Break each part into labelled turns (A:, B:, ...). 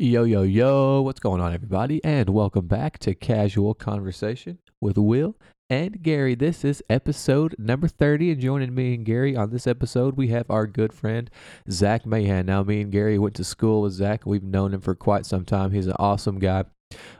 A: Yo, yo, yo, what's going on, everybody? And welcome back to Casual Conversation with Will and Gary. This is episode number 30. And joining me and Gary on this episode, we have our good friend, Zach Mahan. Now, me and Gary went to school with Zach. We've known him for quite some time. He's an awesome guy.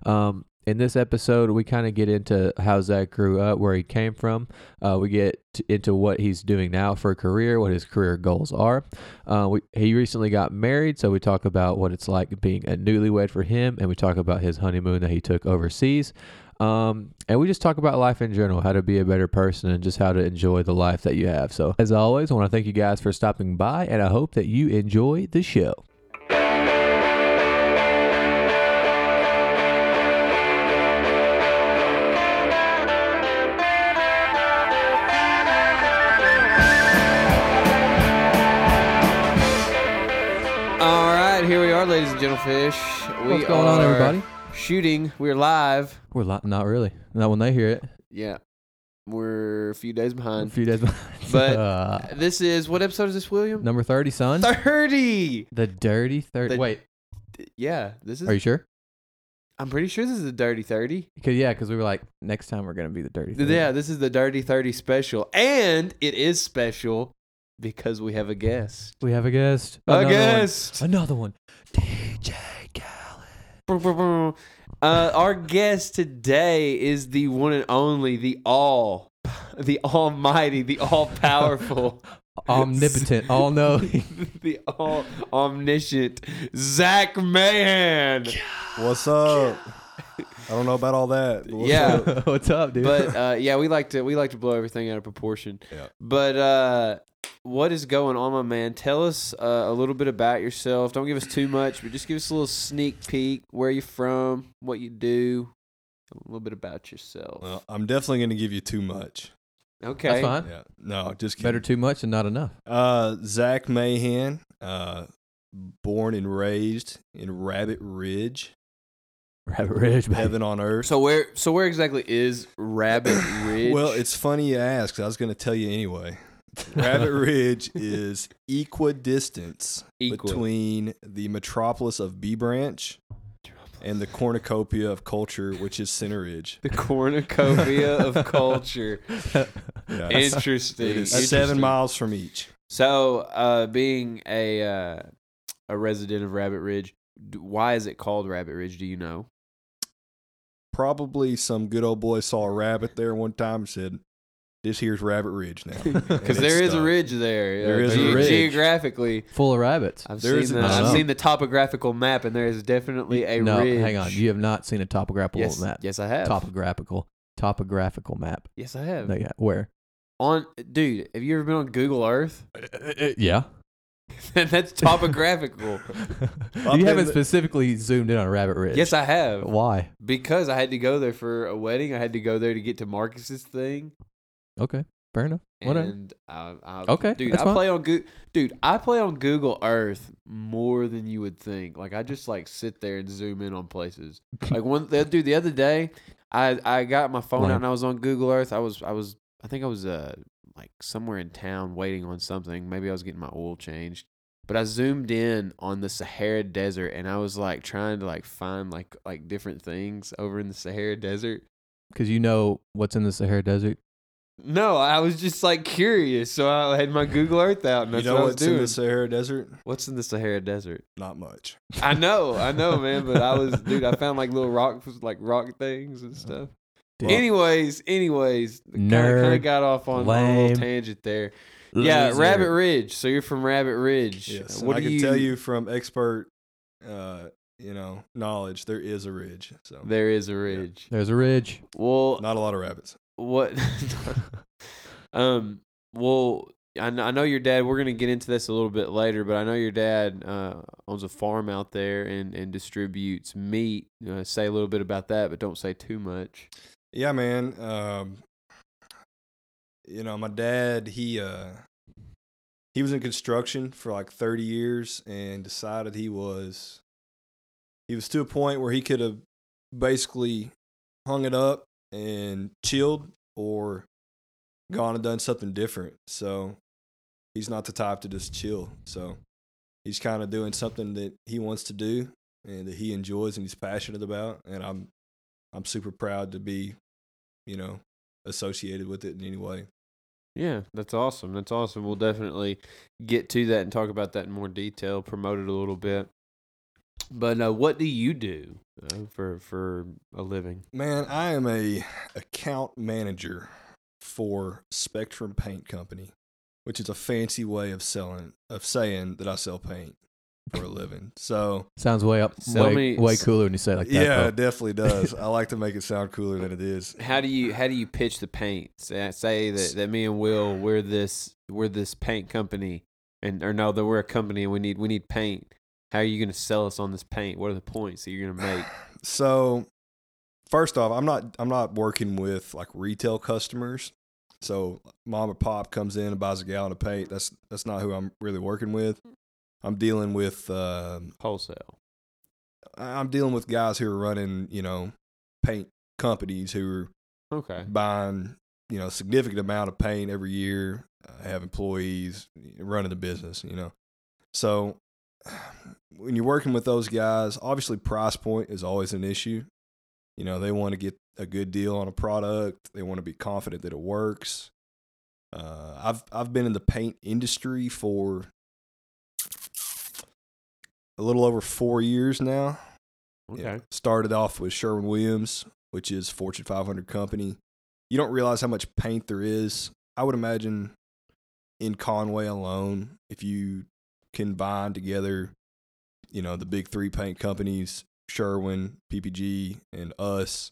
A: Um, in this episode, we kind of get into how Zach grew up, where he came from. Uh, we get t- into what he's doing now for a career, what his career goals are. Uh, we, he recently got married, so we talk about what it's like being a newlywed for him, and we talk about his honeymoon that he took overseas. Um, and we just talk about life in general, how to be a better person, and just how to enjoy the life that you have. So, as always, I want to thank you guys for stopping by, and I hope that you enjoy the show.
B: Here we are, ladies and gentlefish. We
A: What's going on,
B: are
A: everybody?
B: Shooting. We're live.
A: We're li- not really, not when they hear it.
B: Yeah, we're a few days behind.
A: A
B: behind.
A: few days behind.
B: But-
A: Uh,
B: This is what episode is this, William?
A: number thirty, son.
B: Thirty.
A: The dirty thirty.
B: The-
A: Wait,
B: Yeah, this is.
A: are you sure?
B: I'm pretty sure this is the Dirty Thirty.
A: Cause yeah, because we were like, next time we're gonna be the dirty. 30.
B: Yeah, this is the Dirty Thirty special, and it is special because we have a guest.
A: we have a guest.
B: A
A: Another one.
B: guest.
A: Another one. DJ Khaled.
B: Uh, our guest today is the one and only, the all, the almighty, the all powerful,
A: Omnipotent, all knowing.
B: the all omniscient Zach Mahan.
C: What's up? I don't know about all that. what's
B: Yeah.
C: up?
A: What's up, dude?
B: But uh, yeah, we like to we like to blow everything out of proportion.
C: Yeah.
B: But uh, what is going on, my man? Tell us uh, a little bit about yourself. Don't give us too much, but just give us a little sneak peek. Where you from? What you do? A little bit about yourself.
C: Well, I'm definitely going to give you too much.
B: okay.
A: That's fine.
C: Yeah. No, just kidding.
A: Better too much than not enough.
C: Uh, Zach Mahan, uh, born and raised in Rabbit Ridge,
A: Rabbit Ridge, baby.
C: heaven on earth.
B: So where so where exactly is Rabbit Ridge?
C: Well, it's funny you ask. 'cause I was going to tell you anyway. Rabbit Ridge is equidistance
B: Equi-
C: between the metropolis of Bee Branch and the cornucopia of culture, which is Center Ridge.
B: the cornucopia of culture.
C: Yeah.
B: Interesting.
C: It is
B: Interesting.
C: seven miles from each.
B: So, uh, being a uh, a resident of Rabbit Ridge, d- why is it called Rabbit Ridge? Do you know?
C: Probably some good old boy saw a rabbit there one time and said, "This here's Rabbit Ridge now."
B: Because
C: And
B: there
C: it
B: is a ridge there.
C: There
B: uh,
C: is a ridge.
B: Geographically,
A: Full of rabbits.
B: I've
C: There
B: seen
C: is
B: the
A: I don't
B: I've
A: know.
B: seen the topographical map, and there is definitely a
A: no,
B: ridge.
A: hang on. You have not seen a topographical
B: yes,
A: map.
B: yes, I have.
A: Topographical. Topographical map.
B: Yes, I have.
A: No, yeah. Where?
B: On dude, have you ever been on Google Earth?
A: yeah.
B: That's topographical.
A: you haven't specifically zoomed in on Rabbit Ridge.
B: yes, I have.
A: Why?
B: Because I had to go there for a wedding. I had to go there to get to Marcus's thing.
A: Okay. Fair enough. Whatever.
B: And I, I,
A: Okay,
B: dude,
A: that's
B: I
A: fine.
B: play on Go- dude, I play on Google Earth more than you would think. Like I just like sit there and zoom in on places. Like one, dude, the other day, I I got my phone
A: Lame.
B: out and I was on Google Earth. I was I was I think I was uh like somewhere in town waiting on something. Maybe I was getting my oil changed. But I zoomed in on the Sahara Desert and I was like trying to like find like like different things over in the Sahara Desert.
A: Because you know what's in the Sahara Desert.
B: No, I was just like curious, so I had my Google Earth out, and
C: You know
B: what I was
C: what's in the Sahara Desert?
B: What's in the Sahara Desert?
C: Not much.
B: I know, I know, man, but I was, dude, I found like little rock, like rock things and stuff.
A: Dude.
B: anyways, anyways, kind of got off on a little tangent there. Yeah,
A: Loser.
B: Rabbit Ridge. So you're from Rabbit Ridge.
C: Yes.
B: What
C: I
B: do
C: can
B: you
C: tell you from expert, uh, you know, knowledge, there is a ridge. So
B: There is a ridge.
A: There's a ridge.
B: Well,
C: not a lot of rabbits.
B: what? um. Well, I know, I know your dad. We're gonna get into this a little bit later, but I know your dad uh, owns a farm out there and and distributes meat. Uh, say a little bit about that, but don't say too much.
C: Yeah, man. Um, you know, my dad, he uh, he was in construction for like 30 years and decided he was he was to a point where he could have basically hung it up and chilled or gone and done something different. So he's not the type to just chill. So he's kind of doing something that he wants to do and that he enjoys and he's passionate about. And I'm I'm super proud to be, you know, associated with it in any way.
B: Yeah, that's awesome. That's awesome. We'll definitely get to that and talk about that in more detail, promote it a little bit. But uh, what do you do uh, for for a living?
C: Man, I am a account manager for Spectrum Paint Company, which is a fancy way of selling of saying that I sell paint for a living. So
A: Sounds way up,
B: Sell
A: way,
B: me-
A: way cooler when you say it like that.
C: yeah,
A: though.
C: it definitely does. I like to make it sound cooler than it is.
B: How do you how do you pitch the paint? Say, say that, that me and Will we're this we're this paint company and or no that we're a company and we need we need paint. How are you going to sell us on this paint? What are the points that you're going to make?
C: So, first off, I'm not I'm not working with like retail customers. So, mom or pop comes in and buys a gallon of paint. That's that's not who I'm really working with. I'm dealing with um,
B: Wholesale.
C: I'm dealing with guys who are running, you know, paint companies who are Okay. buying, you know, significant amount of paint every year, uh, have employees running the business, you know. So when you're working with those guys, obviously price point is always an issue. You know, they want to get a good deal on a product. They want to be confident that it works. Uh, I've I've been in the paint industry for a little over four years now.
B: Okay.
C: Yeah. Started off with Sherwin Williams, which is Fortune 500 company. You don't realize how much paint there is. I would imagine in Conway alone, if you combine together, you know, the big three paint companies, Sherwin, PPG, and us,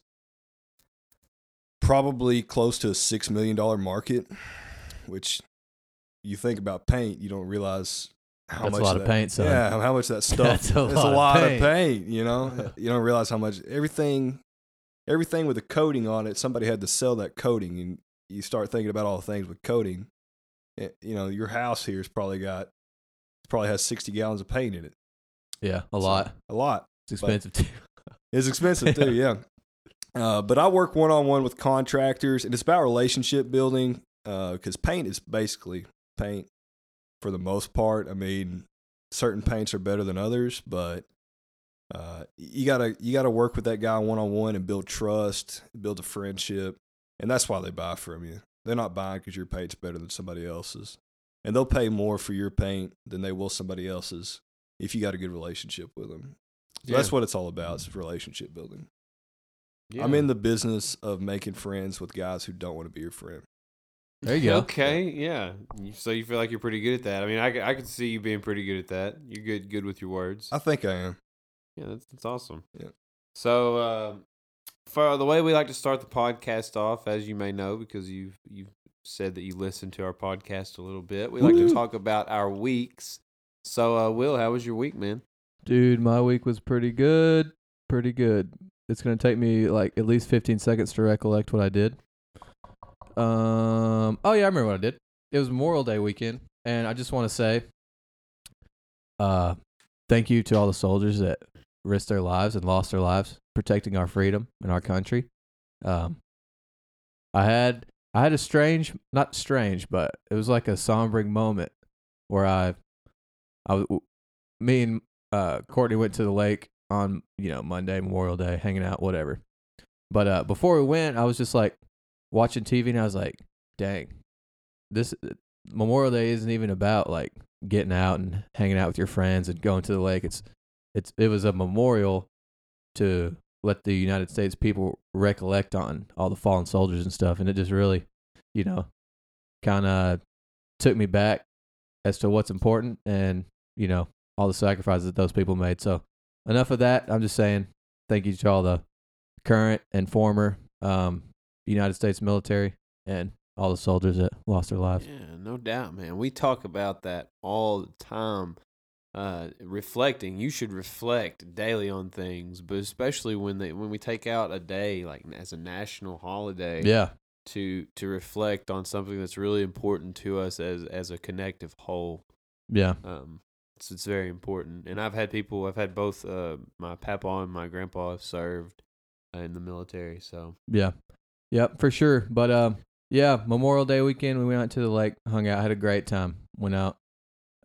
C: probably close to a $6 million market, which you think about paint, you don't realize how
A: That's a
C: much
A: lot of
C: that-
A: paint, son.
C: Yeah, how much that stuff.
A: That's a
C: it's
A: lot
C: a
A: of
C: lot
A: paint.
C: of paint. You know, you don't realize how much everything, everything with a coating on it. Somebody had to sell that coating, and you start thinking about all the things with coating. It, you know, your house here's probably got, probably has sixty gallons of paint in it.
A: Yeah, a
C: So,
A: lot.
C: a lot.
A: It's expensive too.
C: It's expensive too, yeah. Uh, but I work one on one with contractors, and it's about relationship building because paint is basically paint for the most part. I mean, certain paints are better than others, but uh, you gotta you gotta work with that guy one on one and build trust, build a friendship, and that's why they buy from you. They're not buying because your paint's better than somebody else's, and they'll pay more for your paint than they will somebody else's if you got a good relationship with them. So that's what it's all about. Is relationship building. I'm in the business of making friends with guys who don't want to be your friend.
A: There you go.
B: Okay, yeah. So you feel like you're pretty good at that. I mean, I, I could see you being pretty good at that. You're good good with your words.
C: I think I am.
B: Yeah, that's that's awesome.
C: Yeah.
B: So uh, for the way we like to start the podcast off, as you may know, because you've you've said that you listen to our podcast a little bit, we like to talk about our weeks. So, uh, Will, how was your week, man?
A: Dude, my week was pretty good. Pretty good. It's gonna take me like at least 15 seconds to recollect what I did. Um. Oh yeah, I remember what I did. It was Memorial Day weekend, and I just want to say, uh, thank you to all the soldiers that risked their lives and lost their lives protecting our freedom and our country. Um, I had I had a strange, not strange, but it was like a sombering moment where I, I me and uh, Courtney went to the lake on you know Monday, Memorial Day, hanging out, whatever. But uh, before we went, I was just like watching TV, and I was like, "Dang, this Memorial Day isn't even about like getting out and hanging out with your friends and going to the lake. It's it's it was a memorial to let the United States people recollect on all the fallen soldiers and stuff, and it just really, you know, kind of took me back as to what's important and you know all the sacrifices that those people made. So enough of that. I'm just saying thank you to all the current and former um, United States military and all the soldiers that lost their lives.
B: Yeah, no doubt, man. We talk about that all the time. Uh, reflecting, you should reflect daily on things, but especially when they when we take out a day like as a national holiday.
A: Yeah,
B: to to reflect on something that's really important to us as as a connective whole.
A: yeah,
B: Um, it's it's very important. And I've had people. I've had both. Uh, my papa and my grandpa have served uh, in the military. So
A: yeah, yeah, for sure. But um, yeah, Memorial Day weekend, we went out to the lake, hung out, had a great time. Went out,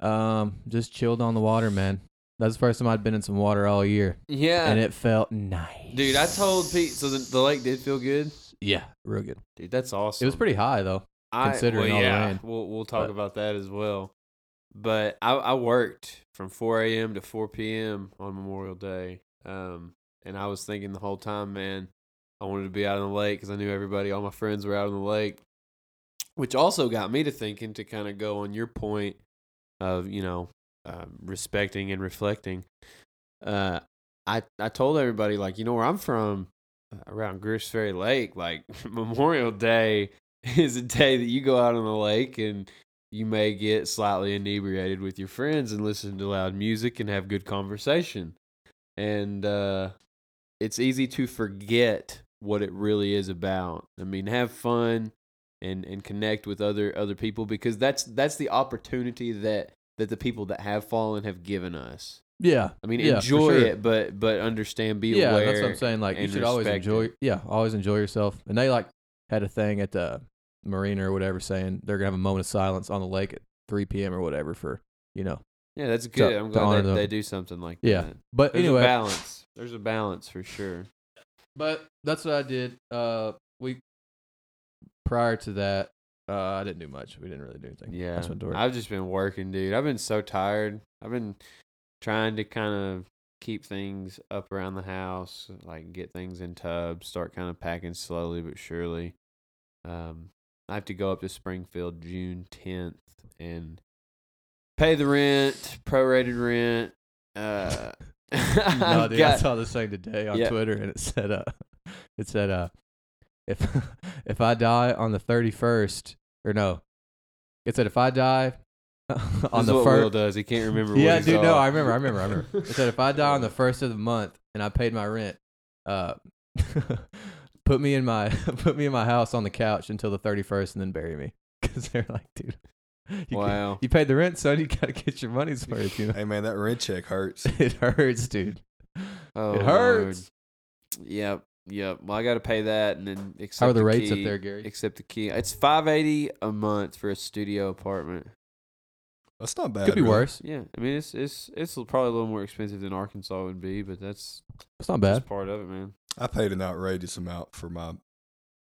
A: um, just chilled on the water, man. That's the first time I'd been in some water all year,
B: Yeah,
A: and it felt nice.
B: dude. I told Pete. So the, the lake did feel good.
A: Yeah, real good.
B: Dude, that's awesome.
A: It was pretty high though.
B: I,
A: considering
B: well,
A: all the rain.
B: We'll we'll talk
A: But-
B: about that as well. But I, I worked from 4 a.m. to 4 p.m. on Memorial Day, um, and I was thinking the whole time, man, I wanted to be out on the lake because I knew everybody, all my friends were out on the lake, which also got me to thinking to kind of go on your point of you know um, respecting and reflecting. Uh, I I told everybody like you know where I'm from, uh, around Greer's Ferry Lake, like Memorial Day is a day that you go out on the lake and you may get slightly inebriated with your friends and listen to loud music and have good conversation. And uh, it's easy to forget what it really is about. I mean, have fun and and connect with other other people because that's that's the opportunity that that the people that have fallen have given us.
A: Yeah.
B: I mean,
A: Yeah,
B: enjoy
A: sure.
B: it, but but understand, be
A: yeah,
B: aware.
A: that's what I'm saying. Like you should always enjoy.
B: it.
A: Yeah, always enjoy yourself. And they like had a thing at the marina or whatever saying they're gonna have a moment of silence on the lake at 3 p.m. or whatever for you know.
B: Yeah, that's good. I'm glad
A: them.
B: they do something like
A: Yeah.
B: that.
A: But
B: There's
A: anyway,
B: a balance. There's a balance for sure.
A: But that's what I did. Uh, we prior to that, uh, I didn't do much. We didn't really do anything. I
B: Yeah,
A: just went to work.
B: I've just been working, dude. I've been so tired. I've been trying to kind of keep things up around the house, like get things in tubs, start kind of packing slowly but surely. Um, I have to go up to Springfield June 10th and pay the rent, prorated rent. Uh,
A: no, dude, I saw this thing today on
B: Yeah.
A: Twitter, and it said, uh, it said, uh, if if I die on the thirty first, or no, it said if I die on
B: This
A: the
B: what Will
A: first.
B: does. He can't remember.
A: Yeah, dude,
B: saw.
A: no, I remember, I remember, I remember. It said if I die on the first of the month and I paid my rent, uh, put me in my put me in my house on the couch until the thirty first, and then bury me. Because they're like, dude, you, can-
B: Wow.
A: you paid the rent, son. You gotta get your money's worth. You know,
C: Hey man, that rent check hurts.
A: it hurts, dude.
B: Oh,
A: it hurts.
B: Lord. Yep, yep. Well, I got to pay that and then accept
A: How are the rates
B: key,
A: up there, Gary?
B: Accept the key. It's five eighty a month for a studio apartment.
C: That's not bad.
A: Could be
C: really.
A: worse.
B: Yeah, I mean it's it's it's probably a little more expensive than Arkansas would be, but that's
A: It's not bad.
B: just part of it, man.
C: I paid an outrageous amount for my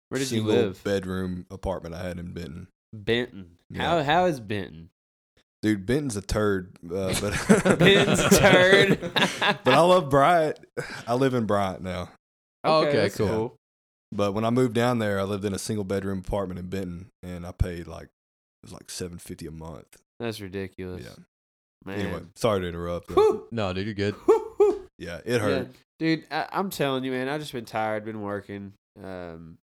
B: Where did you
C: single
B: live?
C: bedroom apartment I had in Benton.
B: Benton.
C: Yeah.
B: How how is Benton?
C: Dude, Benton's a turd, uh, but
B: Benton's a turd.
C: but I love Bryant. I live in Bryant now.
A: Oh, okay,
B: that's
A: cool.
C: But when I moved down there, I lived in a single bedroom apartment in Benton, and I paid like it was like seven fifty a month.
B: That's ridiculous.
C: Yeah.
B: Man.
C: Anyway, sorry to interrupt.
A: No, dude, you're good.
B: Whew, whew.
C: Yeah, it hurt.
B: Yeah, dude, I, I'm telling you, man, I've just been tired, been working, um,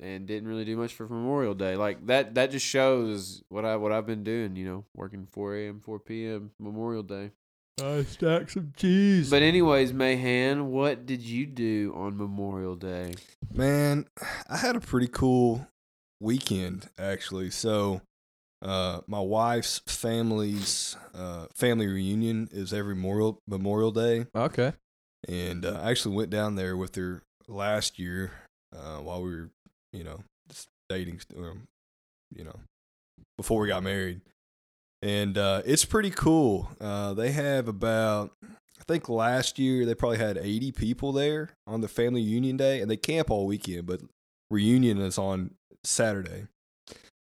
B: and didn't really do much for Memorial Day. Like that, that just shows what I what I've been doing. You know, working 4 a.m., 4 p.m. Memorial Day.
A: I stack some cheese.
B: But anyways, Mahan, what did you do on Memorial Day?
C: Man, I had a pretty cool weekend actually. So, uh, my wife's family's uh, family reunion is every Memorial Memorial Day,
A: okay.
C: and uh, I actually went down there with her last year uh, while we were, you know, dating, um, you know, before we got married. And uh, it's pretty cool. Uh, they have about, I think last year they probably had 80 people there on the family reunion day, and they camp all weekend, but reunion is on Saturday.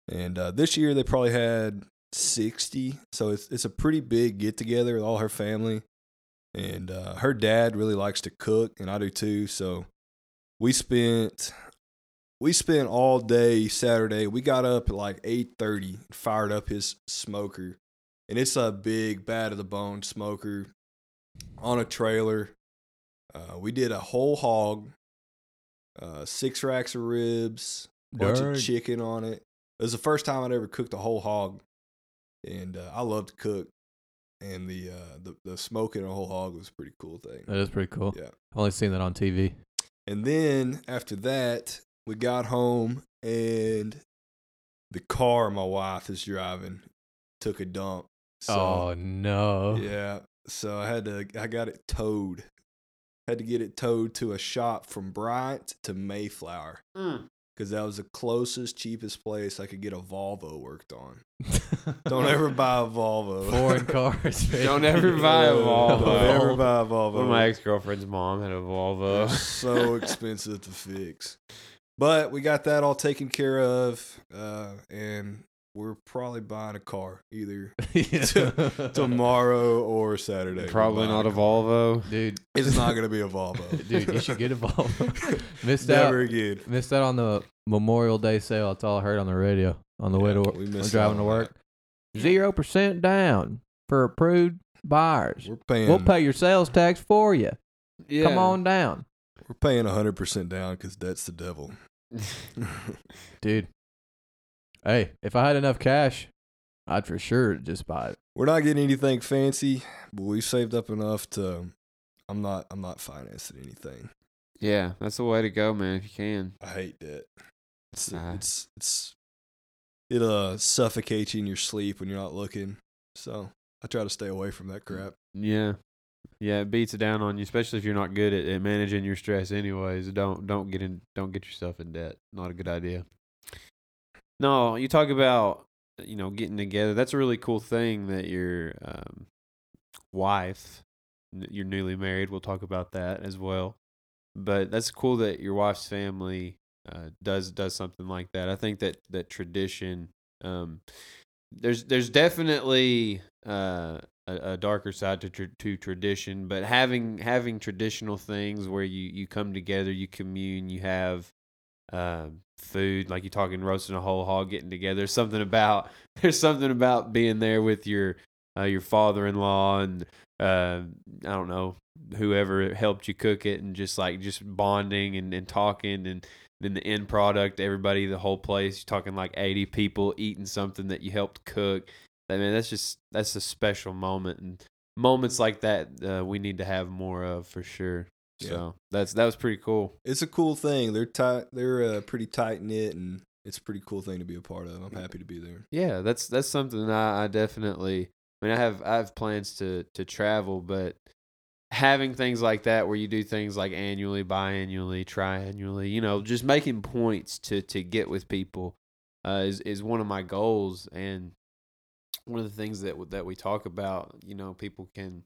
C: And uh, this year they probably had 60, so it's it's a pretty big get together with all her family. And uh, her dad really likes to cook, and I do too. So we spent we spent all day Saturday. We got up at like eight thirty, fired up his smoker, and it's a big, bad of the bone smoker on a trailer. Uh, we did a whole hog, uh, six racks of ribs, bunch of chicken on it. It was the first time I'd ever cooked a whole hog, and uh, I love to cook. And the uh, the the smoking a whole hog was a pretty cool thing.
A: That is pretty cool.
C: Yeah.
A: I've only seen that on TV.
C: And then after that, we got home and the car my wife is driving took a dump. So,
A: oh no.
C: yeah. So I had to, I got it towed. Had to get it towed to a shop from Bryant to Mayflower. Mm. because that was the closest, cheapest place I could get a Volvo worked on. Don't ever buy a Volvo.
A: foreign cars. man.
B: Don't ever buy a Volvo.
C: Don't ever buy a Volvo.
B: One of my ex girlfriend's mom had a Volvo.
C: They're so expensive to fix. But we got that all taken care of, uh, and we're probably buying a car either tomorrow or Saturday.
B: Probably not a Volvo.
A: dude.
C: It's not gonna be a Volvo,
A: Dude, you should get involved. Missed
C: Never
A: out.
C: again.
A: Missed out on the Memorial Day sale. That's all I heard on the radio on the way to work.
C: we
A: I'm
C: missed
A: driving to work. Zero percent down for approved buyers.
C: We're paying.
A: We'll pay your sales tax for you.
B: Yeah.
A: Come on down,
C: We're paying hundred percent down because that's the devil.
A: dude. Hey, if I had enough cash, I'd for sure just buy it.
C: We're not getting anything fancy, but we saved up enough to. I'm not. I'm not financing anything.
B: yeah, that's the way to go, man. If you can.
C: I hate that. It's it's it's it uh suffocates you in your sleep when you're not looking. So I try to stay away from that crap.
B: Yeah. Yeah, it beats it down on you, especially if you're not good at, at managing your stress anyways. Don't don't get in don't get yourself in debt. Not a good idea. No, you talk about you know, getting together. That's a really cool thing that your um, wife, you're newly married. We'll talk about that as well. But that's cool that your wife's family uh, does does something like that. I think that that tradition. Um, there's there's definitely uh, a, a darker side to tr- to tradition, but having having traditional things where you you come together, you commune, you have um, food, like you're talking roasting a whole hog, getting together. There's something about there's something about being there with your uh, your father-in-law and uh, I don't know whoever helped you cook it, and just like just bonding and, and talking, and then the end product, everybody, the whole place, you're talking like 80 people eating something that you helped cook. I mean, that's just that's a special moment, and moments like that uh, we need to have more of for sure.
C: Yeah.
B: So that's that was pretty cool.
C: It's a cool thing. They're tight. They're uh, pretty tight knit, and it's a pretty cool thing to be a part of. I'm happy to be there.
B: Yeah, that's that's something I, I definitely. I mean, I have I have plans to to travel, but having things like that where you do things like annually, biannually, triannually, you know, just making points to to get with people uh, is is one of my goals, and one of the things that that we talk about. You know, people can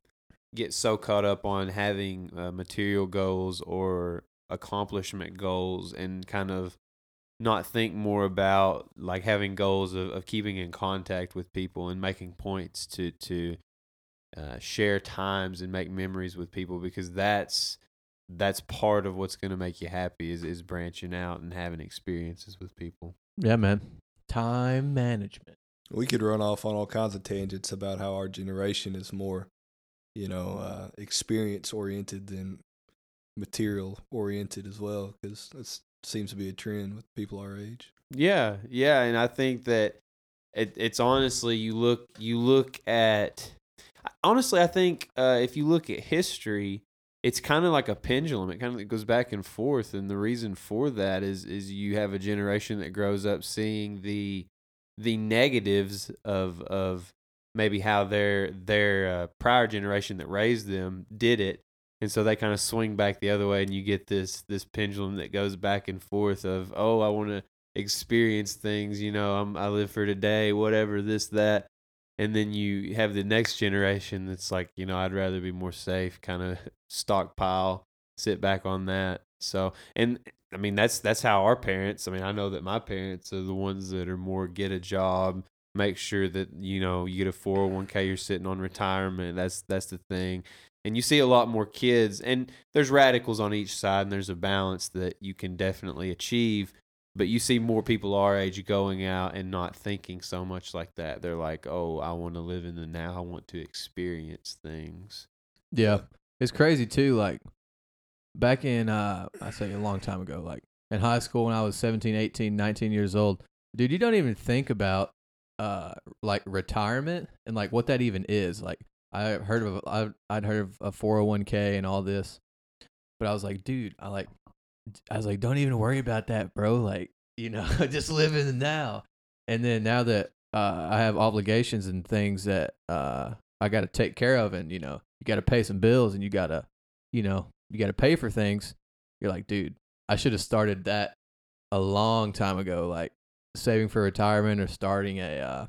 B: get so caught up on having uh, material goals or accomplishment goals, and kind of not think more about like having goals of, of keeping in contact with people and making points to to uh, share times and make memories with people because that's that's part of what's going to make you happy is is branching out and having experiences with people.
A: Yeah, man. Time management.
C: We could run off on all kinds of tangents about how our generation is more, you know, uh, experience oriented than material oriented as well, because that seems to be a trend with people our age.
B: Yeah, yeah, and I think that it, it's honestly you look you look at honestly I think uh, if you look at history, it's kind of like a pendulum. It kind of goes back and forth, and the reason for that is is you have a generation that grows up seeing the the negatives of of maybe how their their uh, prior generation that raised them did it. And so they kind of swing back the other way and you get this this pendulum that goes back and forth of oh i want to experience things you know I'm, i live for today whatever this that. And then you have the next generation that's like you know i'd rather be more safe kind of stockpile sit back on that. So and i mean that's that's how our parents i mean i know that my parents are the ones that are more get a job make sure that you know you get a 401k you're sitting on retirement that's that's the thing and you see a lot more kids and there's radicals on each side and there's a balance that you can definitely achieve but you see more people our age going out and not thinking so much like that they're like oh i want to live in the now i want to experience things
A: Yeah. It's crazy too. Like back in, uh, I say a long time ago, like in high school when I was 17, 18, 19 years old, dude, you don't even think about, uh, like retirement and like what that even is. Like I heard of, I, I'd heard of a 401k and all this, but I was like, dude, I like, I was like, don't even worry about that, bro. Like, you know, just live in the now. And then now that, uh, I have obligations and things that, uh, I got to take care of and, you know, you got to pay some bills and you got to, you know, you got to pay for things. You're like, dude, I should have started that a long time ago, like saving for retirement or starting a,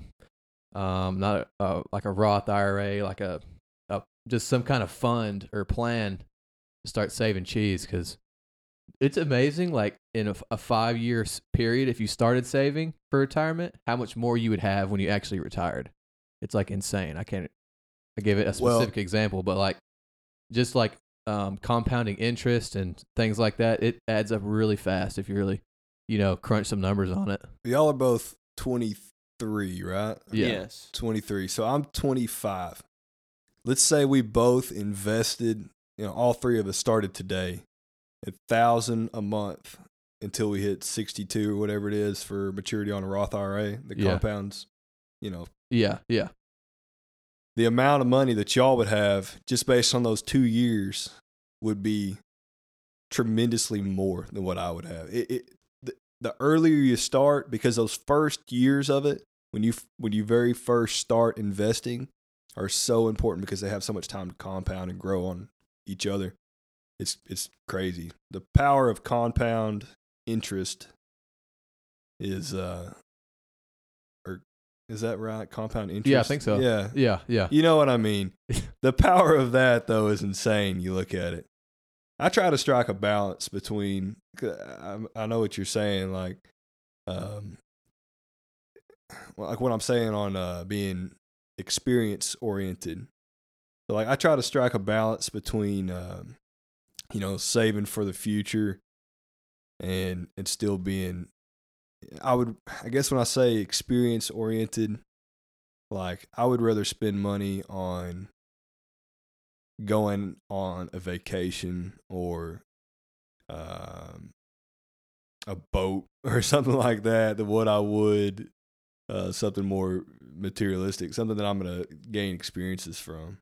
A: uh, um, not a, uh, like a Roth IRA, like a, a just some kind of fund or plan to start saving cheese because it's amazing. Like in a five year period, if you started saving for retirement, how much more you would have when you actually retired. It's like insane. I can't. I give it a
C: Well-
A: specific example, but like just like um, compounding interest and things like that, it adds up really fast if you really, you know, crunch some numbers on it.
C: Y'all are both 23, right?
A: Yeah.
B: Yes.
C: 23. So I'm 25. Let's say we both invested, you know, all three of us started today at 1000 a month until we hit 62 or whatever it is for maturity on a Roth IRA that
A: Yeah.
C: compounds, you know,
A: Yeah, yeah,
C: the amount of money that y'all would have just based on those 2 years would be tremendously more than what I would have. It, it the, the earlier you start because those first years of it when you when you very first start investing are so important because they have so much time to compound and grow on each other. It's it's crazy. The power of compound interest is uh is that right? Compound interest?
A: Yeah, I think so.
C: Yeah.
A: yeah, yeah.
C: You know what I mean? the power of that though is insane. You look at it. I try to strike a balance between. I, I know what you're saying, like, um, like what I'm saying on uh, being experience oriented. So like I try to strike a balance between, um, you know, saving for the future, and and still being. I would, I guess, when I say experience oriented, like I would rather spend money on going on a vacation or um, a boat or something like that than what I would uh, something more materialistic, something that I'm gonna gain experiences from.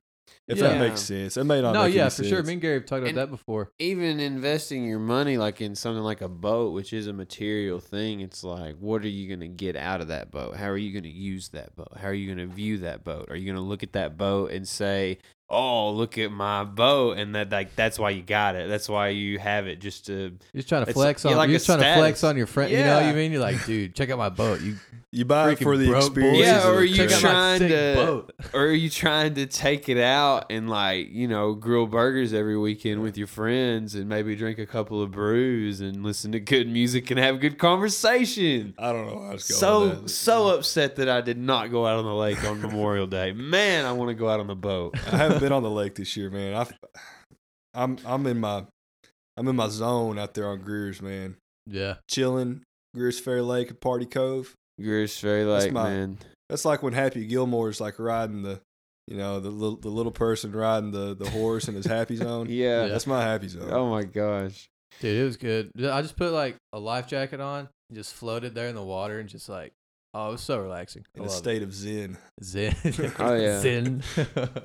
C: If that makes sense, it may not.
A: No,
C: make
A: yeah,
C: any
A: for sure. Me and Gary have talked about
B: And-
A: that before.
B: Even investing your money like in something like a boat, which is a material thing, it's like, what are you going to get out of that boat? How are you going to use that boat? How are you going to view that boat? Are you going to look at that boat and say, "Oh, look at my boat," and that like that's why you got it. That's why you have it just to
A: You're just trying to
B: It's-
A: flex
B: yeah,
A: on.
B: like
A: you're
B: a
A: just trying to flex on your friend. You know what
B: Yeah.
A: you mean? You're like, dude, check out my boat. You
C: you buy it for the experience.
B: Yeah,
C: of
B: or
C: the
B: you
A: check out my
B: trying
A: sick
B: to-
A: boat.
B: or are you trying to take it out and like you know grill burgers every weekend with your friends and maybe drink a couple of brews and listen to good music and have a good conversation
C: I don't know how it's going.
B: so
C: with that.
B: so upset that i did not go out on the lake on memorial day man i want to go out on the boat
C: I haven't been on the lake this year, man. I, I'm I'm in my I'm in my zone out there on Greer's, man.
A: Yeah.
C: Chilling, Greer's Ferry Lake at Party Cove.
B: Greer's Ferry
C: That's my-
B: man.
C: That's like when Happy Gilmore's like riding the, you know, the little the little person riding the the horse in his happy zone.
B: Yeah.
C: That's my happy zone.
B: Oh my gosh.
A: Dude, it was good. I just put like a life jacket on, just floated there in the water, and just like, oh, it was so relaxing. I
C: in a
A: loved
C: state of zen.
A: Zen.
B: Oh, yeah.
A: Zen.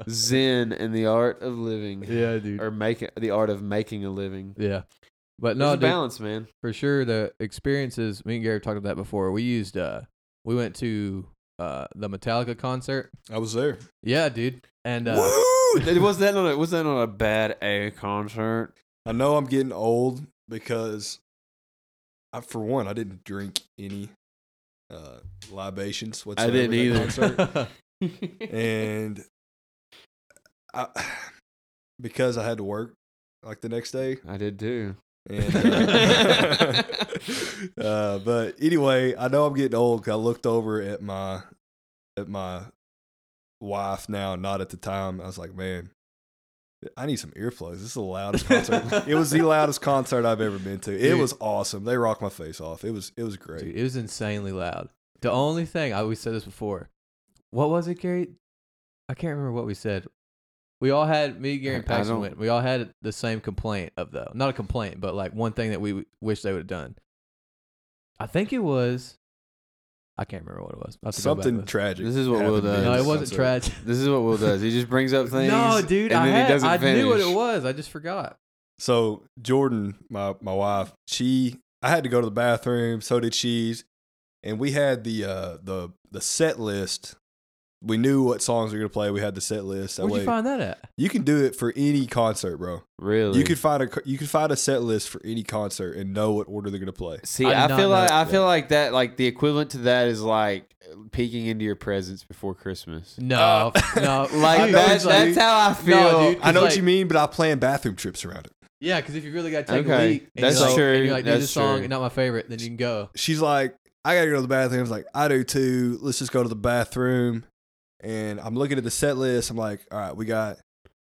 B: Zen and the art of living.
A: yeah, dude.
B: Or making the art of making a living.
A: Yeah. But
B: No
A: no, dude,
B: balance, man.
A: for sure the experiences. Me and Gary talked about that before. We used. uh We went to uh the Metallica concert.
C: I was there.
A: Yeah, dude. And uh,
B: Woo! was that not a, was that not a bad A concert?
C: I know I'm getting old because, I, for one, I didn't drink any uh, libations
B: I didn't either.
C: and I, because I had to work like the next day.
B: I did too.
C: And, uh, uh, but anyway, I know I'm getting old. 'cause I looked over at my at my wife now, not at the time. I was like, man, I need some earplugs. This is the loudest concert. it was the loudest concert I've ever been to. It
A: Dude.
C: was awesome. They rocked my face off. It was it was great.
A: Dude, it was insanely loud. The only thing I always said this before. What was it, Gary? I can't remember what we said. We all had me, Gary, and
B: I- I
A: Paxton
B: don't-
A: went. We all had the same complaint of though, not a complaint, but like one thing that we w- wish they would have done. I think it was. I can't remember what it was. I'll have to go back
C: Something
A: and
C: tragic.
B: This is what Will
C: happened
B: does.
C: in.
A: No, it wasn't
C: concert.
A: tragic.
B: This is what Will does. He just brings up things.
A: No, dude,
B: and
A: I
B: then
A: had,
B: he doesn't
A: I
B: finish.
A: knew what it was. I just forgot.
C: So Jordan, my my wife, she I had to go to the bathroom. So did she, and we had the uh the the set list we knew what songs we were gonna play. We had the set list. That
A: Where'd
C: way,
A: you find that at?
C: you can do it for any concert, bro.
B: Really?
C: You could find a you could find a set list for any concert and know what order they're gonna play.
B: See,
A: I
B: I, feel like
A: that.
B: I feel like that like the equivalent to that is like peeking into your presents before Christmas.
A: No, uh, no.
B: Like that, that's
C: mean.
B: how I feel.
A: No, dude.
C: I know
A: It's
C: what you mean, but I plan bathroom trips around it.
A: Yeah, because if you really got to take a
B: Okay,
A: leak, and
B: that's
A: you're like,
B: true,
A: And you're like,
B: that's
A: this song,
B: true.
A: not my favorite. Then you can go.
C: She's like, I gotta go to the bathroom. I was like, I do too. Let's just go to the bathroom. And I'm looking at the set list. I'm like, all right, we got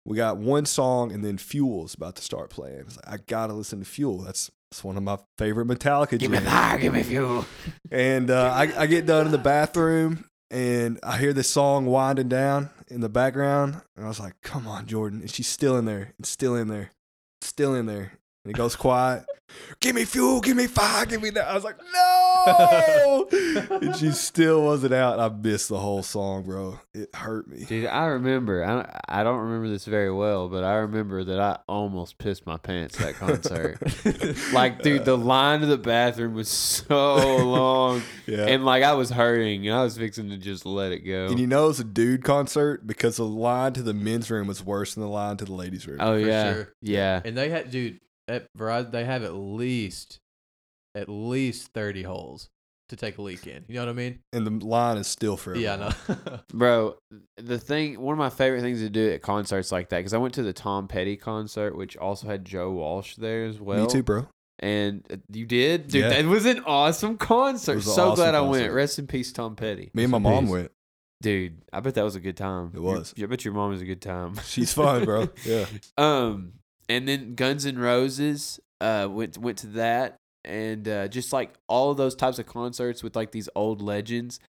C: we got one song, and then Fuel's about to start playing. Like, I gotta listen to Fuel. That's that's one of my favorite Metallica.
B: give me fire, give me fuel.
C: And uh, I, I get done in the bathroom and I hear this song winding down in the background. And I was like, come on, Jordan. And she's still in there. It's still in there. Still in there. And it goes quiet. give me fuel. Give me fire. Give me that. I was like, no. and she still wasn't out. I missed the whole song, bro. It hurt me.
B: Dude, I remember. I don't, I don't remember this very well, but I remember that I almost pissed my pants that concert. like, dude, the line to the bathroom was so long,
C: Yeah.
B: and like I was hurting, and I was fixing to just let it go.
C: and you know it's a dude concert because the line to the men's room was worse than the line to the ladies' room.
B: oh
A: For
B: yeah,
A: sure.
B: yeah.
A: And they had, dude, at Verizon, they have at least, at least 30 holes to take a leak in. You know what I mean?
C: And the line is still forever.
A: Yeah, I know.
B: Bro, the thing, one of my favorite things to do at concerts like that, because I went to the Tom Petty concert, which also had Joe Walsh there as well.
C: Me too, bro.
B: And uh, you did, dude.
C: Yeah.
B: That was an awesome concert.
C: An
B: so
C: awesome
B: glad I went. Rest in peace, Tom Petty.
C: Me and my
A: Rest
C: mom
A: peace.
C: went.
B: Dude, I bet that was a good time.
C: It was.
B: I bet your mom was a good time.
C: She's fun, bro. Yeah.
B: Um, and then Guns N' Roses uh went went to that, and uh, just like all of those types of concerts with like these old legends,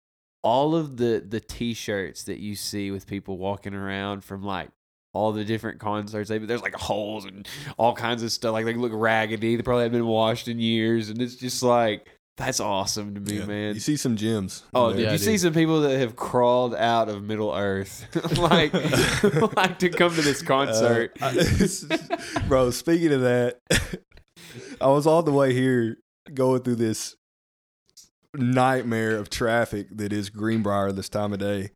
B: all of the the T-shirts that you see with people walking around from like all the different concerts. They, there's like holes and all kinds of stuff. Like they look raggedy. They probably haven't been washed in years, and it's just like that's awesome to me,
C: Yeah.
B: man.
C: You see some gems.
B: Oh,
C: there.
B: dude,
A: Yeah,
B: you see some people that have crawled out of Middle Earth, like, like to come to this concert.
C: Uh, I- bro, speaking of that, I was all the way here going through this nightmare of traffic that is Greenbrier this time of day.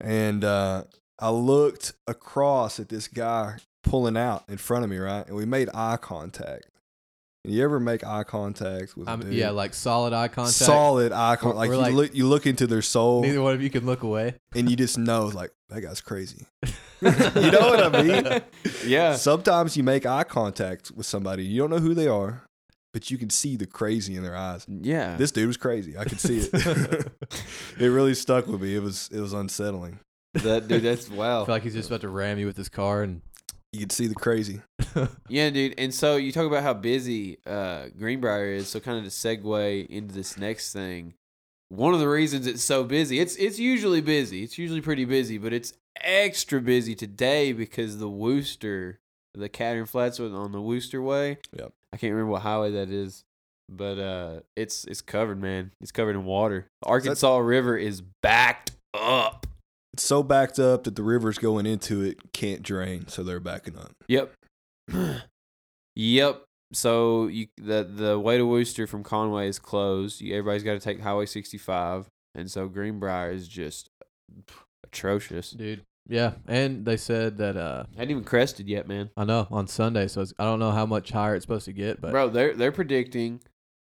C: And uh, I looked across at this guy pulling out in front of me, right? And we made eye contact. And you ever make eye contact with a
A: I'm,
C: dude?
A: yeah, like solid eye contact.
C: solid eye contact.
A: We're-
C: Like, you
A: like-
C: look, you look into their soul,
A: Neither one of you can look away.
C: and you just know, like, that guy's crazy. You know what I mean?
B: yeah.
C: Sometimes you make eye contact with somebody, you don't know who they are, but you can see the crazy in their eyes.
B: Yeah.
C: This dude was crazy. I could see it. it really stuck with me. It was it was unsettling.
B: that, dude, that's
A: I
B: wow.
A: feel like he's just about to ram you with his car and
C: You could see the crazy.
B: Yeah, dude. And so you talk about how busy uh, Greenbrier is. So kind of to segue into this next thing, one of the reasons it's so busy, it's it's usually busy. It's usually pretty busy, but it's extra busy today because the Wooster, the Catherine Flats on the Wooster Way.
C: Yep.
B: I can't remember what highway that is, but uh, it's it's covered, man. It's covered in water. The Arkansas River is backed up.
C: It's so backed up that the rivers going into it can't drain, so they're backing up.
B: Yep. yep. So you the the way to Wooster from Conway is closed. You, everybody's got to take Highway 65, and so Greenbrier is just atrocious.
A: dude. Yeah, and they said that uh
B: Hadn't even crested yet, man.
A: I know on Sunday, so it's, I don't know how much higher it's supposed to get, but
B: Bro, they're they're predicting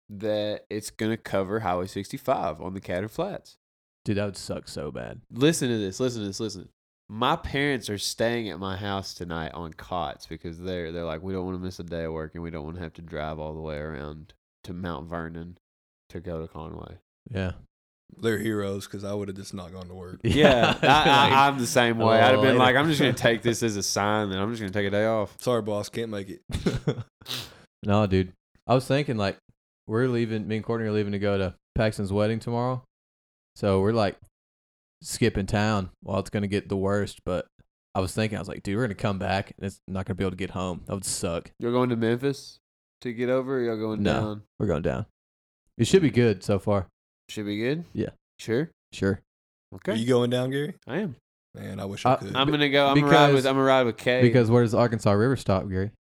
B: that it's gonna cover Highway 65 on the Catherine Flats.
A: Dude, that would suck so bad.
B: Listen to this. Listen to this. Listen. My parents are staying at my house tonight on cots because they're they're like we don't want to miss a day of work and we don't want to have to drive all the way around to Mount Vernon to go to Conway.
A: Yeah,
C: They're heroes because I would have just not gone to work.
B: Yeah, I, I, I'm the same way. I'd have been
A: later.
B: like, I'm just gonna take this as a sign that I'm just gonna take a day off.
C: Sorry, boss, can't make it.
A: no, dude. I was thinking like we're leaving. Me and Courtney are leaving to go to Paxton's wedding tomorrow, so we're like skipping town. Well, it's gonna get the worst, but I was thinking, I was like, dude, we're gonna come back and it's not gonna be able to get home. That would suck.
B: You're going to Memphis to get over. Or you're going
A: No.
B: down.
A: We're going down. It should be good so far.
B: Should be good.
A: Yeah.
B: Sure.
A: Sure.
B: Okay.
C: Are you going down, Gary?
B: I am.
C: Man, I wish I
A: Uh,
C: could.
B: I'm gonna go. I'm gonna ride with. I'm gonna ride with Kay.
A: Because where does the Arkansas River stop, Gary?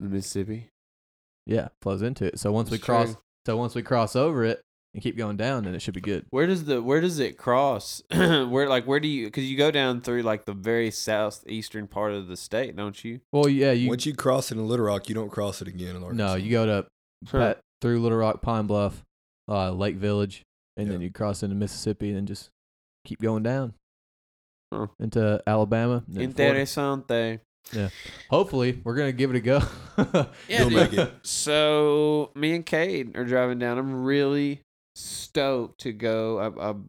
B: the Mississippi.
A: Yeah, flows into it. So once we
B: It's
A: cross,
B: true.
A: so once we cross over it, and keep going down, then it should be good.
B: Where does the where does it cross? where like where do you? Because you go down through like the very southeastern part of the state, don't you?
A: Well, yeah, you
C: Once you cross it in Little Rock, you don't cross it again in Arkansas.
A: no, you go to
B: Huh.
A: Pat, through Little Rock, Pine Bluff, uh, Lake Village, and then
C: Yeah.
A: you cross into Mississippi and just keep going down
B: Huh.
A: into Alabama. and then Florida.
B: Interesante.
A: Hopefully, we're gonna give it a go.
B: Yeah,
C: You'll
B: dude.
C: make it.
B: So me and Cade are driving down. I'm really stoked to go. I've, I've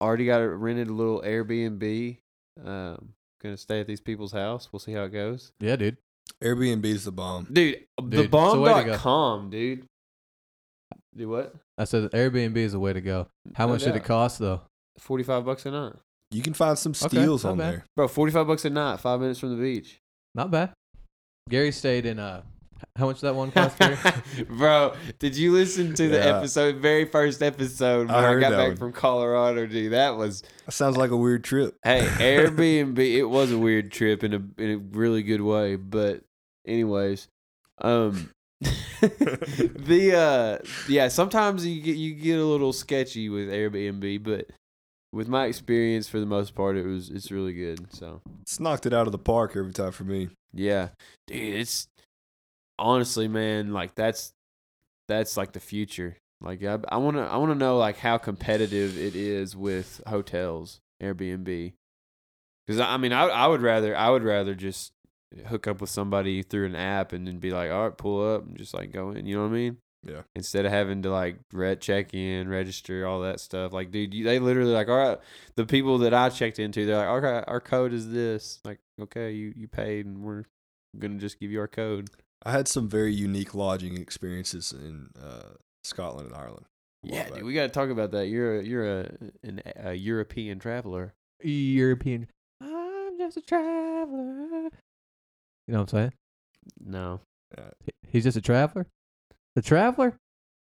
B: already got it rented a little Airbnb. Um, gonna stay at these people's house. We'll see how it goes,
A: yeah, dude.
C: Airbnb is the bomb.
B: dude.
A: Dude,
B: the
A: it's the way
B: bomb.com, dude. Do what?
A: I said Airbnb is the way to go. How
B: No
A: much did it cost though?
B: Forty five bucks a night,
C: You can find some steals
A: not
C: on
A: bad.
C: there.
B: bro. Forty five bucks a night, five minutes from the beach.
A: Not bad. Gary stayed in uh, how much did that one cost? Gary?
B: Bro, did you listen to the
C: Yeah.
B: episode, very first episode when
C: I
B: I, got back
C: one.
B: from Colorado, dude? That was
C: That sounds like a weird trip.
B: hey Airbnb. it was a weird trip in a in a really good way, but anyways, um, the uh, yeah, sometimes you get you get a little sketchy with Airbnb, but with my experience, for the most part, it was it's really good. So
C: It's knocked it out of the park every time for me.
B: yeah, dude, it's honestly, man, like that's that's like the future. Like I, I want to I want to know like how competitive it is with hotels, Airbnb. Cuz I mean, I I would rather I would rather just hook up with somebody through an app and then be like, "All right, pull up and just like go in." You know what I mean?
C: Yeah.
B: Instead of having to like re- check in, register, all that stuff. Like, dude, you, they literally like, all right, the people that I checked into, they're like, okay, our code is this. Like, okay, you you paid, and we're gonna just give you our code.
C: I had some very unique lodging experiences in uh, Scotland and Ireland.
B: Yeah, dude, we got to talk about that. You're a, you're a an, a European traveler.
A: European. I'm just a traveler. You know what I'm saying?
B: No.
A: He- He's just a traveler. The traveler?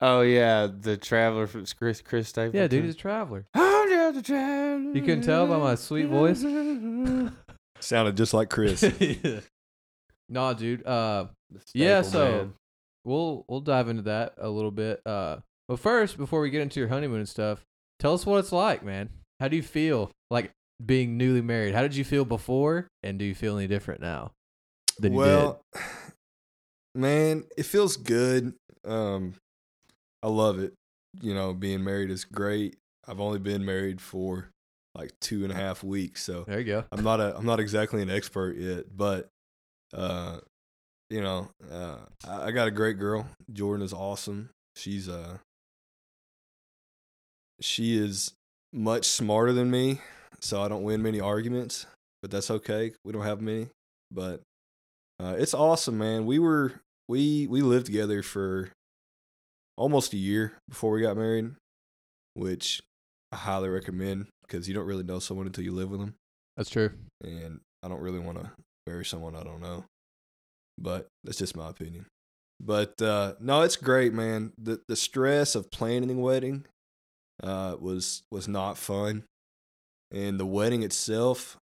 B: Oh yeah, the traveler from Chris Chris Stapleton.
A: Yeah, dude, he's a traveler.
B: I'm just a traveler.
A: You couldn't tell by my sweet voice?
C: Sounded just like Chris.
A: yeah. No, dude. Uh, Yeah, so-
B: man.
A: we'll we'll dive into that a little bit. Uh, but first, before we get into your honeymoon and stuff, tell us what it's like, man. How do you feel like being newly married? How did you feel before, and do you feel any different now than you
C: well, man, it feels good. Um, I love it. You know, being married is great. I've only been married for like two and a half weeks, so?
A: There you go.
C: I'm not a I'm not exactly an expert yet, but uh, you know, uh, I, I got a great girl. Jordan is awesome. She's uh, she is much smarter than me, so I don't win many arguments, but that's okay. We don't have many, but uh, it's awesome, man. We were we we lived together for almost a year before we got married, which I highly recommend because you don't really know someone until you live with them
A: That's true.
C: and I don't really want to marry someone I don't know. But that's just my opinion. But uh, no, it's great, man. The the stress of planning a wedding uh, was was not fun, and the wedding itself,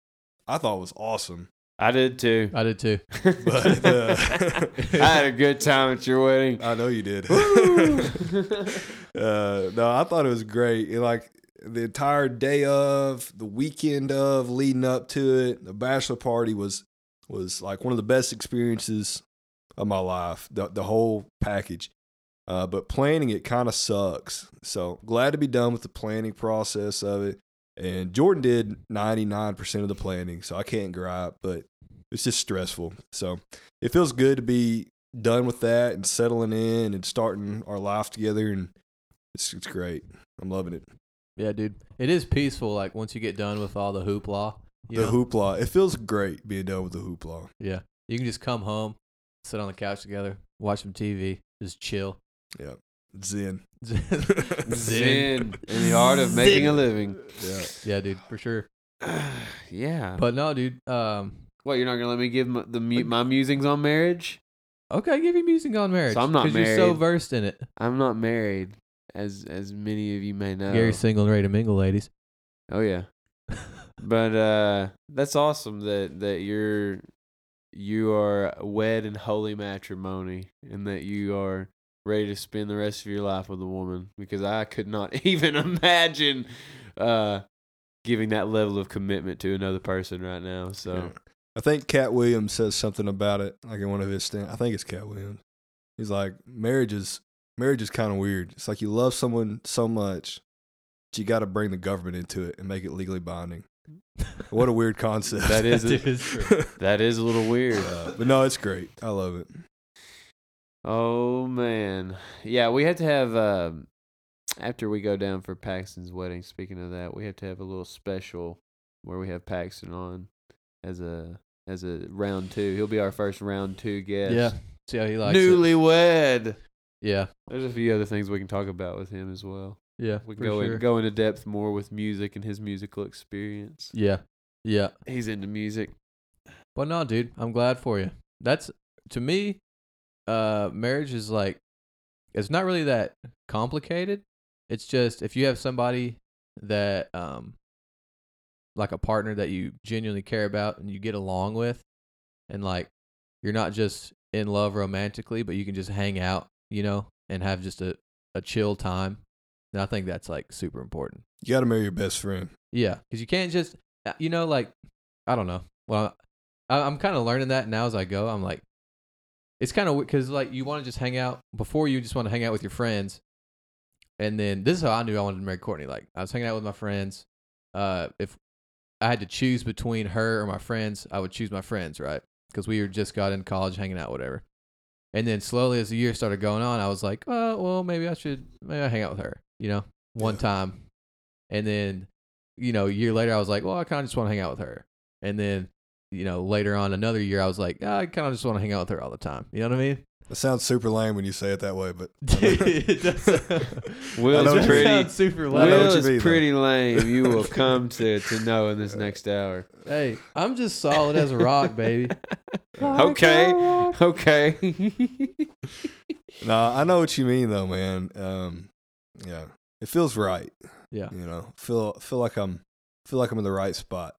C: I thought was awesome.
B: I did too.
A: I did too.
C: But, uh,
B: I had a good time at your wedding.
C: I know you did. Uh, no, I thought it was great. It, like the entire day of, the weekend of, leading up to it, the bachelor party was was like one of the best experiences of my life. The the whole package. Uh, but planning it kind of sucks. So glad to be done with the planning process of it. And Jordan did 99% of the planning, so I can't gripe, but it's just stressful. So it feels good to be done with that and settling in and starting our life together and it's it's great. I'm loving it.
A: Yeah, dude. It is peaceful. Like once you get done with all the hoopla,
C: the
A: know?
C: hoopla. It feels great being done with the hoopla.
A: Yeah, you can just come home, sit on the couch together, watch some TV, just chill.
C: Yeah. Zen.
B: Zen in the art of making a living.
C: Yeah.
A: Yeah, dude, for sure.
B: yeah.
A: But no, dude. Um,
B: what you're not gonna let me give my, the my musings on marriage?
A: okay, give you musings on marriage.
B: I'm not married.
A: you're so versed in it.
B: I'm not married, as as many of you may know.
A: Gary's single and ready to mingle, ladies.
B: Oh yeah. But uh that's awesome that that you're you are wed in holy matrimony and that you are ready to spend the rest of your life with a woman because I could not even imagine uh, giving that level of commitment to another person right now. So
C: Yeah. I think Katt Williams says something about it, like in one of his stand. I think it's Katt Williams. He's like, marriage is marriage is kind of weird. It's like you love someone so much, but you got to bring the government into it and make it legally binding. What a weird concept.
B: That is
A: That is true.
B: that is a little weird.
C: Uh, but no, it's great. I love it.
B: Oh man, yeah, we had to have um, after we go down for Paxton's wedding. Speaking of that, we have to have a little special where we have Paxton on as a as a round two. He'll be our first round two guest.
A: Yeah. See how he likes it.
B: newlywed.
A: Yeah.
B: There's a few other things we can talk about with him as well.
A: Yeah.
B: We go
A: sure.
B: in, go into depth more with music and his musical experience.
A: Yeah. Yeah.
B: He's into music.
A: But no, dude, I'm glad for you. That's to me, uh, marriage is like, it's not really that complicated. It's just if you have somebody that, um, like a partner that you genuinely care about and you get along with, and like you're not just in love romantically, but you can just hang out, you know, and have just a, a chill time. And I think that's like super important.
C: You got to marry your best friend.
A: Yeah, because you can't just, uh, you know, like, I don't know. Well, I, I'm kind of learning that now as I go. I'm like, it's kind of because like you want to just hang out before you just want to hang out with your friends, and then this is how I knew I wanted to marry Courtney. Like I was hanging out with my friends. Uh, if I had to choose between her or my friends, I would choose my friends, right? Because we were just got in college, hanging out, whatever. And then slowly, as the year started going on, I was like, oh, well, maybe I should, maybe I hang out with her, you know, one
C: Yeah.
A: time. And then, you know, a year later, I was like, well, I kind of just want to hang out with her. And then, you know, later on, another year, I was like, "Ah, I kind of just want to hang out with her all the time. You know what I mean?
C: It sounds super lame when you say it that way, but
A: It does-
B: Will's
C: know
B: pretty.
A: sounds super
C: I know
A: loud.
C: what
B: Will is
C: mean, though.
B: pretty lame. You will come to, to know in this next hour.
A: Hey, I'm just solid as a rock, baby.
B: Okay. Okay.
C: no, I know what you mean though, man. Um, yeah, it feels right.
A: Yeah.
C: You know, feel feel like I'm feel like I'm in the right spot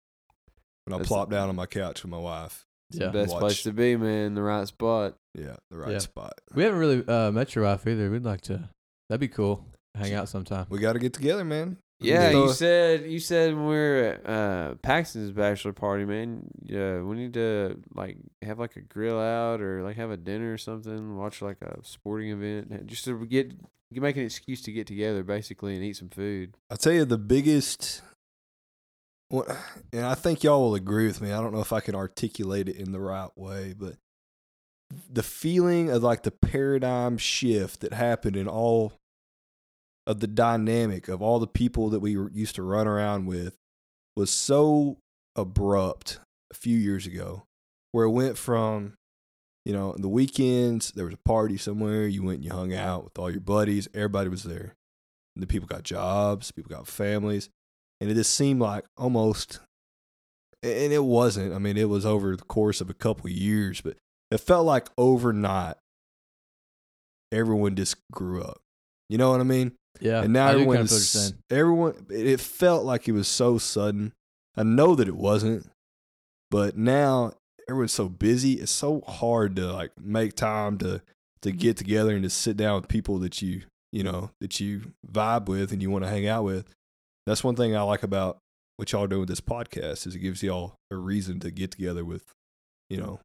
C: when I
B: That's-
C: plop down on my couch with my wife.
A: Yeah.
B: Best
C: Watch.
B: place to be, man. The right spot.
C: Yeah, the right
A: Yeah.
C: spot.
A: We haven't really uh, met your wife either. We'd like to. That'd be cool. Hang out sometime.
C: We got to get together, man.
B: Yeah,
C: So-
B: you said you said when we were at uh, Paxton's bachelor party, man. Yeah, we need to like have like a grill out or like have a dinner or something. Watch like a sporting event, just to get make an excuse to get together, basically, and eat some food.
C: I'll tell you the biggest, and I think y'all will agree with me. I don't know if I can articulate it in the right way, but the feeling of like the paradigm shift that happened in all of the dynamic of all the people that we used to run around with was so abrupt a few years ago, where it went from you know, the weekends, there was a party somewhere. You went and you hung out with all your buddies. Everybody was there. And the people got jobs, people got families. And it just seemed like almost, and it wasn't. I mean, it was over the course of a couple years, but it felt like overnight, everyone just grew up. You know what I mean?
A: Yeah.
C: and now
A: I kind of feel what you're
C: is, everyone it it felt like it was so sudden. I know that it wasn't but now everyone's so busy. It's so hard to like make time to to mm-hmm. get together and to sit down with people that you you know that you vibe with and you want to hang out with. That's one thing i like about what y'all doing with this podcast is it gives y'all a reason to get together with you know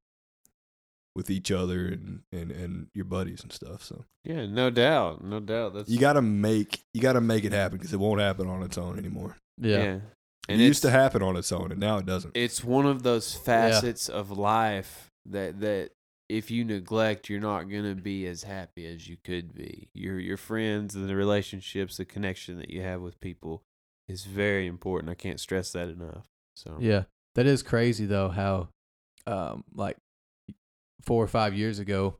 C: with each other and and, and your buddies and stuff so
B: Yeah, no doubt, no doubt. That's
C: you got to make you got to make it happen because it won't happen on its own anymore.
A: Yeah.
B: And
C: it used to happen on its own, and now it doesn't.
B: it's one of those facets of life that that if you neglect, you're not gonna be as happy as you could be. Your your friends and the relationships, the connection that you have with people is very important. I can't stress that enough. So
A: Yeah. That is crazy though how um like 4 or 5 years ago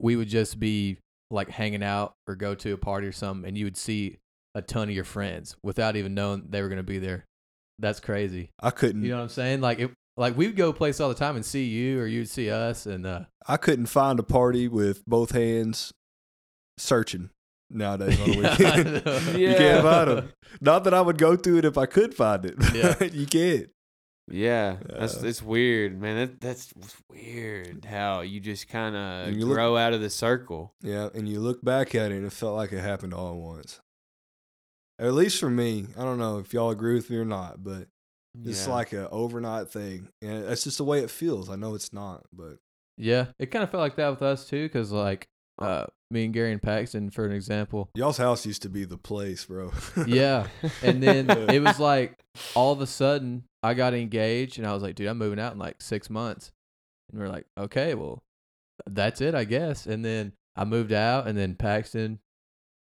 A: we would just be like hanging out or go to a party or something and you would see a ton of your friends without even knowing they were going to be there. That's crazy.
C: I couldn't.
A: You know what I'm saying? Like it like we would go place all the time and see you or you'd see us and uh
C: I couldn't find a party with both hands searching nowadays on the
A: Yeah,
C: weekend.
A: know.
C: you can't find them. Not that I would go through it if I could find it.
A: Yeah.
C: you can't.
B: Yeah, that's it's weird, man. That that's weird how you just kind of
C: you look-
B: grow out of the circle.
C: Yeah, and you look back at it and it felt like it happened all at once. At least for me, I don't know if y'all agree with me or not, but it's
B: Yeah.
C: like a overnight thing, and that's just the way it feels. I know it's not, but
A: Yeah, it kind of felt like that with us too, because like uh, me and Gary and Paxton, for an example.
C: y'all's house used to be the place, bro.
A: Yeah, and then it was like all of a sudden I got engaged, and I was like, dude, I'm moving out in like six months, and we are like, okay, well, that's it, I guess. And then I moved out, and then Paxton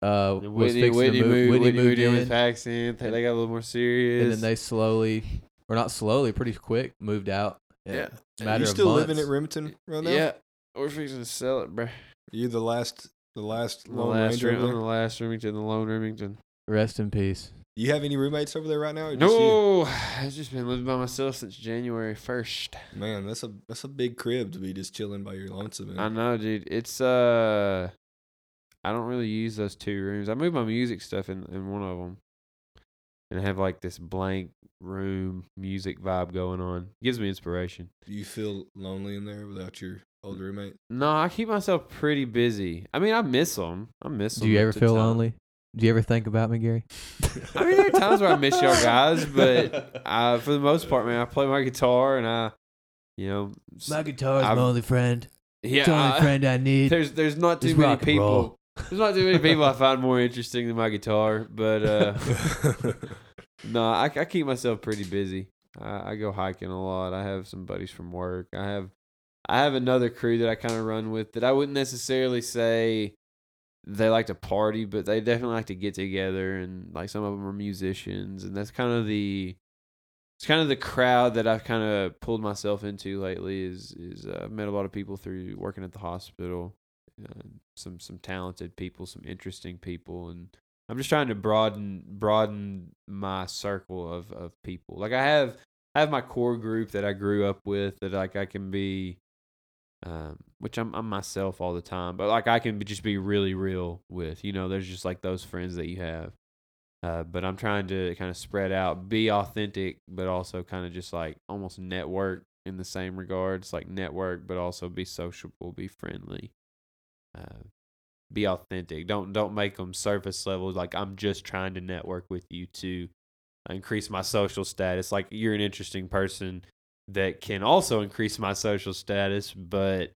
A: uh,
B: And
A: was
B: Whitney,
A: fixing
B: Whitney,
A: to move.
B: moved,
A: Whitney
B: Whitney
A: moved
B: moved in
A: in,
B: with Paxton. They they got a little more serious.
A: and then they slowly, or not slowly, pretty quick, moved out.
B: yeah.
A: matter
C: you
A: of
C: still living at Remington right now?
B: Yeah, we're fixing to sell it, bro.
C: you the last, the last
B: The
C: Lone
B: last,
C: Ranger.
B: Rem- the last Remington, the lone Remington.
A: Rest in peace.
C: You have any roommates over there right now? or just you?
B: No, I've just been living by myself since January first.
C: Man, that's a that's a big crib to be just chilling by your lonesome. in.
B: I know, dude. It's uh, I don't really use those two rooms. I move my music stuff in in one of them, and I have like this blank room music vibe going on. It Gives me inspiration.
C: Do you feel lonely in there without your old roommate?
B: No, I keep myself pretty busy. I mean, I miss them. I miss them.
A: Do you ever feel lonely? Do you ever think about me, Gary?
B: I mean, there are times where I miss y'all guys, but uh, for the most part, man, I play my guitar and I, you know, my
A: guitar's
B: I've-
A: only friend.
B: yeah, I- friend
A: I need.
B: there's there's not too many people.
A: roll.
B: There's not too many people I find more interesting than my guitar, but uh, no, I, I keep myself pretty busy. I, I go hiking a lot. I have some buddies from work. I have I have another crew that I kind of run with that I wouldn't necessarily say they like to party, but they definitely like to get together and like some of them are musicians and that's kind of the it's kind of the crowd that I've kind of pulled myself into lately is is uh, I've met a lot of people through working at the hospital some some talented people, some interesting people, and I'm just trying to broaden broaden my circle of of people. Like I have I have my core group that I grew up with that like I can be, um, which I'm I'm myself all the time, but like I can just be really real with. You know, there's just like those friends that you have. Uh, but I'm trying to kind of spread out, be authentic, but also kind of just like almost network in the same regards, like network, but also be sociable, be friendly uh, be authentic. Don't don't make them surface level. Like I'm just trying to network with you to increase my social status. Like you're an interesting person that can also increase my social status, but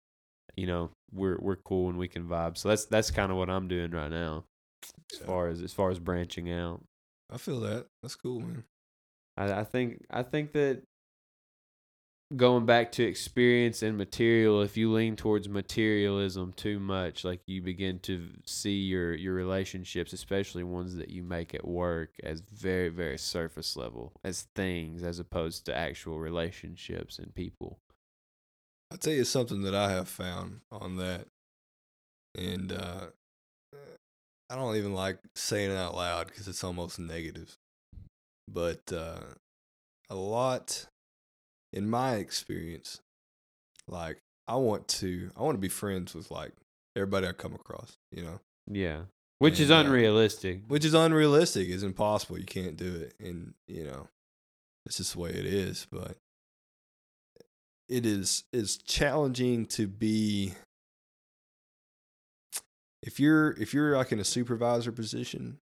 B: you know we're we're cool and we can vibe. So that's that's kind of what I'm doing right now, as
C: Yeah.
B: far as as far as branching out.
C: I feel that. That's cool, man.
B: I, I think I think that going back to experience and material, if you lean towards materialism too much, like you begin to see your your relationships, especially ones that you make at work, as very very surface level, as things, as opposed to actual relationships and people.
C: I'll tell you something that I have found on that. And uh, I don't even like saying it out loud because it's almost negative. But uh, a lot, in my experience, like I want to, I want to be friends with like everybody I come across, you know,
B: Yeah, which is
C: And, uh,
B: unrealistic.
C: which is unrealistic. It's impossible. You can't do it. And, you know, it's just the way it is. But it is is challenging to be if you're if you're like in a supervisor position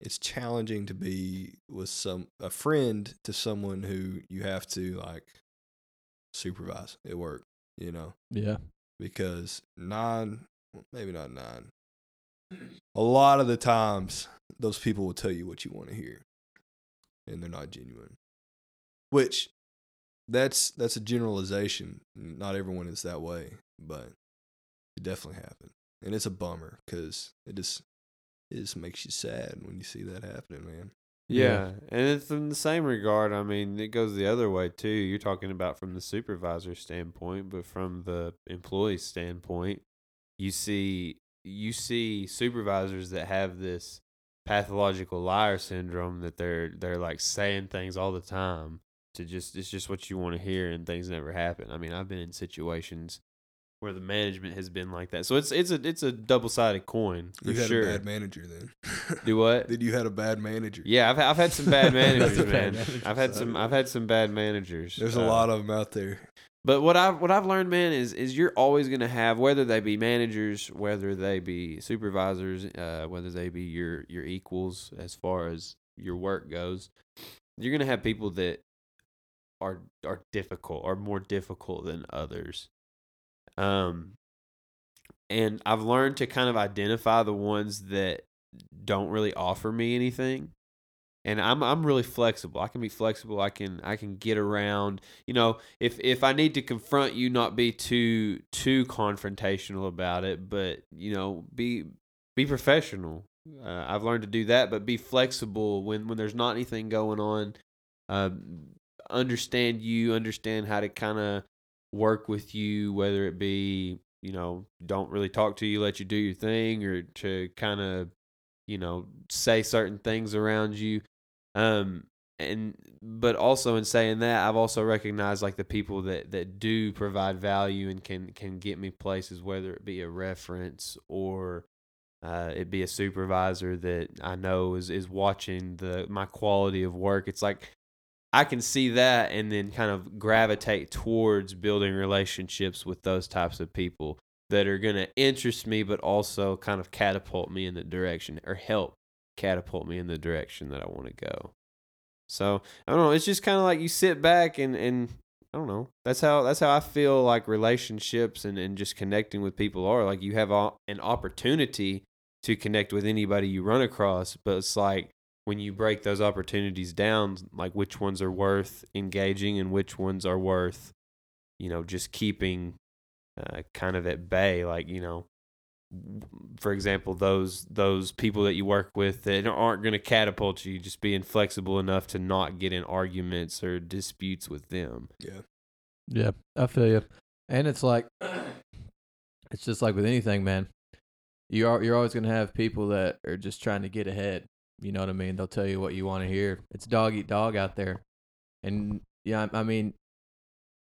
C: it's challenging to be with some a friend to someone who you have to like supervise at work you know
A: Yeah.
C: because nine, maybe not nine, a lot of the times those people will tell you what you want to hear, and they're not genuine. Which, that's that's a generalization. Not everyone is that way, but it definitely happened, and it's a bummer because it just it just makes you sad when you see that happening, man.
B: Yeah.
A: Yeah.
B: and it's in the same regard. I mean, it goes the other way too. You're talking about from the supervisor standpoint, but from the employee standpoint, you see you see supervisors that have this pathological liar syndrome that they're they're like saying things all the time to just it's just what you want to hear and things never happen. I mean, I've been in situations where the management has been like that. So it's it's a it's a double sided coin for
C: You had
B: sure.
C: a bad manager then.
B: Do what?
C: Did you had a bad manager?
B: Yeah, I've I've had some bad managers,
A: a bad
B: man.
A: manager,
B: I've had some I've had some bad managers.
C: There's a
B: Uh,
C: lot of them out there.
B: But what I've what I've learned, man, is is you're always gonna have whether they be managers, whether they be supervisors, uh, whether they be your your equals as far as your work goes, you're gonna have people that are are difficult, are more difficult than others. Um, and I've learned to kind of identify the ones that don't really offer me anything. And I'm I'm really flexible. I can be flexible. I can I can get around. You know, if if I need to confront you, not be too too confrontational about it, but you know, be be professional. Uh, I've learned to do that, but be flexible when when there's not anything going on. Um, understand you, understand how to kind of work with you, whether it be you know don't really talk to you, let you do your thing, or to kind of you know say certain things around you. Um, and but also in saying that, I've also recognized like the people that that do provide value and can can get me places, whether it be a reference or uh, it be a supervisor that I know is is watching the my quality of work. It's like I can see that and then kind of gravitate towards building relationships with those types of people that are going to interest me, but also kind of catapult me in the direction or help catapult me in the direction that I want to go. So I don't know. It's just kind of like you sit back and and I don't know. That's how that's how I feel like relationships and and just connecting with people are. Like you have an opportunity to connect with anybody you run across, but it's like when you break those opportunities down, like which ones are worth engaging and which ones are worth, you know, just keeping uh, kind of at bay. Like you know, for example, those those people that you work with that aren't going to catapult you, just being flexible enough to not get in arguments or disputes with them.
C: Yeah.
A: Yeah, I feel you. And it's like, it's just like with anything, man. You are you're always gonna have people that are just trying to get ahead. You know what I mean? They'll tell you what you want to hear. It's dog eat dog out there, and yeah, I mean,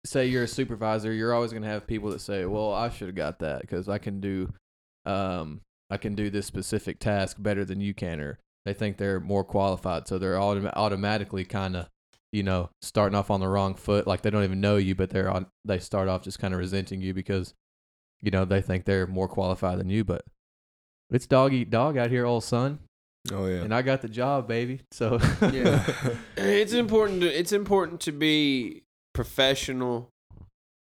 A: say you're a supervisor, you're always gonna have people that say, "Well, I should have got that because I can do, um, I can do this specific task better than you can," or they think they're more qualified, so they're autom- automatically kind of you know, starting off on the wrong foot. Like they don't even know you, but they're on. They start off just kind of resenting you because, you know, they think they're more qualified than you. But it's dog eat dog out here, old son.
C: Oh yeah.
A: And I got the job, baby. So
B: Yeah. it's important to it's important to be professional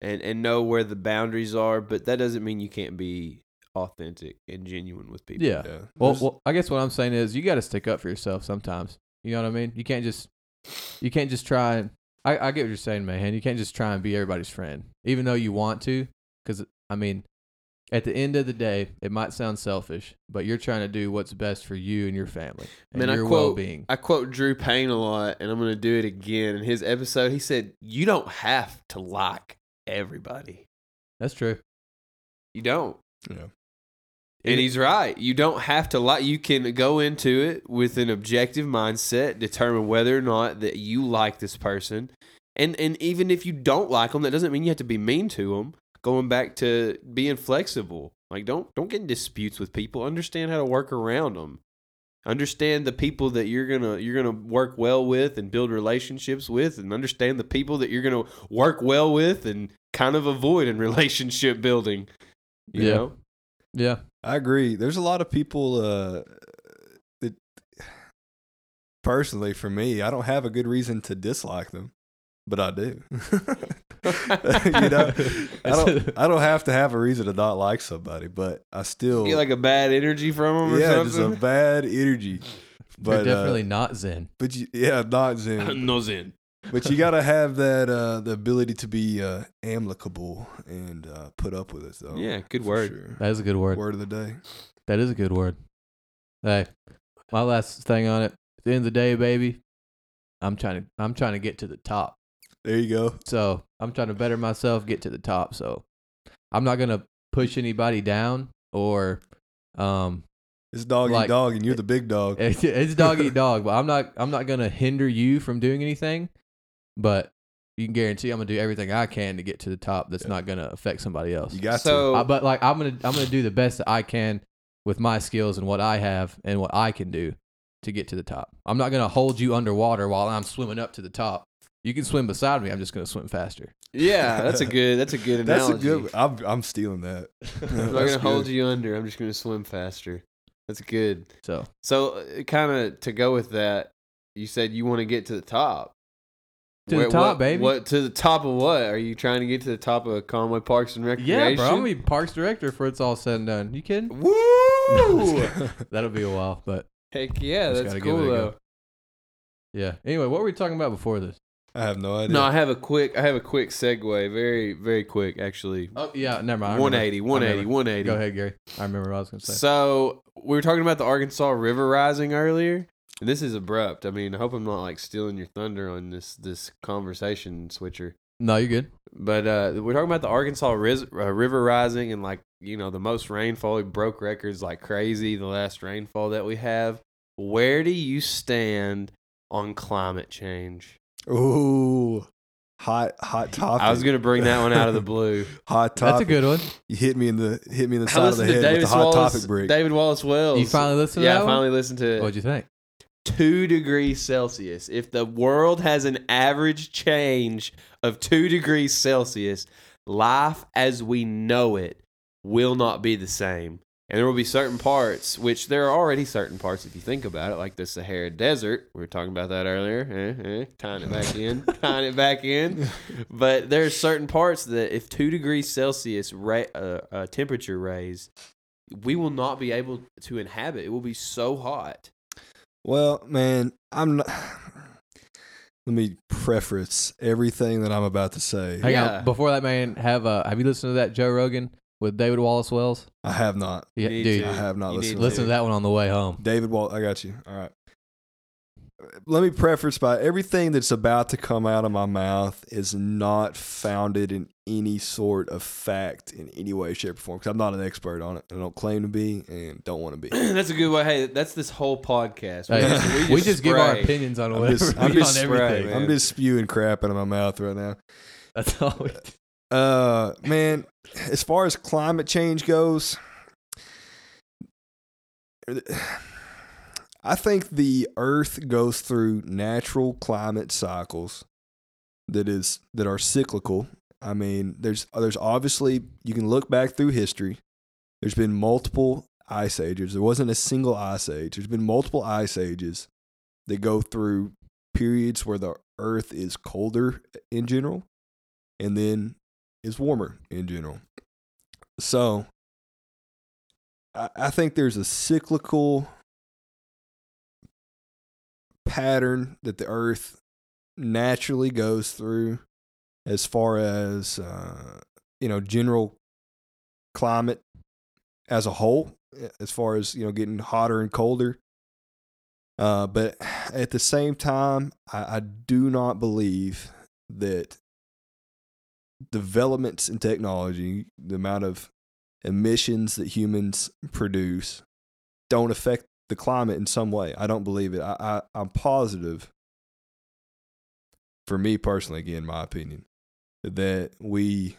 B: and and know where the boundaries are, but that doesn't mean you can't be authentic and genuine with people.
A: yeah.
C: yeah.
A: Well, well, I guess what I'm saying is you got to stick up for yourself sometimes. You know what I mean? You can't just, you can't just try and. I, I get what you're saying, man. You can't just try and be everybody's friend, even though you want to. Because I mean, at the end of the day, it might sound selfish, but you're trying to do what's best for you and your family and
B: Man, I
A: your
B: quote-
A: well-being.
B: I quote Drew Payne a lot, and I'm going to do it again. In his episode, he said, You don't have to like everybody.
A: That's true.
B: You don't.
C: yeah.
B: And he's right. You don't have to like. You can go into it with an objective mindset, determine whether or not that you like this person, and and even if you don't like them, that doesn't mean you have to be mean to them. Going back to being flexible, like don't don't get in disputes with people. Understand how to work around them. Understand the people that you're gonna you're gonna work well with and build relationships with, and understand the people that you're gonna work well with and kind of avoid in relationship building. You
A: Yeah.
B: know?
A: Yeah.
C: I agree. There's a lot of people uh that personally for me, I don't have a good reason to dislike them, but I do. you know, I don't I don't have to have a reason to not like somebody, but I still
B: get like a bad energy from them or
C: yeah, just a bad energy.
A: But
C: But
A: definitely
C: uh,
A: not Zen.
C: but you, yeah, not Zen.
B: no zen.
C: but you gotta have that uh the ability to be uh amicable and uh put up with it though.
B: Yeah, good word.
C: sure.
A: That is a good word.
C: Word of the day.
A: That is a good word. Hey, my last thing on it. At the end of the day, baby, I'm trying to I'm trying to get to the top.
C: There you go.
A: So I'm trying to better myself, get to the top. So I'm not gonna push anybody down or um
C: It's dog
A: Like-
C: eat dog, and you're the big dog.
A: it's, it's dog eat dog. But I'm not I'm not gonna hinder you from doing anything. But you can guarantee I'm gonna do everything I can to get to the top. That's
C: Yeah.
A: not gonna affect somebody else.
C: You got
B: So-
A: Uh, but like I'm gonna I'm gonna do the best that I can with my skills and what I have and what I can do to get to the top. I'm not gonna hold you underwater while I'm swimming up to the top. You can swim beside me. I'm just gonna swim faster.
B: Yeah, that's a good. That's a good
C: to. That's a good. I'm, I'm stealing that.
B: I'm not gonna hold you under. I'm just gonna swim faster. That's good.
A: So
B: So, uh, kind of to go with that, you said you want to get to the top.
A: To the top,
B: what,
A: baby.
B: What to the top of what? Are you trying to get to the top of Conway Parks and Recreation?
A: yeah, bro, I'm gonna be parks director for it's all said and done. You kidding?
B: Woo!
A: That'll be a while, but
B: Heck yeah,
A: that's
B: that's
A: gotta
B: cool
A: go.
B: though.
A: yeah. Anyway, what were we talking about before this?
C: I have no idea.
B: No, I have a quick. I have a quick segue. Very, very quick, actually.
A: Oh yeah, never mind. I
B: 180,
A: I
B: 180, 180.
A: Go ahead, Gary. I remember what I was gonna say.
B: So we were talking about the Arkansas River rising earlier. And this is abrupt. I mean, I hope I'm not like stealing your thunder on this this conversation switcher.
A: No, you're good.
B: But uh, we're talking about the Arkansas Riz- uh, River rising and like you know the most rainfall. It broke records like crazy. The last rainfall that we have. Where do you stand on climate change?
C: Ooh, hot, hot topic.
B: I was gonna bring that one out of the blue.
C: hot topic.
A: That's a good one.
C: You hit me in the hit me in the
B: I
C: side of the
B: listened to
C: head with
B: David
C: the hot
B: Wallace.
C: topic break.
B: David Wallace Wells.
A: You finally listened to
B: yeah,
A: that
B: I
A: one?
B: finally listened to it.
A: What'd you think?
B: two degrees Celsius. If the world has an average change of two degrees Celsius, life as we know it will not be the same. And there will be certain parts, which there are already certain parts if you think about it, like the Sahara Desert. We were talking about that earlier. Eh, eh, tying it back in, tying it back in. But there's certain parts that if two degrees Celsius ra- uh, uh, temperature raise, we will not be able to inhabit. It will be so hot.
C: Well, man, I'm not. Let me preface everything that I'm about to say.
A: Hang
B: Yeah.
A: on. Before that, man, have uh, have you listened to that Joe Rogan with David Wallace Wells?
C: I have not.
A: Yeah,
B: need
A: dude,
C: I have not
B: You
C: listened.
B: need
A: listen to that one on the way home.
C: David Wall, I got you. All right. Let me preface by everything that's about to come out of my mouth is not founded in any sort of fact in any way, shape, or form. Because I'm not an expert on it. I don't claim to be and don't want to be.
B: that's a good way. Hey, that's this whole podcast.
A: Hey,
B: just-
A: we, just, give our opinions on
C: I'm just- I'm just
A: on
B: spray,
A: everything.
C: I'm just spewing crap out of my mouth right now.
A: That's all.
C: Uh, man, as far as climate change goes, I think the Earth goes through natural climate cycles that is that are cyclical. I mean, there's there's obviously you can look back through history. There's been multiple ice ages. There wasn't a single ice age. There's been multiple ice ages that go through periods where the Earth is colder in general, and then is warmer in general. So I, I think there's a cyclical pattern that the earth naturally goes through as far as uh, you know general climate as a whole as far as you know getting hotter and colder uh, but at the same time I, I do not believe that developments in technology, the amount of emissions that humans produce, don't affect the climate in some way. I don't believe it. I, I, I'm positive, for me personally, again, my opinion, that we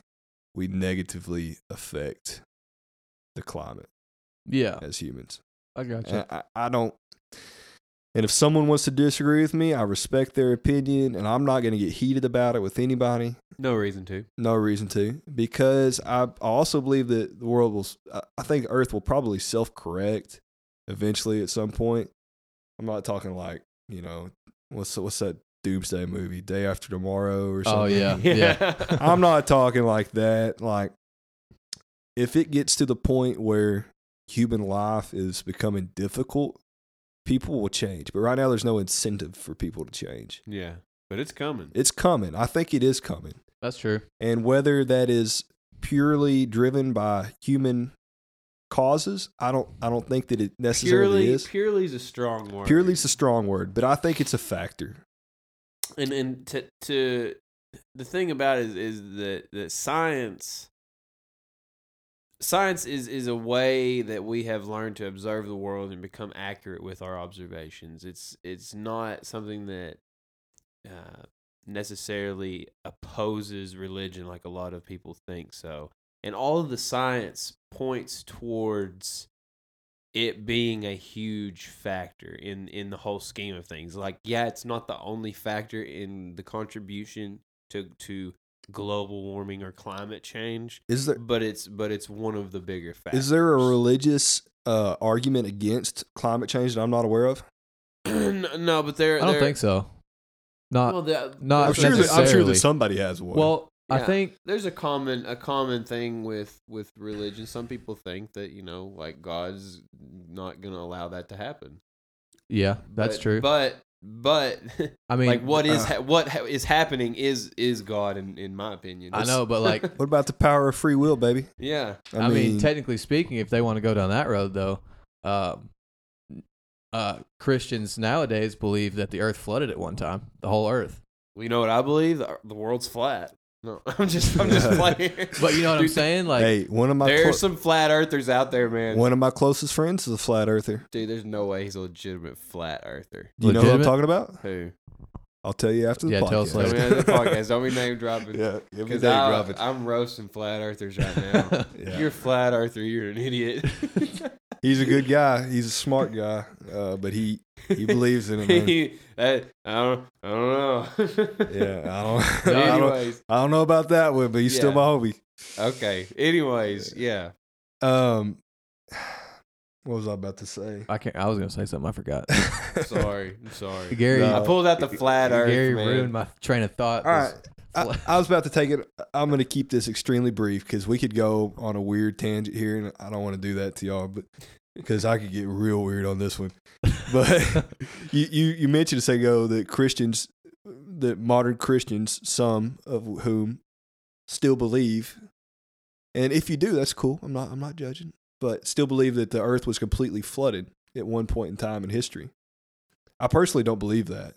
C: we negatively affect the climate
A: Yeah,
C: as humans.
A: I got you.
C: I, I don't. And if someone wants to disagree with me, I respect their opinion, and I'm not going to get heated about it with anybody.
B: No reason to.
C: No reason to, because I also believe that the world will. I- I think Earth will probably self-correct eventually at some point. I'm not talking like you know what's what's that doomsday movie, Day After Tomorrow or oh, something.
A: Oh yeah, yeah.
C: I'm not talking like that. Like, if it gets to the point where human life is becoming difficult, people will change. But right now, there's no incentive for people to change.
B: yeah, but it's coming.
C: It's coming. I think it is coming.
A: That's true.
C: And whether that is purely driven by human causes, I don't. I don't think that it necessarily
B: Purely,
C: is.
B: purely is a strong word.
C: Purely is a strong word, but I think it's a factor.
B: and and to to the thing about it is, is that that science science is is a way that we have learned to observe the world and become accurate with our observations it's it's not something that uh, necessarily opposes religion like a lot of people think so. And all of the science points towards it being a huge factor in in the whole scheme of things. Like, yeah, it's not the only factor in the contribution to to global warming or climate change,
C: Is there
B: but it's but it's one of the bigger factors.
C: is there a religious uh, argument against climate change that I'm not aware of?
B: no, no, but there.
A: I don't
B: there-
A: think so. Not
B: Well, that,
A: not
C: I'm sure, that, I'm sure that somebody has one.
A: well. I think
B: there's a common a common thing with with religion. Some people think that you know, like God's not gonna allow that to happen.
A: yeah, that's
B: But-
A: true.
B: But but
A: I mean,
B: like what is
C: uh,
B: ha- what ha- is happening is is God in in my opinion.
A: I know, but like,
C: what about the power of free will, baby?
B: yeah,
A: I, mean, technically speaking, if they want to go down that road, though, um, uh, Christians nowadays believe that the Earth flooded at one time, the whole Earth.
B: well, you know what I believe? The, the world's flat. No, I'm just I'm just playing.
A: But you know what I'm
B: Dude,
A: saying? Like,
C: hey, one of my
B: There's
C: clo-
B: some flat earthers out there, man.
C: one of my closest friends is a flat earther.
B: Dude, there's no way he's a legitimate flat earther.
C: Do you know what I'm
A: Legitimate?
C: talking about?
B: Who?
C: I'll tell you after the
A: Yeah,
C: podcast.
A: tell us
B: Don't
A: later.
B: be the podcast. Don't be name dropping.
C: yeah, give me
B: Because
C: that drop it.
B: I'm roasting flat earthers right now.
C: Yeah.
B: You're a flat earther. You're an idiot.
C: He's a good guy. He's a smart guy, uh, but he he believes in it. Man.
B: He- that- I don't. I don't know.
C: Yeah, I don't, I don't. I don't know about that one, but he's still my homie.
B: okay. Anyways, yeah.
C: Um, what was I about to say?
A: I can't. I was gonna say something. I forgot.
B: Sorry. I'm sorry.
A: Gary,
C: No.
B: I pulled out the flat earth.
A: Gary
B: man.
A: ruined my train of thought.
C: All right. I, I was about to take it. I'm going to keep this extremely brief because we could go on a weird tangent here, and I don't want to do that to y'all, but because I could get real weird on this one. But you, you you mentioned a second ago that Christians, that modern Christians, some of whom still believe, and if you do, that's cool. I'm not I'm not judging, but still believe that the Earth was completely flooded at one point in time in history. I personally don't believe that.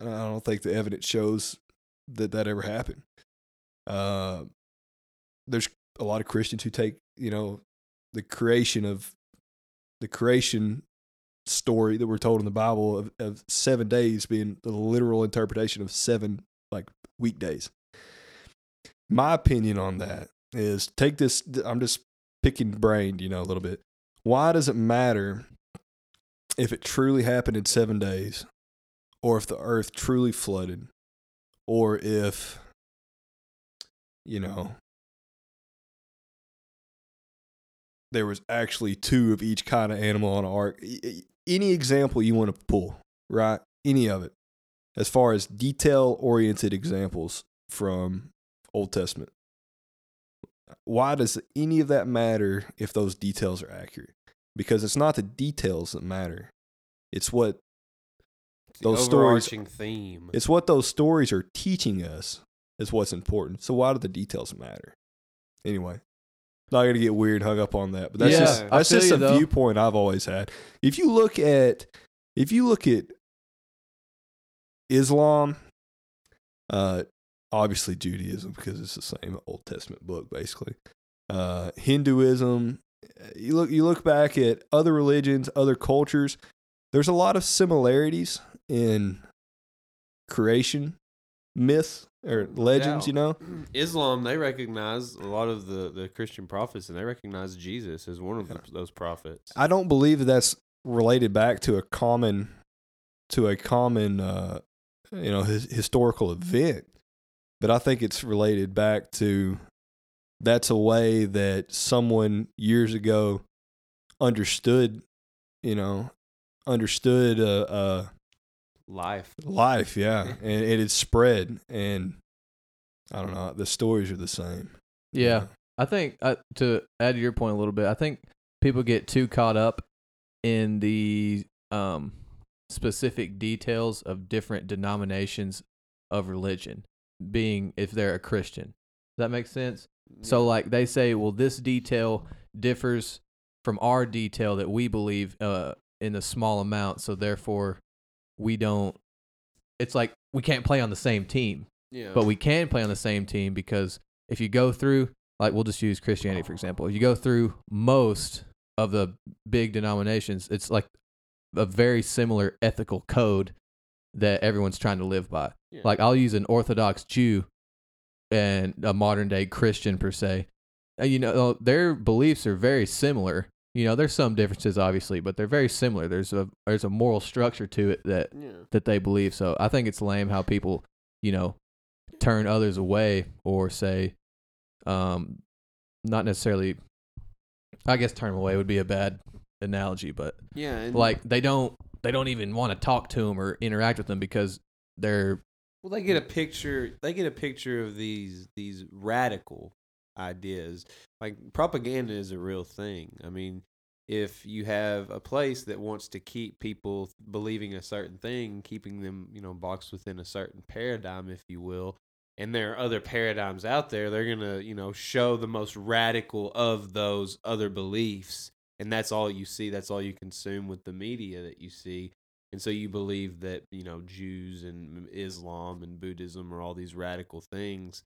C: I don't think the evidence shows that that ever happened. Uh, there's a lot of Christians who take you know the creation of the creation story that we're told in the Bible of, of seven days being the literal interpretation of seven like weekdays. My opinion on that is take this. I'm just picking brain, you know, a little bit. Why does it matter if it truly happened in seven days, or if the earth truly flooded, or if you know there was actually two of each kind of animal on an ark. Any example you want to pull, right? Any of it, as far as detail oriented examples from Old Testament. Why does any of that matter if those details are accurate? Because it's not the details that matter. It's what
B: the
C: Those stories-
B: theme.
C: it's what those stories are teaching us is what's important. So why do the details matter? Anyway, not gonna get weird hung up on that, but that's
A: Yeah,
C: just that's just a
A: though.
C: viewpoint I've always had. If you look at if you look at Islam, uh, obviously Judaism because it's the same Old Testament book basically. Uh, Hinduism, you look you look back at other religions, other cultures. There's a lot of similarities in creation myth or legends.
B: Yeah.
C: You know,
B: Islam, they recognize a lot of the, the Christian prophets, and they recognize Jesus as one of the, those prophets.
C: I don't believe that that's related back to a common to a common uh, you know his, historical event, but I think it's related back to that's a way that someone years ago understood, you know, understood uh, uh,
B: Life.
C: life, yeah, and it had spread, and I don't know, the stories are the same.
A: yeah. I think uh, to add to your point a little bit, I think people get too caught up in the um, specific details of different denominations of religion, being if they're a Christian. Does that make sense? So, like they say, well, this detail differs from our detail that we believe uh, in a small amount, so therefore we don't. It's like we can't play on the same team
B: yeah.
A: but we can play on the same team because if you go through like we'll just use christianity for example if you go through most of the big denominations it's like a very similar ethical code that everyone's trying to live by
B: Yeah.
A: Like I'll use an Orthodox Jew and a modern day Christian per se. And, you know, their beliefs are very similar. You know, there's some differences obviously, but they're very similar. There's a there's a moral structure to it that
B: yeah.
A: that they believe. So I think it's lame how people, you know, turn others away or say, um, not necessarily. I guess turn them away would be a bad analogy, but
B: Yeah, and
A: like they don't they don't even want to talk to them or interact with them because they're
B: Well, they get a picture. They get a picture of these these radical ideas. Like propaganda is a real thing. I mean, if you have a place that wants to keep people believing a certain thing, keeping them, you know, boxed within a certain paradigm, if you will, and there are other paradigms out there, they're gonna, you know, show the most radical of those other beliefs, and that's all you see. That's all you consume with the media that you see. And so you believe that, you know, Jews and Islam and Buddhism are all these radical things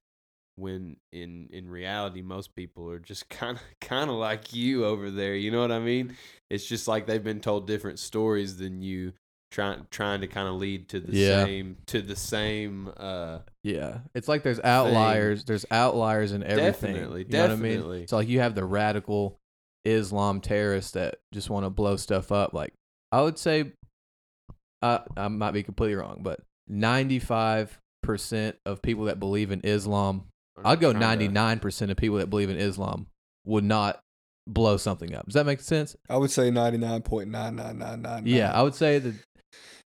B: when in in reality most people are just kind of kind of like you over there, you know what I mean? It's just like they've been told different stories than you trying trying to kind of lead to the
A: Yeah.
B: same to the same uh
A: yeah. It's like there's outliers. There's outliers in everything.
B: Definitely,
A: you know what I
B: definitely.
A: mean? So like you have the radical Islam terrorists that just want to blow stuff up. Like I would say, uh, I might be completely wrong, but 95 percent of people that believe in Islam I'd go 99% of people that believe in Islam would not blow something up. Does that make sense?
C: I would say ninety nine point nine nine nine nine.
A: Yeah, I would say that.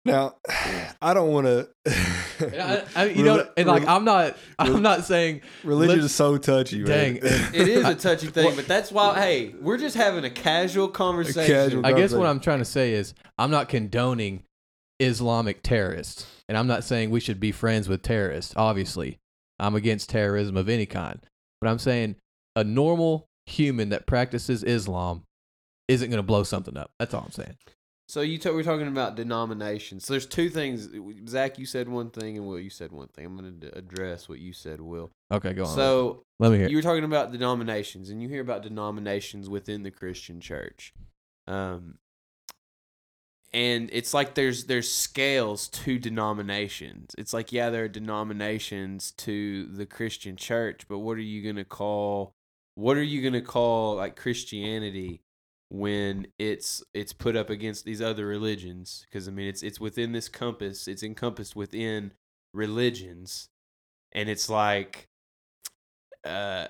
C: Now, I don't want to.
A: I, I, you know, and like I'm not, I'm not saying,
C: religion is so touchy.
A: dang.
B: It is a touchy thing, but that's why hey, we're just having a casual conversation.
C: casual-
A: I guess what I'm trying to say is I'm not condoning Islamic terrorists, and I'm not saying we should be friends with terrorists. Obviously, I'm against terrorism of any kind, but I'm saying a normal human that practices Islam isn't going to blow something up. That's all I'm saying.
B: So you t- we're talking about denominations. So there's two things. Zach, you said one thing, and Will, you said one thing. I'm going to address what you said, Will.
A: Okay, go on.
B: So
A: let me hear.
B: you were talking about denominations, and you hear about denominations within the Christian church, um, and it's like there's there's scales to denominations. It's like yeah, there are denominations to the Christian church, but what are you gonna call? What are you gonna call like Christianity? when it's it's put up against these other religions because I mean it's it's within this compass it's encompassed within religions and it's like uh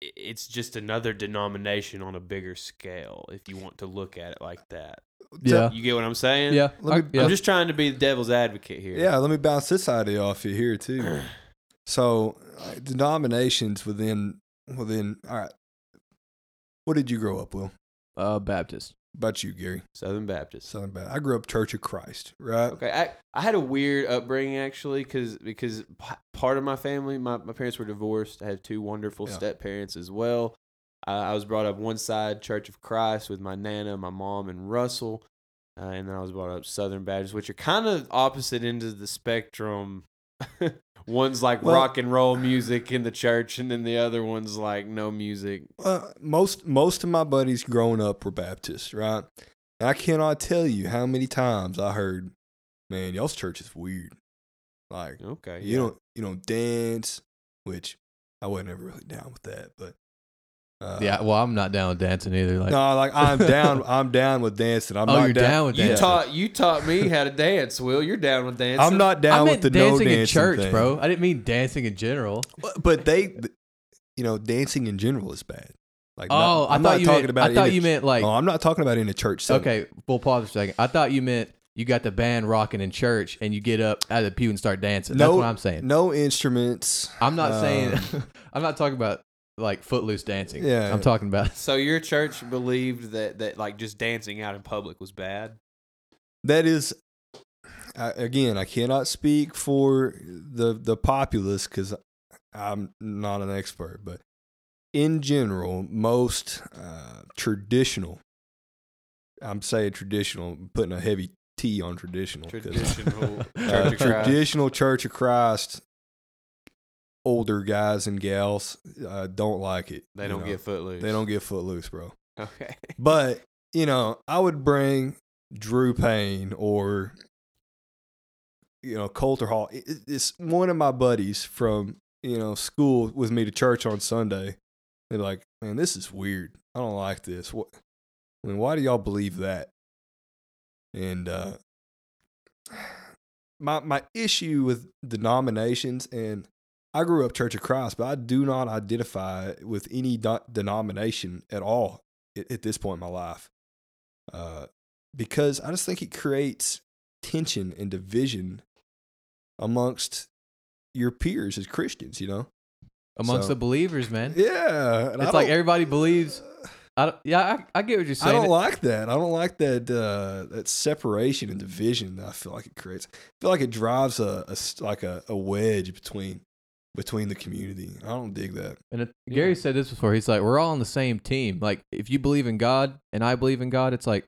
B: it's just another denomination on a bigger scale if you want to look at it like that
A: Yeah.
B: you get what I'm saying
A: Yeah,
C: Let
A: I, yeah.
B: I'm just trying to be the devil's advocate here
C: Yeah, let me bounce this idea off you here too. So, uh, denominations within within. All right, what did you grow up, Will?
A: uh, Baptist.
C: About you, Gary?
B: Southern Baptist
C: Southern Baptist. I grew up Church of Christ, right?
B: Okay, I, I had a weird upbringing actually, cause because p- part of my family, my, my parents were divorced. I have two wonderful
C: Yeah.
B: step parents as well. Uh, I was brought up one side Church of Christ with my nana, my mom, and Russell, uh, and then I was brought up Southern Baptist, which are kind of opposite ends of the spectrum. one's like
C: Well-
B: rock and roll music in the church, and then the other one's like no music.
C: Uh, most most of my buddies growing up were Baptists, right? And I cannot tell you how many times I heard, "Man, y'all's church is weird." Like
B: Okay,
C: you don't you don't dance, which I wasn't ever really down with that, but uh,
A: yeah, well, I'm not down with dancing either. Like,
C: no, like I'm down. I'm down with dancing. I'm
A: Oh,
C: not
A: you're down with
B: You
A: dancing.
B: taught you taught me how to dance. Will you're down with dancing?
C: I'm not down
A: I
C: with
A: meant
C: the no
A: dancing
C: dancing
A: in church,
C: thing.
A: bro. I didn't mean dancing in general.
C: But- But they, you know, dancing in general is bad. Like,
A: Oh,
C: not,
A: I
C: I'm
A: thought
C: not
A: you
C: talking
A: meant.
C: about.
A: I thought
C: in a
A: you meant like.
C: No, I'm not talking about in a church. setting.
A: okay, we'll pause for a second. I thought you meant you got the band rocking in church and you get up out of the pew and start dancing. That's
C: No-
A: what I'm saying.
C: no instruments.
A: I'm not saying.
C: um,
A: I'm not talking about like footloose dancing.
C: Yeah.
A: I'm talking about.
B: So your church believed that that like just dancing out in public was bad.
C: that is I, again i cannot speak for the the populace because i'm not an expert but in general most uh, traditional i'm saying traditional putting a heavy t on traditional 'cause,
B: Traditional
C: uh,
B: Church of
C: traditional church of christ older guys and gals uh, don't like it
B: They don't
C: know.
B: get footloose.
C: they don't get footloose bro
B: Okay.
C: but you know, I would bring Drew Payne or you know, Coulter Hall. It, it- it's one of my buddies from you know school with me to church on Sunday. They're like, man, this is weird. I don't like this. What? I mean, why do y'all believe that? And uh, my my issue with denominations, and I grew up Church of Christ, but I do not identify with any do- denomination at all at, at this point in my life, uh, because I just think it creates tension and division amongst your peers as Christians. You know?
A: Amongst
C: So-
A: the believers, man.
C: Yeah,
A: It's like everybody believes. I don't, yeah, I, I get what you're saying.
C: I don't like that. I don't like that uh, that separation and division that I feel like it creates. I feel like it drives a, a like a, a wedge between between the community. I don't dig that.
A: And it, Gary said this before. He's like, we're all on the same team. Like, if you believe in God and I believe in God, it's like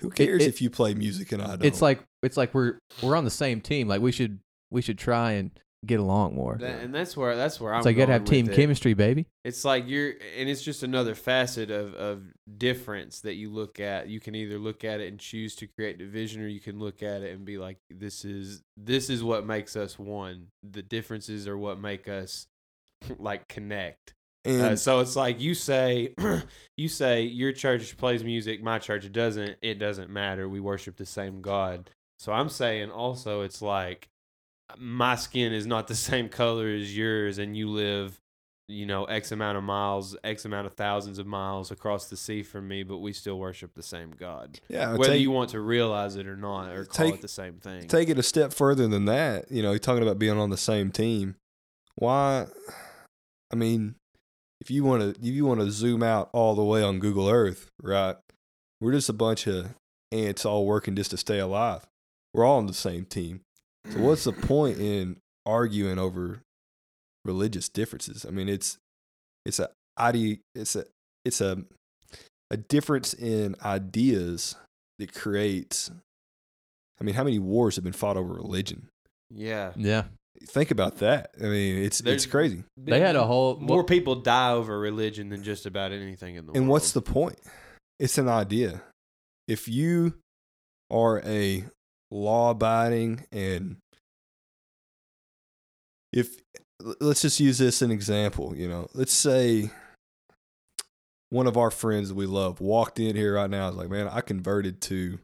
C: Who cares
A: it-
C: if you play music and I don't?
A: it's like it's like we're we're on the same team. Like we should we should try and get along more.
B: That- and that's where that's where I'm.
A: It's like you gotta have team
B: with it.
A: chemistry, baby.
B: It's like you're, and it's just another facet of, of difference that you look at. You can either look at it and choose to create division, or you can look at it and be like, "This is this is what makes us one. The differences are what make us like connect."
C: and
B: Uh, so it's like you say, you say your church plays music, my church doesn't. It doesn't matter. We worship the same God. So I'm saying also, it's like my skin is not the same color as yours, and you live, you know, X amount of miles, X amount of thousands of miles across the sea from me, but we still worship the same God.
C: yeah,
B: Whether
C: take,
B: you want to realize it or not, or call
C: Take-
B: it the same thing.
C: take it a step further than that. You know, you're talking about being on the same team. Why? I mean, if you want to, if you want to zoom out all the way on Google Earth, right? We're just a bunch of ants all working just to stay alive. We're all on the same team. So what's the point in arguing over religious differences? I mean, it's it's a idea, it's a it's a a difference in ideas that creates. I mean, how many wars have been fought over religion?
B: yeah.
A: Yeah,
C: Think about that. I mean, it's
B: There's-
C: it's crazy.
A: they had a whole
B: More people die over religion than just about anything in the world.
C: And what's the point? It's an idea. If you are a law abiding and if let's just use this as an example, you know, let's say one of our friends that we love walked in here right now is like, man, I converted to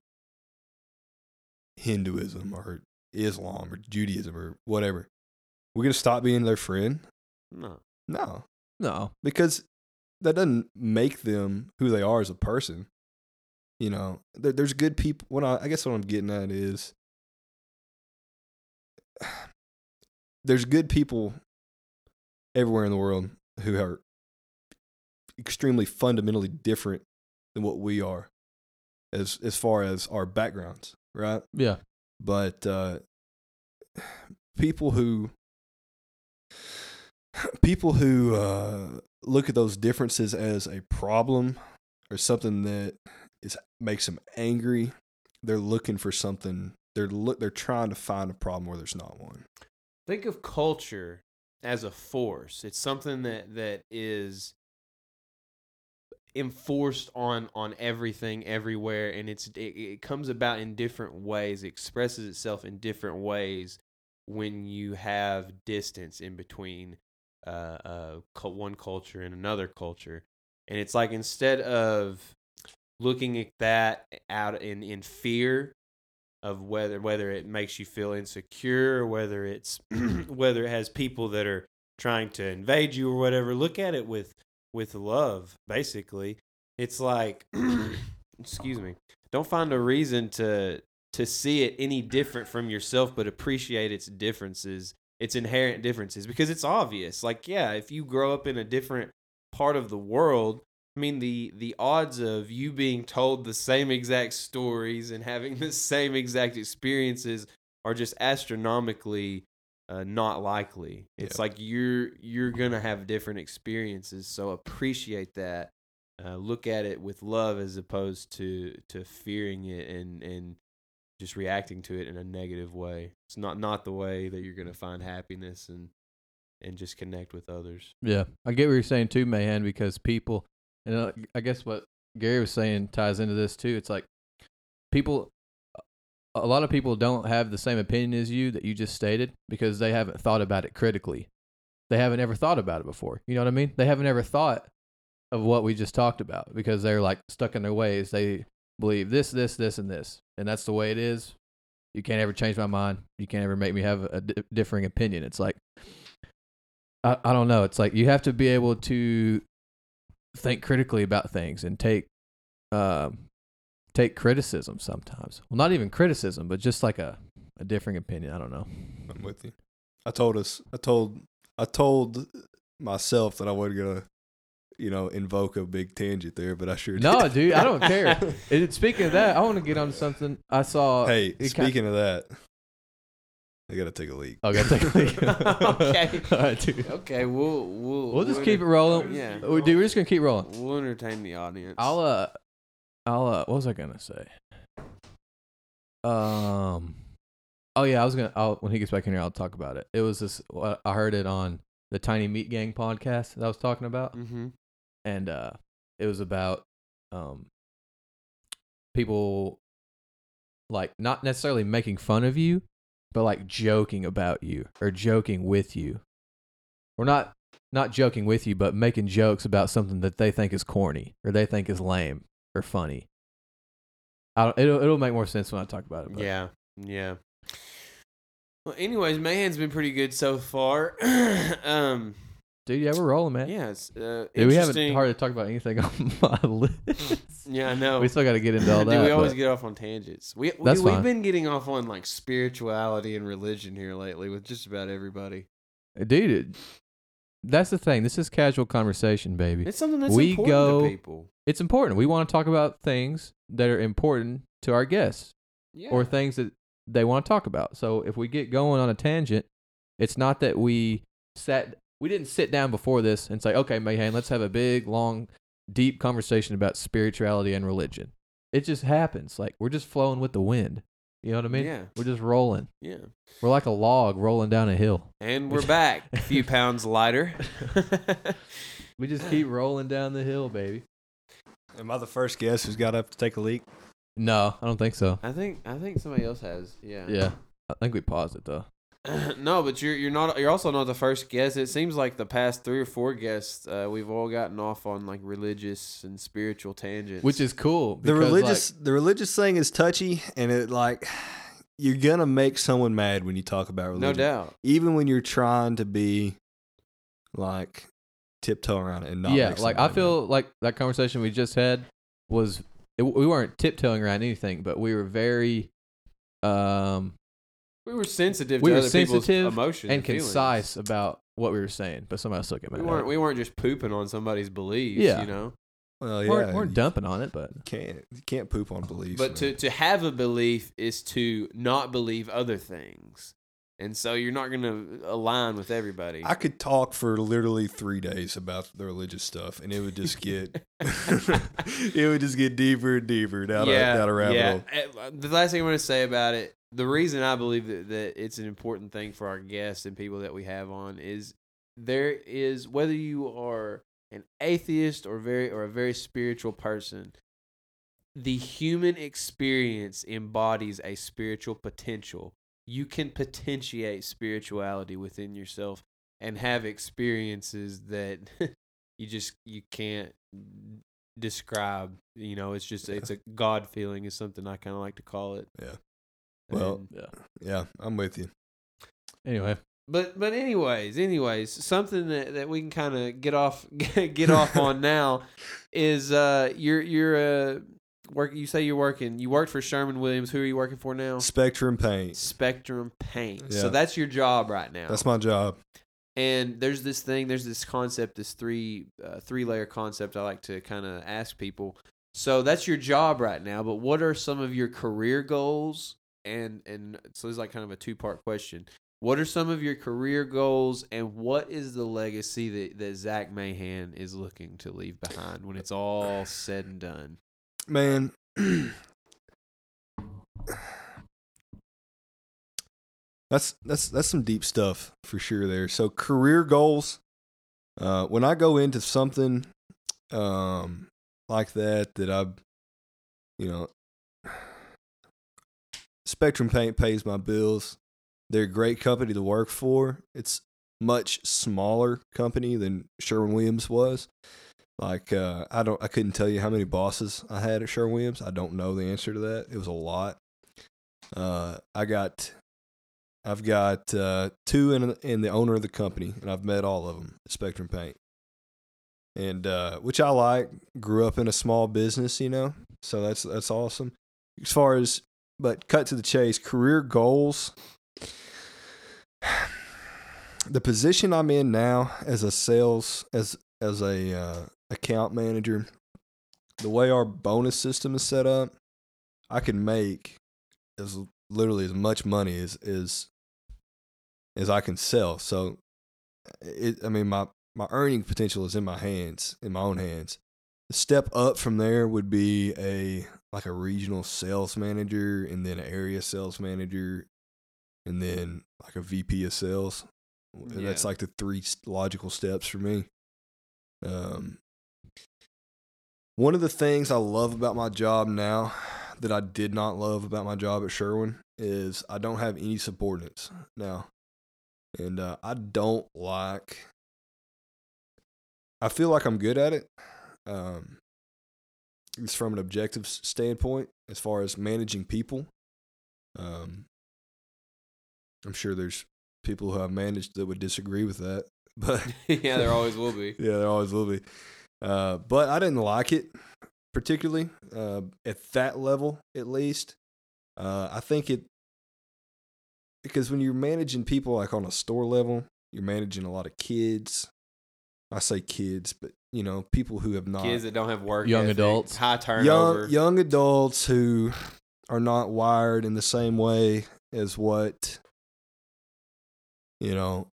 C: Hinduism or Islam or Judaism or whatever. We're gonna stop being their friend?
B: No.
C: No,
A: no.
C: because that doesn't make them who they are as a person. You know, there, there's good people. What I, I guess what I'm getting at is there's good people everywhere in the world who are extremely fundamentally different than what we are as as far as our backgrounds, right?
A: Yeah,
C: but uh, people who people who uh, look at those differences as a problem or something that is makes them angry, they're looking for something. They're look. They're trying to find a problem where there's not one.
B: Think of culture as a force. It's something that that is enforced on on everything everywhere and it's it, it comes about in different ways it expresses itself in different ways when you have distance in between uh, uh, one culture and another culture and it's like instead of looking at that out in in fear of whether whether it makes you feel insecure or whether it's whether it has people that are trying to invade you or whatever look at it with with love basically. It's like excuse me. Don't find a reason to to see it any different from yourself but appreciate its differences its inherent differences because it's obvious. Like yeah if you grow up in a different part of the world I mean the the odds of you being told the same exact stories and having the same exact experiences are just astronomically uh, not likely. It's
C: Yeah.
B: like you're you're gonna have different experiences, so appreciate that. Uh, look at it with love as opposed to to fearing it and and just reacting to it in a negative way. It's not not the way that you're gonna find happiness and and just connect with others.
A: yeah. I get what you're saying too, Mahan, because people, and uh, I guess what Gary was saying ties into this too. It's like people, a lot of people don't have the same opinion as you that you just stated because they haven't thought about it critically. They haven't ever thought about it before. You know what I mean? They haven't ever thought of what we just talked about because they're like stuck in their ways. They believe this, this, this, and this, and that's the way it is. You can't ever change my mind. You can't ever make me have a di- differing opinion. It's like I, I don't know. It's like you have to be able to think critically about things and take um take criticism sometimes. Well, not even criticism, but just like a a differing opinion. I don't know.
C: I'm with you. I told us. I told. I told myself that I wasn't gonna, you know, invoke a big tangent there, but I sure Did.
A: No, dude, I don't care. And speaking of that, I want to get on something I saw.
C: hey, speaking of that, I gotta take a leak.
A: I gotta take a leak.
B: Okay.
A: All right, dude.
B: Okay, we'll we'll
A: We'll just
B: we'll
A: keep it rolling.
B: Yeah,
A: Oh, dude, we're just gonna keep rolling.
B: we'll entertain the audience.
A: I'll uh, I'll uh, what was I gonna say? Um, oh yeah, I was gonna. I'll, when he gets back in here, I'll talk about it. It was this. uh, I heard it on the Tiny Meat Gang podcast that I was talking about,
B: Mm-hmm.
A: and uh, it was about um, people like not necessarily making fun of you, but like joking about you or joking with you, or not not joking with you, but making jokes about something that they think is corny or they think is lame or funny. I don't, it'll it'll make more sense when I talk about it. But
B: Yeah, yeah. Well, anyways, Mahan's been pretty good so far. um,
A: dude, yeah, we're rolling, man.
B: yeah, it's uh,
A: Dude, we haven't hardly talked about anything on my list.
B: Yeah, I know.
A: We still got to get into all
B: Dude,
A: that.
B: we always
A: but-
B: get off on tangents. We, we
A: That's
B: we've
A: fine.
B: been getting off on like spirituality and religion here lately with just about everybody.
A: Uh, dude. it- That's the thing. This is casual conversation, baby.
B: It's something that's
A: We
B: important
A: go-
B: to people.
A: It's important. We want to talk about things that are important to our guests
B: Yeah.
A: or things that they want to talk about. So if we get going on a tangent, it's not that we sat we didn't sit down before this and say, "Okay, Mahan, let's have a big, long, deep conversation about spirituality and religion." It just happens. Like we're just flowing with the wind. You know what I mean?
B: Yeah.
A: We're just rolling.
B: yeah.
A: We're like a log rolling down a hill.
B: And we're back, a few pounds lighter.
A: We just keep rolling down the hill, baby.
C: Am I the first guest who's got up to take a leak?
A: No, I don't think so.
B: I think I think somebody else has. Yeah.
A: Yeah. I think we paused it though.
B: no, but you're you're not you're also not the first guest. It seems like the past three or four guests, uh, we've all gotten off on like religious and spiritual tangents.
A: Which is cool.
C: The
A: because,
C: religious, the religious thing is touchy, and it like you're gonna make someone mad when you talk about religion.
B: no doubt.
C: even when you're trying to be like tiptoe around it and not.
A: yeah,
C: make
A: like I
C: somebody
A: feel like that conversation we just had was it, we weren't tiptoeing around anything, but we were very um
B: We were sensitive
A: We
B: to
A: were
B: other people's
A: sensitive
B: emotions
A: and
B: feelings.
A: concise about what we were saying, but somebody else took it.
B: We
A: mad.
B: weren't we weren't just pooping on somebody's beliefs.
A: Yeah.
B: You know.
C: mad. Well, yeah,
A: weren't, weren't
C: you
A: dumping on it, but
C: Can't you can't poop on beliefs.
B: But to
C: man.
B: to have a belief is to not believe other things. And so you're not going to align with everybody.
C: I could talk for literally three days about the religious stuff, and it would just get it would just get deeper and deeper down a down a rabbit hole.
B: Uh, The last thing I want to say about it, the reason I believe that, that it's an important thing for our guests and people that we have on is there is whether you are an atheist or very or a very spiritual person, the human experience embodies a spiritual potential. You can potentiate spirituality within yourself and have experiences that you just you can't describe. You know, it's just it's a God feeling is something I kind of like to call it.
C: Yeah. Well,
B: And-
A: yeah.
C: Yeah, I'm with you.
A: Anyway,
B: but but anyways, anyways, something that, that we can kind of get off get off on now is uh you're you're uh work you say you're working you worked for Sherwin Williams. Who are you working for now?
C: Spectrum paint.
B: Spectrum Paint.
C: yeah.
B: So that's your job right now.
C: That's my job.
B: and there's this thing there's this concept this three uh, three layer concept i like to kind of ask people so that's your job right now but what are some of your career goals and and so it's like kind of a two part question what are some of your career goals and what is the legacy that, that zach mahan is looking to leave behind when it's all said and done
C: Man, that's that's that's some deep stuff for sure there. So career goals. Uh, when I go into something um, like that, that I, you know, Spectrum Paint pays my bills. They're a great company to work for. It's much smaller company than Sherwin Williams was. Like uh, I don't, I couldn't tell you how many bosses I had at Sherwin Williams. I don't know the answer to that. It was a lot. Uh, I got, I've got uh, two in in the owner of the company, and I've met all of them at Spectrum Paint, and uh, which I like. Grew up in a small business, you know, so that's that's awesome. As far as, but cut to the chase, career goals. The position I'm in now as a sales as as a uh, account manager, the way our bonus system is set up, I can make as literally as much money as as as I can sell. So, it I mean my my earning potential is in my hands, in my own hands. The step up from there would be a like a regional sales manager, and then an area sales manager, and then like a VP of sales. And That's like the three logical steps for me. Um, one of the things I love about my job now that I did not love about my job at Sherwin is I don't have any subordinates now. And uh, I don't like, I feel like I'm good at it. Um, it's from an objective standpoint as far as managing people. Um, I'm sure there's people who I've managed that would disagree with that, but
B: yeah, there always will be.
C: yeah, there always will be. Uh, but I didn't like it particularly uh, at that level, at least. Uh, I think it because when you're managing people like on a store level, you're managing a lot of kids. I say kids, but you know, people who have not
B: Kids that don't have work.
A: Young
B: ethic,
A: adults.
B: high turnover.
C: young young adults who are not wired in the same way as what you know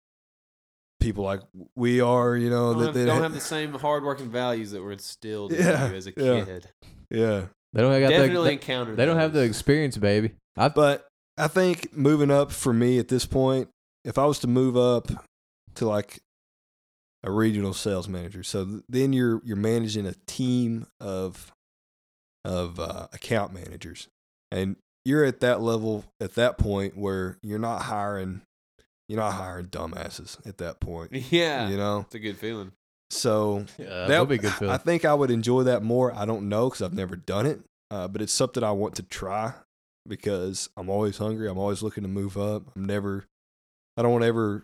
C: people like we are. You know
B: don't,
C: that
B: have,
C: that
B: don't
C: ha-
B: have the same hardworking values that were instilled
C: Yeah,
B: in you as a
C: yeah.
B: kid.
C: yeah.
A: They don't got
B: Definitely
A: the,
B: encountered.
A: they don't have the experience, baby. I
C: But I think moving up for me at this point, if I was to move up to like a regional sales manager, so th- then you're you're managing a team of of uh, account managers, and you're at that level at that point where you're not hiring you're not hiring dumbasses at that point.
B: Yeah,
C: You know,
B: it's a good feeling.
C: so
A: yeah, that would be a good
C: I think I would enjoy that more. I don't know because I've never done it, uh, but it's something I want to try because I'm always hungry. I'm always looking to move up. I'm never. I don't want to ever.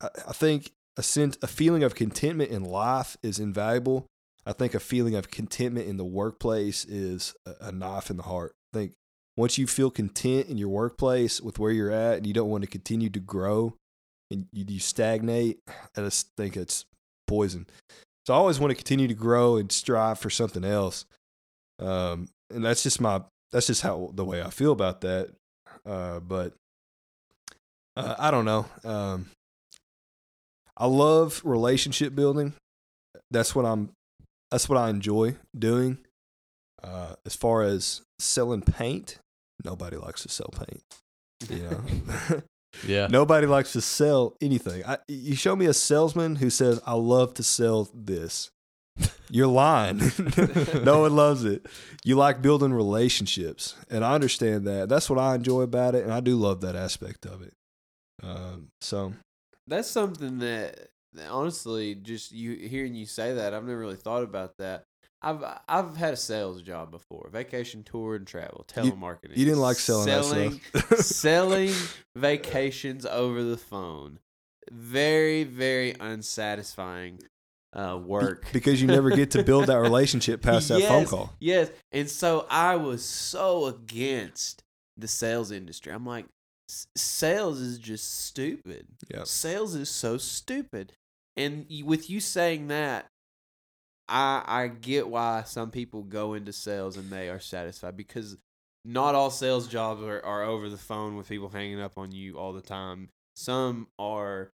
C: I, I think a sense, a feeling of contentment in life is invaluable. I think a feeling of contentment in the workplace is a, a knife in the heart. I think once you feel content in your workplace with where you're at, and you don't want to continue to grow, and you, you stagnate, I just think it's poison. So I always want to continue to grow and strive for something else. Um, and that's just my that's just how the way I feel about that. Uh, but uh, I don't know. Um, I love relationship building. That's what I'm. That's what I enjoy doing. Uh, as far as selling paint, nobody likes to sell paint. You know,
A: yeah.
C: Nobody likes to sell anything. I, you show me a salesman who says, "I love to sell this." You're lying. no one loves it. You like building relationships, and I understand that. That's what I enjoy about it, and I do love that aspect of it. Um, so
B: That's something that, that honestly, just you hearing you say that, I've never really thought about that. I've I've had a sales job before, vacation tour and travel, telemarketing.
C: you didn't like selling,
B: selling
C: that stuff.
B: selling vacations over the phone. Very very unsatisfying uh, work.
C: because you never get to build that relationship past that phone call.
B: Yes. And so I was so against the sales industry. I'm like, "S- sales is just stupid.
C: Yep.
B: Sales is so stupid. And with you saying that, I I get why some people go into sales and they are satisfied because not all sales jobs are, are over the phone with people hanging up on you all the time. Some are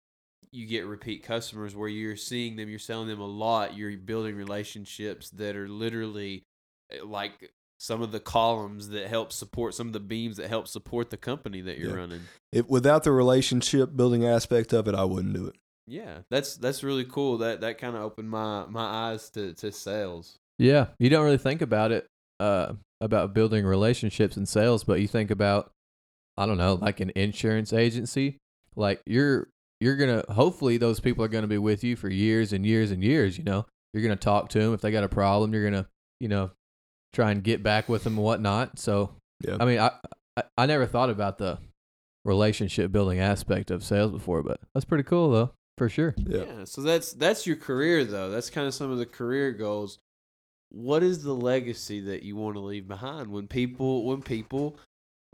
B: you get repeat customers where you're seeing them, you're selling them a lot, you're building relationships that are literally eh, like some of the columns that help support some of the beams that help support the company that you're
C: Yeah.
B: running.
C: If, without the relationship building aspect of it, I wouldn't do it.
B: Yeah, that's that's really cool. That that kind of opened my my eyes to to sales.
A: Yeah, you don't really think about it. Uh, about building relationships and sales, but you think about I don't know, like an insurance agency, like you're you're gonna hopefully those people are gonna be with you for years and years and years. You know, you're gonna talk to them if they got a problem. You're gonna you know try and get back with them and whatnot. So
C: Yeah.
A: I mean, I, I I never thought about the relationship building aspect of sales before, but that's pretty cool though, for sure.
C: yeah.
B: Yeah. So that's that's your career though. That's kind of some of the career goals. What is the legacy that you want to leave behind when people when people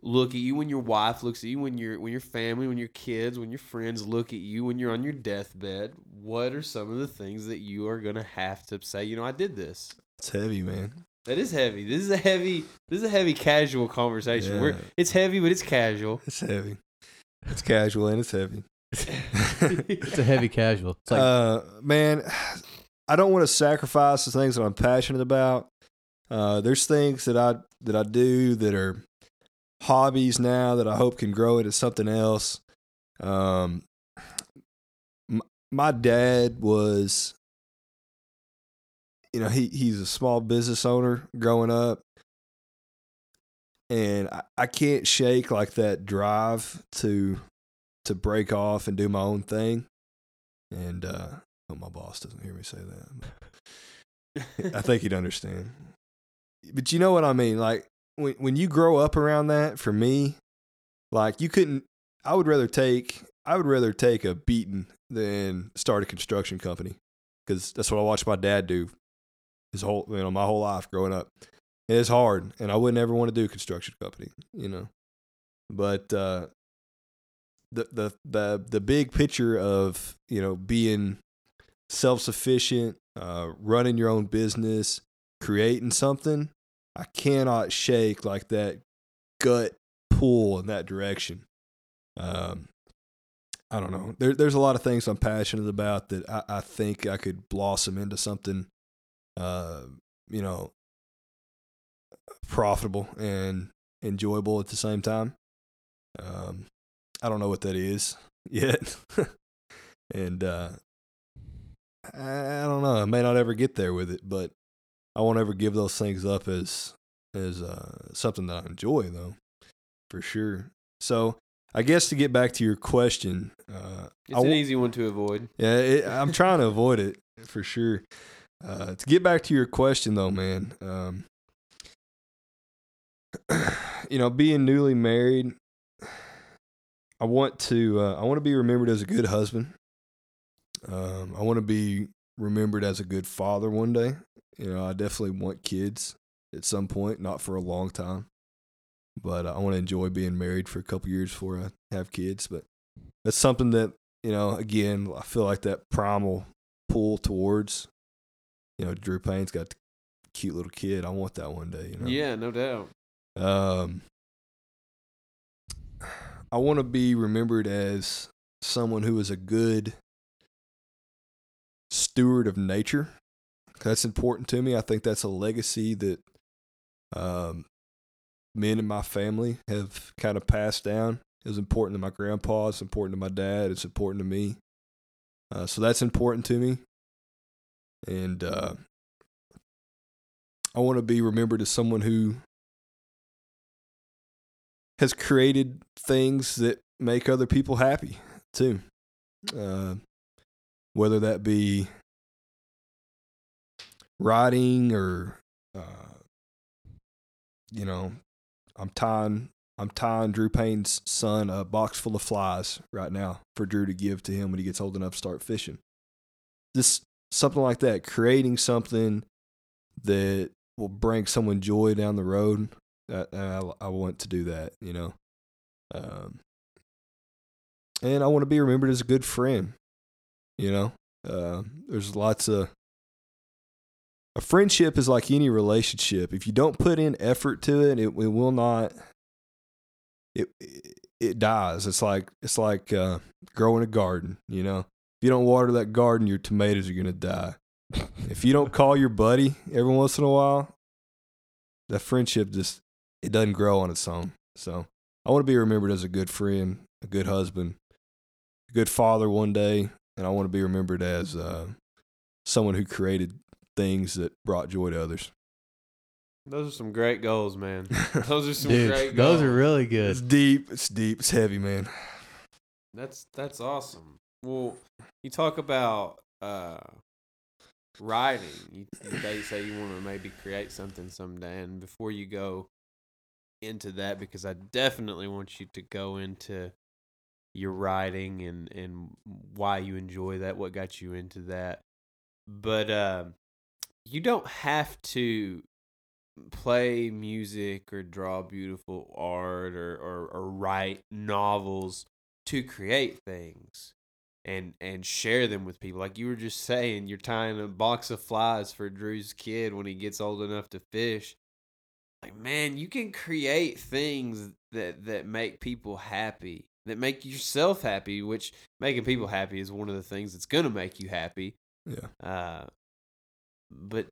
B: look at you when your wife looks at you when your when your family when your kids when your friends look at you when you're on your deathbed what are some of the things that you are going to have to say you know I did this
C: It's heavy, man.
B: That is heavy this is a heavy this is a heavy casual conversation We're, it's heavy but it's casual
C: It's heavy. It's casual and it's heavy.
A: It's a heavy casual. It's like
C: uh, man, I don't want to sacrifice the things that I'm passionate about. Uh, there's things that I that I do that are hobbies now that I hope can grow into something else. Um, m- my dad was, you know, he he's a small business owner growing up, and I, I can't shake like that drive to to break off and do my own thing. And uh, hope my boss doesn't hear me say that. I think he'd understand. But you know what I mean? Like when when you grow up around that, for me, like you couldn't. I would rather take. I would rather take a beating than start a construction company because that's what I watched my dad do his whole you know my whole life growing up. And it's hard, and I wouldn't ever want to do construction company, you know. But uh, the the the the big picture of you know being self sufficient, uh, running your own business, creating something, I cannot shake like that gut pull in that direction. Um, I don't know. There, there's a lot of things I'm passionate about that I, I think I could blossom into something, uh, you know, profitable and enjoyable at the same time. Um, I don't know what that is yet, and uh, I, I don't know. I may not ever get there with it, but I won't ever give those things up as as uh, something that I enjoy, though, for sure. So I guess to get back to your question, uh,
B: it's
C: I
B: an easy one to avoid
C: yeah, it, I'm trying to avoid it for sure. Uh, to get back to your question, though, man, um, you know, being newly married, I want to uh, I want to be remembered as a good husband. Um, I want to be remembered as a good father one day. You know, I definitely want kids at some point, not for a long time, but I want to enjoy being married for a couple years before I have kids. But that's something that you know. Again, I feel like that primal pull towards. You know, Drew Payne's got the cute little kid. I want that one day. You know.
B: yeah no doubt
C: Um, I want to be remembered as someone who is a good steward of nature. That's important to me. I think that's a legacy that um, men in my family have kind of passed down. It was important to my grandpa. It's important to my dad. It's important to me. Uh, so that's important to me. And uh, I want to be remembered as someone who has created things that make other people happy too. Uh, whether that be writing or, uh, you know, I'm tying I'm tying Drew Payne's son a box full of flies right now for Drew to give to him when he gets old enough to start fishing. Just something like that, creating something that will bring someone joy down the road. I, I, I want to do that, you know. Um, and I want to be remembered as a good friend. You know, uh, there's lots of a friendship is like any relationship. If you don't put in effort to it, it, it will not. It it dies. It's like it's like uh, growing a garden. You know, you don't water that garden, your tomatoes are gonna die. if you don't call your buddy every once in a while, that friendship just it doesn't grow on its own. So I want to be remembered as a good friend, a good husband, a good father one day, and I want to be remembered as uh, someone who created things that brought joy to others.
B: Those are some great goals, man. Those are some
A: Dude,
B: great
A: those are really good.
C: It's deep. It's deep. It's heavy, man.
B: That's that's awesome. Well, you talk about uh writing. You, they say you want to maybe create something someday, and before you go into that, because I definitely want you to go into your writing and and why you enjoy that, what got you into that. But uh, you don't have to play music or draw beautiful art or, or, or write novels to create things and and share them with people like you were just saying you're tying a box of flies for drew's kid when he gets old enough to fish like man you can create things that that make people happy that make yourself happy which making people happy is one of the things that's going to make you happy
C: Yeah.
B: uh, but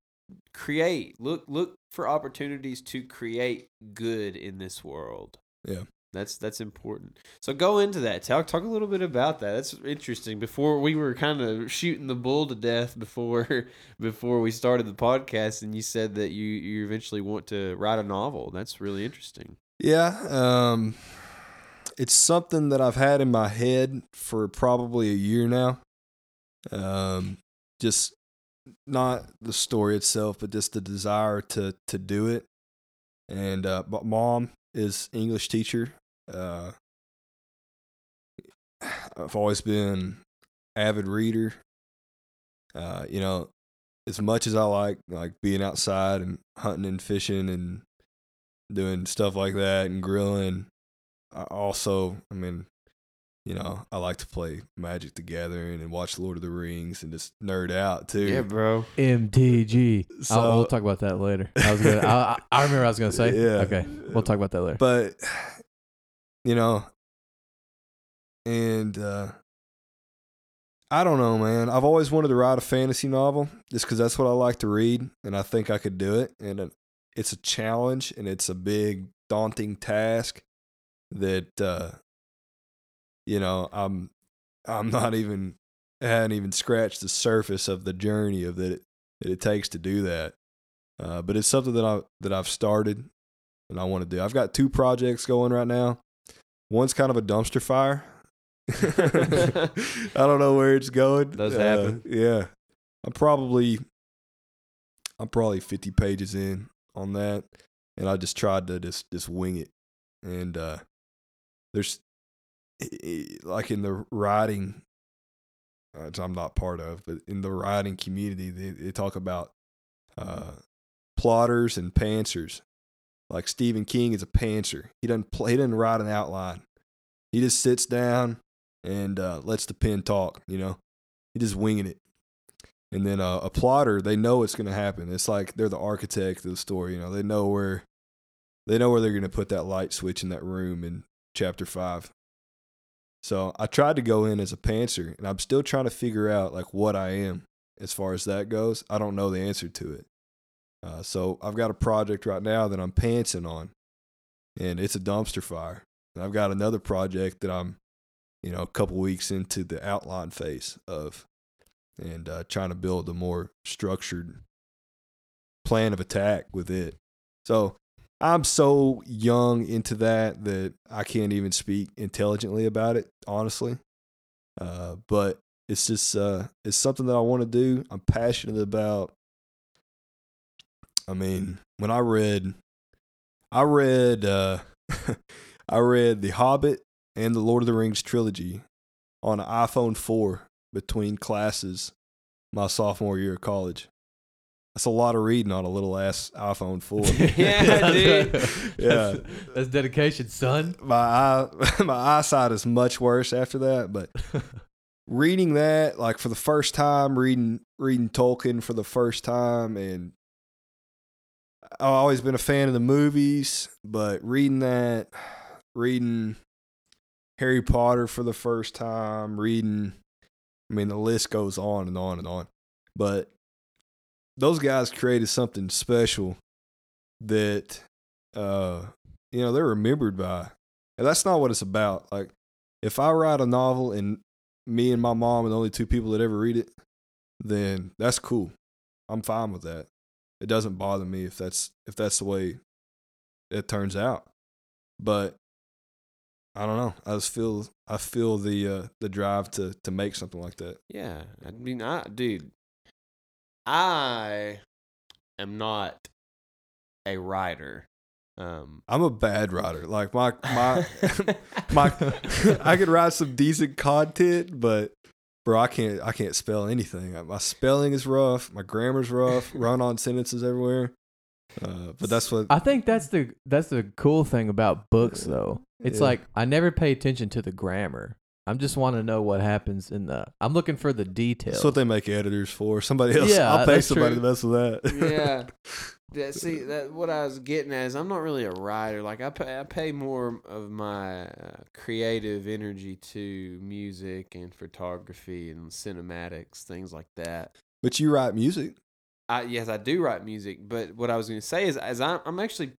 B: create look look for opportunities to create good in this world
C: Yeah.
B: That's that's important so go into that talk talk a little bit about that that's interesting before we were kind of shooting the bull to death before before we started the podcast and you said that you you eventually want to write a novel that's really interesting
C: Yeah. Um, it's something that I've had in my head for probably a year now. Um, just not the story itself, but just the desire to to do it. And uh, mom is English teacher. Uh, I've always been avid reader. Uh, you know, as much as I like like being outside and hunting and fishing and doing stuff like that and grilling. I also, I mean, you know, I like to play Magic the Gathering and watch Lord of the Rings and just nerd out too.
B: Yeah, bro
A: MTG. I'll,
C: So-
A: we'll talk about that later. I was gonna. I, I I remember I was gonna say.
C: Yeah.
A: Okay, we'll talk about that later.
C: But you know, and uh I don't know, man. I've always wanted to write a fantasy novel just because that's what I like to read, and I think I could do it. And it's a challenge, and it's a big, daunting task that uh, you know I'm I'm not even I hadn't even scratched the surface of the journey of that it, that it takes to do that. Uh, but it's something that I that I've started and I want to do. I've got two projects going right now. One's kind of a dumpster fire. I don't know where it's going.
B: Does
C: Uh,
B: happen.
C: Yeah, I'm probably I'm probably 50 pages in on that, and I just tried to just just wing it. And uh, there's like in the writing, which I'm not part of, but in the writing community, they, they talk about uh, plotters and pantsers. Like Stephen King is a pantser. He doesn't play, he doesn't write an outline. He just sits down and uh, lets the pen talk. You know, he just winging it. And then uh, a plotter, they know it's going to happen. It's like they're the architect of the story. You know, they know where they know where they're going to put that light switch in that room in chapter five. So I tried to go in as a pantser, and I'm still trying to figure out like what I am as far as that goes. I don't know the answer to it. Uh, so I've got a project right now that I'm pantsing on, and it's a dumpster fire. And I've got another project that I'm, you know, a couple weeks into the outline phase of, and uh, trying to build a more structured plan of attack with it. So I'm so young into that that I can't even speak intelligently about it, honestly. Uh, but it's just uh, it's something that I want to do. I'm passionate about. I mean, when I read, I read, uh, I read The Hobbit and the Lord of the Rings trilogy on an iPhone 4 between classes my sophomore year of college. That's a lot of reading on a little ass iPhone 4.
B: Yeah, dude.
C: Yeah.
A: That's, that's dedication, son.
C: my eye, my eyesight is much worse after that, but reading that like for the first time, reading reading Tolkien for the first time, and I've always been a fan of the movies, but reading that, reading Harry Potter for the first time, reading, I mean, the list goes on and on and on, but those guys created something special that, uh, you know, they're remembered by. And that's not what it's about. Like, if I write a novel and me and my mom are the only two people that ever read it, then that's cool. I'm fine with that. It doesn't bother me if that's if that's the way it turns out. But I don't know. I just feel I feel the uh, the drive to to make something like that.
B: Yeah, I mean, I dude, I am not a writer. Um,
C: I'm a bad writer. Like my my my I could write some decent content, but bro, I can't I can't spell anything. My spelling is rough. My grammar's rough. Run on sentences everywhere. Uh, but that's what
A: I think that's the that's the cool thing about books though. It's
C: Yeah.
A: like I never pay attention to the grammar. I'm just want to know what happens in the. I'm looking for the details.
C: that's what they make editors for. Somebody else.
A: Yeah,
C: I'll pay somebody
A: true.
C: to mess with that.
B: yeah. That, see that what I was getting at is I'm not really a writer. Like I pay, I pay more of my uh, creative energy to music and photography and cinematics, things like that.
C: but you write music.
B: I yes, I do write music, but what I was going to say is, as I'm, I'm actually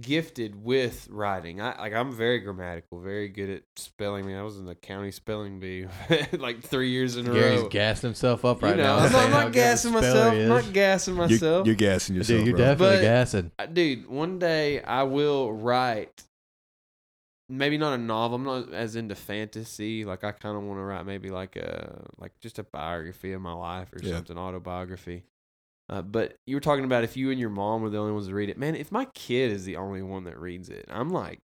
B: gifted with writing. I like I'm very grammatical, very good at spelling. I mean, I was in the county spelling bee like three years in a row.
A: Gary's
B: row.
A: gassing himself up
B: You
A: right
B: know,
A: now.
B: I'm not, I'm not
A: good of a
B: gassing myself. I'm not gassing myself.
C: You're, you're gassing yourself.
A: Dude, you're
C: bro.
A: definitely
B: But-
A: gassing.
B: Uh, dude, one day I will write. Maybe not a novel. I'm not as into fantasy. Like I kind of want to write maybe like a like just a biography of my life or
C: Yeah.
B: something, autobiography. Uh, but you were talking about if you and your mom were the only ones to read it. Man, if my kid is the only one that reads it, I'm like,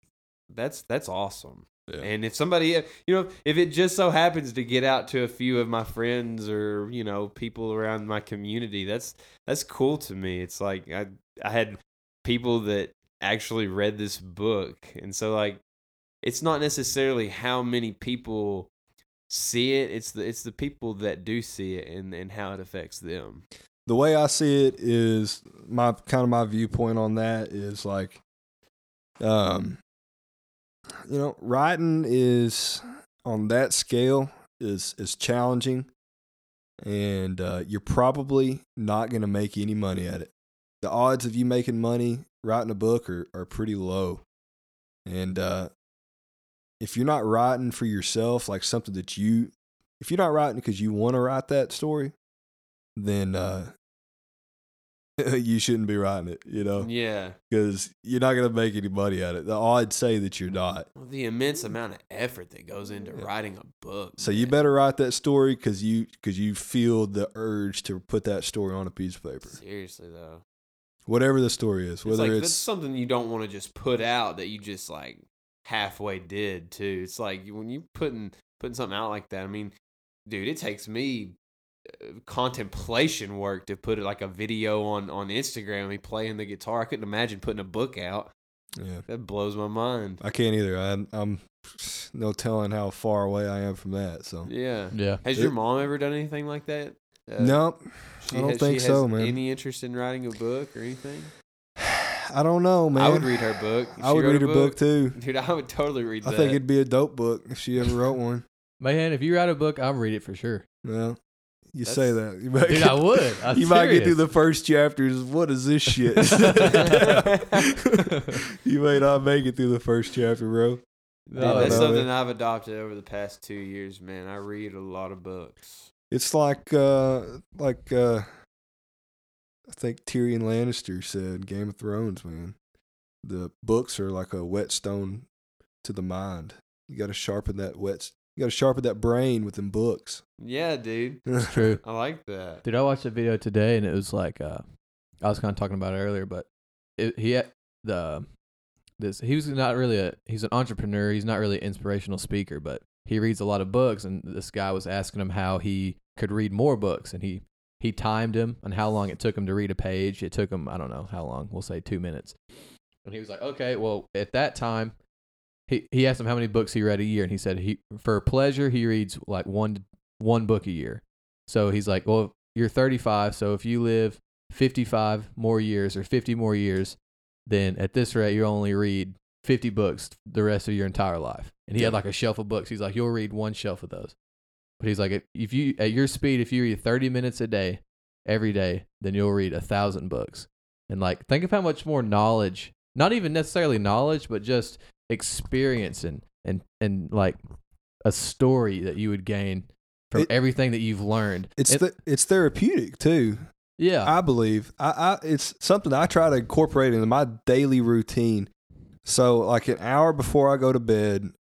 B: that's that's awesome.
C: Yeah.
B: And if somebody, you know, if it just so happens to get out to a few of my friends or you know people around my community, that's that's cool to me. It's like I I had people that actually read this book, and so like it's not necessarily how many people see it. It's the it's the people that do see it and and how it affects them.
C: The way I see it is my kind of my viewpoint on that is like, um, you know, writing is on that scale is is challenging, and uh, you're probably not going to make any money at it. The odds of you making money writing a book are are pretty low, and uh, if you're not writing for yourself, like something that you, if you're not writing because you want to write that story, then uh, you shouldn't be writing it, you know,
B: Yeah,
C: because you're not going to make any money at it. The odds say that you're mm-hmm. not.
B: Well, the immense amount of effort that goes into
C: Yeah.
B: writing a book.
C: So you better write that story because you because you feel the urge to put that story on a piece of paper,
B: seriously though.
C: whatever the story is.
B: It's
C: Whether
B: like
C: it's,
B: something you don't want to just put out that you just like halfway did too. It's like when you putting putting something out like that. I mean, dude, it takes me contemplation work to put it like a video on on Instagram. Me playing the guitar. I couldn't imagine putting a book out.
C: yeah,
B: That blows my mind.
C: I can't either. I'm, I'm no telling how far away I am from that. So
B: Yeah.
A: Yeah.
B: Has
C: It-
B: your mom ever done anything like that? Uh,
C: nope, I don't
B: has-
C: think
B: she
C: so, man.
B: Any interest in writing a book or anything?
C: I don't know, man.
B: I would read her book. If
C: I would read
B: a
C: her book too.
B: Dude, I would totally read
C: I
B: that.
C: think it'd be a dope book if she ever wrote one.
A: Man, if you write a book, I'll read it for sure.
C: Well, you
B: That's-
C: say that. You might
A: Dude,
C: get,
A: I would. I'm
C: you might get through the first chapters. What is this shit? you may not make it through the first chapter, bro.
B: Dude, that's
C: no,
B: something
C: man.
B: I've adopted over the past two years, man. I read a lot of books.
C: It's like uh like uh I think Tyrion Lannister said Game of Thrones, man. The books are like a whetstone to the mind. You got to sharpen that whet. You got to sharpen that brain with them books.
B: Yeah, dude.
A: That's True.
B: I like that.
A: Dude, I watched a video today and it was like uh I was kind of talking about it earlier, but it, he had the this he was not really a he's an entrepreneur, he's not really an inspirational speaker, but he reads a lot of books and this guy was asking him how he could read more books and he he timed him on how long it took him to read a page. It took him, I don't know how long, we'll say 2 minutes. And he was like, "Okay, well, at that time he he asked him how many books he read a year and he said he for pleasure he reads like one one book a year. So he's like, well, you're 35, so if you live 55 more years or 50 more years, then at this rate, you only read 50 books the rest of your entire life. And he had like a shelf of books. He's like, you'll read one shelf of those. But he's like, if- if you at your speed, if you read 30 minutes a day, every day, then you'll read a thousand books. And like, think of how much more knowledge, not even necessarily knowledge, but just experience and and and like a story that you would gain from
C: It-
A: everything that you've learned.
C: It's
A: And-
C: the, it's therapeutic too.
A: Yeah.
C: I believe I, I it's something I try to incorporate into my daily routine. So like an hour before I go to bed,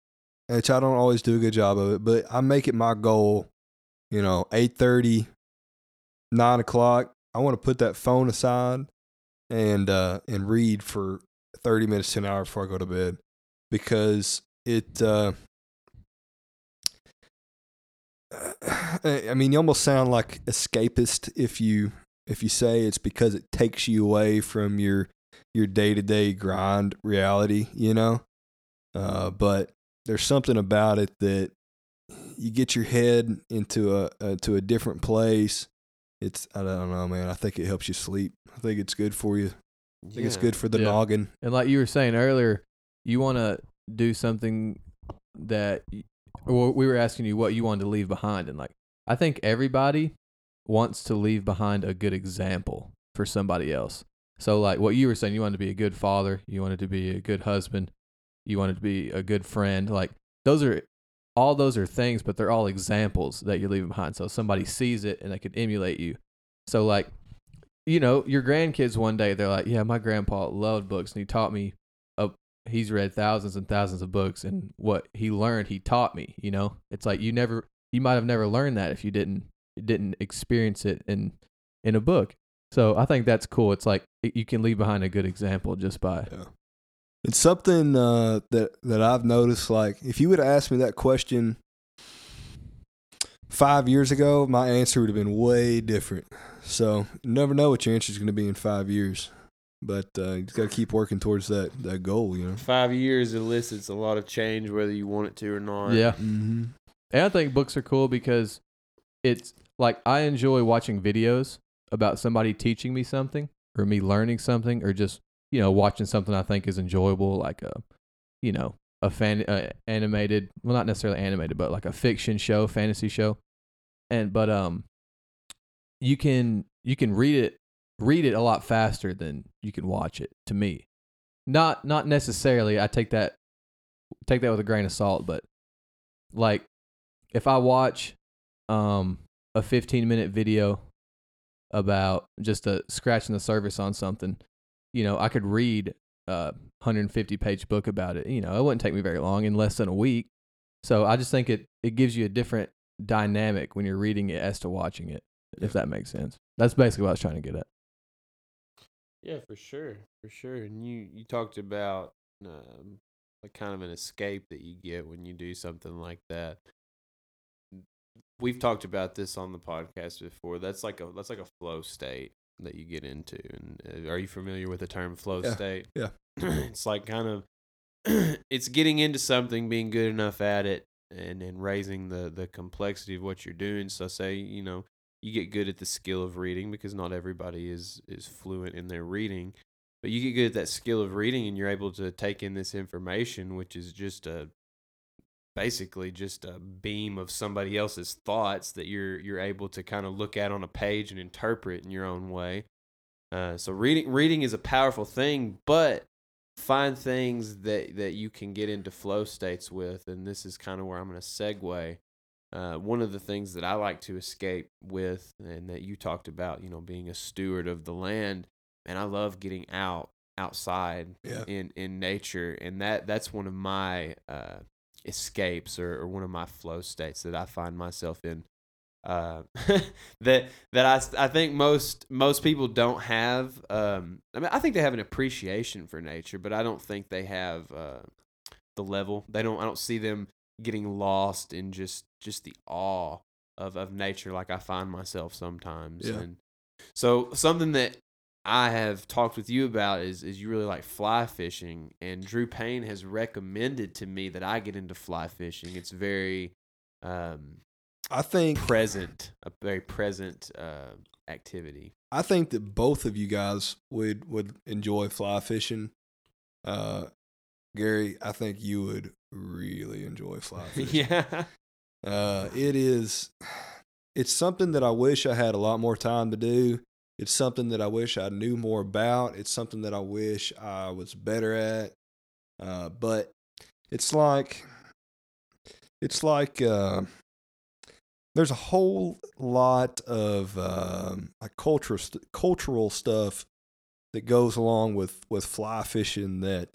C: which I don't always do a good job of it, but I make it my goal, you know, 8.30, 9 o'clock. I want to put that phone aside and uh and read for 30 minutes to an hour before I go to bed because it uh I mean, you almost sound like escapist if you if you say it's because it takes you away from your your day to day grind reality, you know. Uh, but there's something about it that you get your head into a, a to a different place. It's I don't know, man. I think it helps you sleep. I think it's good for you. I think it's good for the
A: Yeah.
C: noggin.
A: And like you were saying earlier, you want to do something that, or we were asking you what you wanted to leave behind, and like I think everybody wants to leave behind a good example for somebody else. So like what you were saying, you wanted to be a good father, you wanted to be a good husband, you wanted to be a good friend. Like those are all those are things, but they're all examples that you're leaving behind. So somebody sees it and they can emulate you. So like you know, your grandkids one day they're like, "Yeah, my grandpa loved books and he taught me. He's read thousands and thousands of books, and what he learned, he taught me. You know, it's like you never, you might have never learned that if you didn't didn't experience it in in a book. So I think that's cool. It's like you can leave behind a good example just by
C: Yeah. It's something uh, that that I've noticed. Like, if you would have asked me that question five years ago, my answer would have been way different. So, never know what your answer is going to be in five years. But uh, you just got to keep working towards that that goal. You know.
B: Five years elicits a lot of change, whether you want it to or not.
A: yeah.
C: Mm-hmm.
A: And I think books are cool because it's like I enjoy watching videos about somebody teaching me something or me learning something or just, you know, watching something I think is enjoyable like a, you know, a fan uh, animated, well not necessarily animated, but like a fiction show, fantasy show. And but um you can you can read it read it a lot faster than you can watch it to me. Not not necessarily. I take that take that with a grain of salt, but like if I watch um a 15 minute video about just a scratching the surface on something, you know, I could read a 150 page book about it. You know, it wouldn't take me very long in less than a week. So I just think it it gives you a different dynamic when you're reading it as to watching it, if that makes sense. That's basically what I was trying to get at.
B: Yeah, for sure, for sure. And you you talked about um, like kind of an escape that you get when you do something like that. We've talked about this on the podcast before. That's like a that's like a flow state that you get into. And uh, are you familiar with the term flow
C: Yeah,
B: state?
C: yeah.
B: it's like kind of it's getting into something, being good enough at it, and and raising the the complexity of what you're doing. So say you know you get good at the skill of reading because not everybody is is fluent in their reading but you get good at that skill of reading and you're able to take in this information which is just a basically just a beam of somebody else's thoughts that you're you're able to kind of look at on a page and interpret in your own way. Uh, so reading reading is a powerful thing but find things that that you can get into flow states with and this is kind of where i'm going to segue uh, one of the things that I like to escape with, and that you talked about, you know, being a steward of the land, and I love getting out outside
C: Yeah.
B: in in nature, and that that's one of my uh, escapes or, or one of my flow states that I find myself in. Uh, that that I I think most most people don't have. Um, I mean, I think they have an appreciation for nature, but I don't think they have uh, the level. They don't. I don't see them getting lost in just just the awe of of nature like I find myself sometimes.
C: Yeah.
B: And so something that I have talked with you about is is you really like fly fishing and Drew Payne has recommended to me that I get into fly fishing. It's very um
C: I think
B: present, a very present uh activity.
C: I think that both of you guys would would enjoy fly fishing. Uh, Gary, I think you would really enjoy fly fishing.
B: yeah.
C: Uh, it is. It's something that I wish I had a lot more time to do. It's something that I wish I knew more about. It's something that I wish I was better at. Uh, but it's like, it's like, uh, there's a whole lot of um, like cultural st- cultural stuff that goes along with with fly fishing that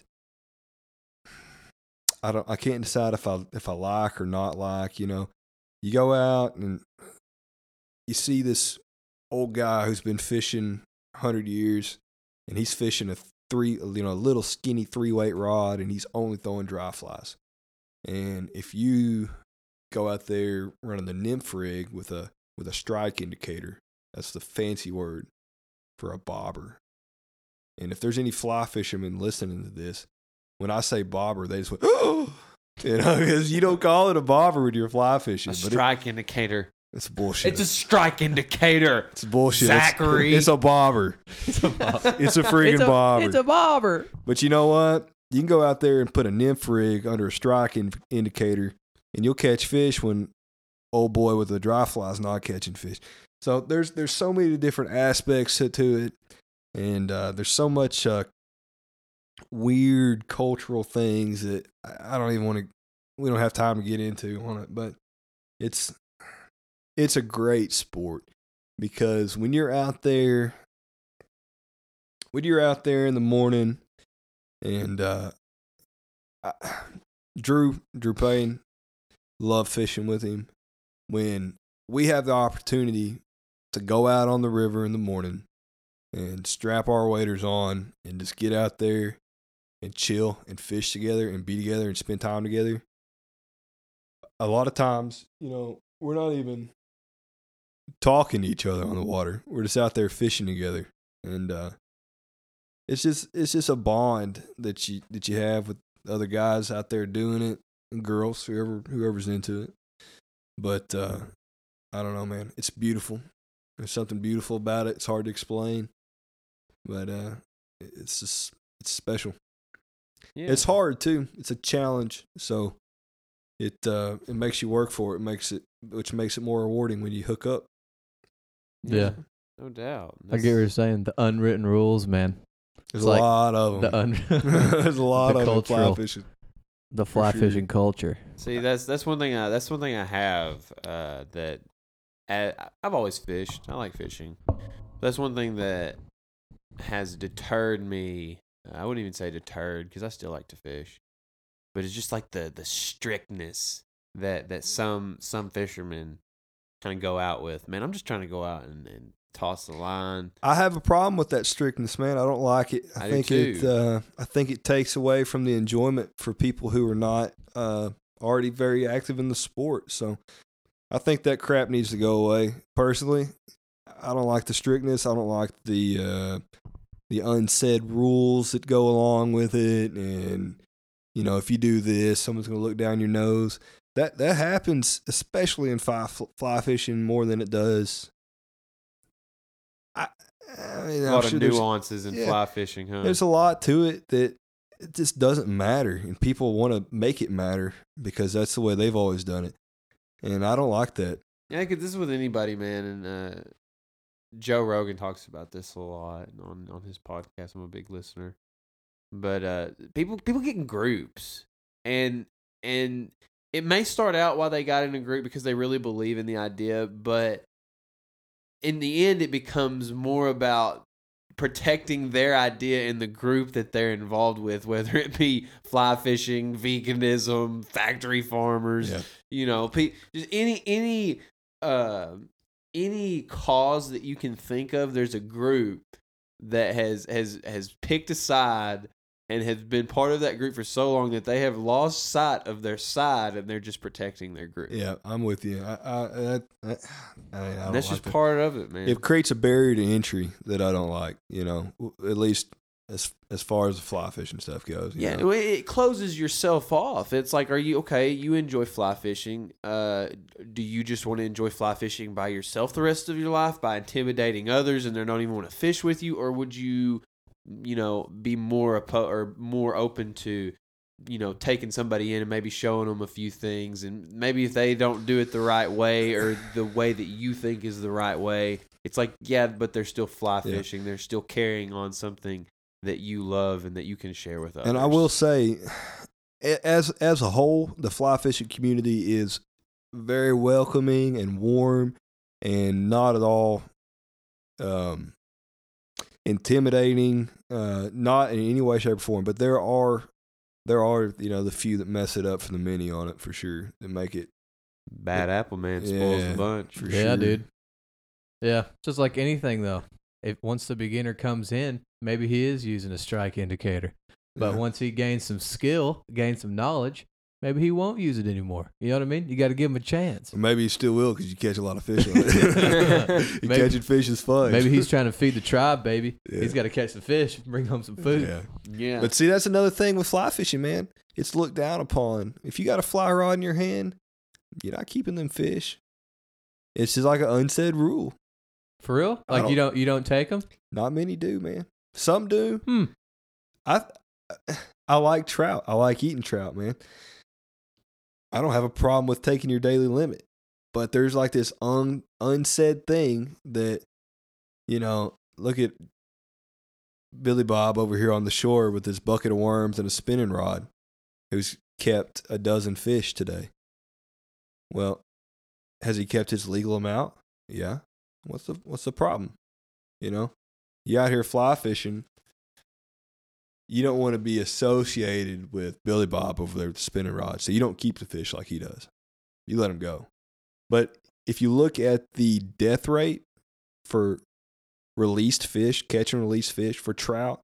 C: I don't I can't decide if I if I like or not like. You know, you go out and you see this old guy who's been fishing hundred years, and he's fishing a three you know a little skinny three weight rod, and he's only throwing dry flies. And if you go out there running the nymph rig with a with a strike indicator, that's the fancy word for a bobber. And if there's any fly fishermen listening to this, when I say bobber, they just went, oh, you know, because you don't call it a bobber when you're fly fishing.
B: A
C: but it-
B: strike indicator.
C: it's bullshit.
B: It's a strike indicator.
C: it's bullshit. It's-
B: Zachary.
C: It's, a bobber.
A: It's a bobber.
C: It's a friggin'
A: it's a,
C: bobber.
A: It's a bobber.
C: But you know what? You can go out there and put a nymph rig under a strike in- indicator, and you'll catch fish when old boy with the dry fly's not catching fish. So there's there's so many different aspects to, to it, and uh, there's so much uh, weird cultural things that I don't even want to. We don't have time to get into on it, but it's it's a great sport because when you're out there, when you're out there in the morning and uh, I, Drew Drew Payne love fishing with him. When we have the opportunity to go out on the river in the morning and strap our waders on and just get out there and chill and fish together and be together and spend time together. A lot of times, you know, we're not even talking to each other on the water. We're just out there fishing together. And uh it's just it's just a bond that you that you have with other guys out there doing it and girls whoever whoever's into it but uh i don't know man it's beautiful there's something beautiful about it it's hard to explain but uh it's just it's special
B: Yeah.
C: it's hard too it's a challenge so it uh it makes you work for it, it makes it which makes it more rewarding when you hook up
A: Yeah.
B: No doubt.
A: I get what you're saying. The unwritten rules, man.
C: there's
A: It's
C: a
A: like
C: lot of them
A: The un-
C: there's a lot
A: the
C: of them fly fishing
A: the fly
C: sure.
A: fishing culture.
B: See, that's that's one thing. I, that's one thing I have uh, that I, I've always fished. I like fishing. That's one thing that has deterred me. I wouldn't even say deterred because I still like to fish, but it's just like the the strictness that that some some fishermen kind of go out with. Man, I'm just trying to go out and, and toss the line.
C: I have a problem with that strictness, man. I don't like it. I,
B: I
C: think it. Uh, I think it takes away from the enjoyment for people who are not uh, already very active in the sport. So, I think that crap needs to go away. Personally, I don't like the strictness. I don't like the uh, the unsaid rules that go along with it. And you know, if you do this, someone's going to look down your nose. That that happens, especially in fly, fly fishing, more than it does. I, I mean,
B: A lot
C: sure
B: of nuances in
C: yeah.
B: fly fishing, huh?
C: there's a lot to it that it just doesn't matter, and people want to make it matter because that's the way they've always done it, and I don't like that.
B: Yeah, 'cause this is with anybody, man. And uh, Joe Rogan talks about this a lot on on his podcast. I'm a big listener, but uh, people people get in groups, and and it may start out while they got in a group because they really believe in the idea, but in the end, it becomes more about protecting their idea in the group that they're involved with, whether it be fly fishing, veganism, factory farmers, you know, pe- just any any uh, any cause that you can think of. There's a group that has has has picked a side and has been part of that group for so long that they have lost sight of their side and they're just protecting their group.
C: Yeah, I'm with you. I, I, I, I, I
B: And
C: don't
B: that's just part of it, man.
C: It creates a barrier to entry that I don't like. You know, at least as as far as the fly fishing stuff goes.
B: Yeah,
C: know?
B: it closes yourself off. It's like, are you okay? You enjoy fly fishing. Uh, do you just want to enjoy fly fishing by yourself the rest of your life by intimidating others and they don't even want to fish with you, or would you, you know, be more oppo- or more open to, you know, taking somebody in and maybe showing them a few things, and maybe if they don't do it the right way or the way that you think is the right way, it's like, yeah, but they're still fly
C: Yeah.
B: fishing. They're still carrying on something that you love and that you can share with us.
C: And I will say, as as a whole, the fly fishing community is very welcoming and warm and not at all um, intimidating, uh, not in any way, shape, or form. But there are there are you know the few that mess it up for the mini on it for sure that make it
B: Bad apple man spoils
C: Yeah.
B: the bunch.
C: for
A: yeah,
C: sure.
A: dude. Yeah, just like anything though. If once the beginner comes in, maybe he is using a strike indicator. But
C: Yeah.
A: once he gains some skill, gains some knowledge, maybe he won't use it anymore. You know what I mean? You got to give him a chance.
C: Or maybe he still will because you catch a lot of fish on it. you
A: Maybe-
C: catching fish is fun.
A: Maybe he's trying to feed the tribe, baby.
C: Yeah.
A: He's got to catch the fish, bring home some food.
C: Yeah.
B: Yeah.
C: But see, that's another thing with fly fishing, man. It's looked down upon. If you got a fly rod in your hand, you're not keeping them fish. It's just like an unsaid rule.
A: For real?
C: I
A: Like you don't you don't take them?
C: Not many do, man. Some do.
A: Hmm.
C: I I like trout. I like eating trout, man. I don't have a problem with taking your daily limit. But there's like this un, unsaid thing that, you know, look at Billy Bob over here on the shore with his bucket of worms and a spinning rod who's kept a dozen fish today. Well, has he kept his legal amount? Yeah. What's the what's the problem? You know? You out here fly fishing. You don't want to be associated with Billy Bob over there with the spinning rod. So you don't keep the fish like he does. You let him go. But if you look at the death rate for released fish, catch and release fish for trout,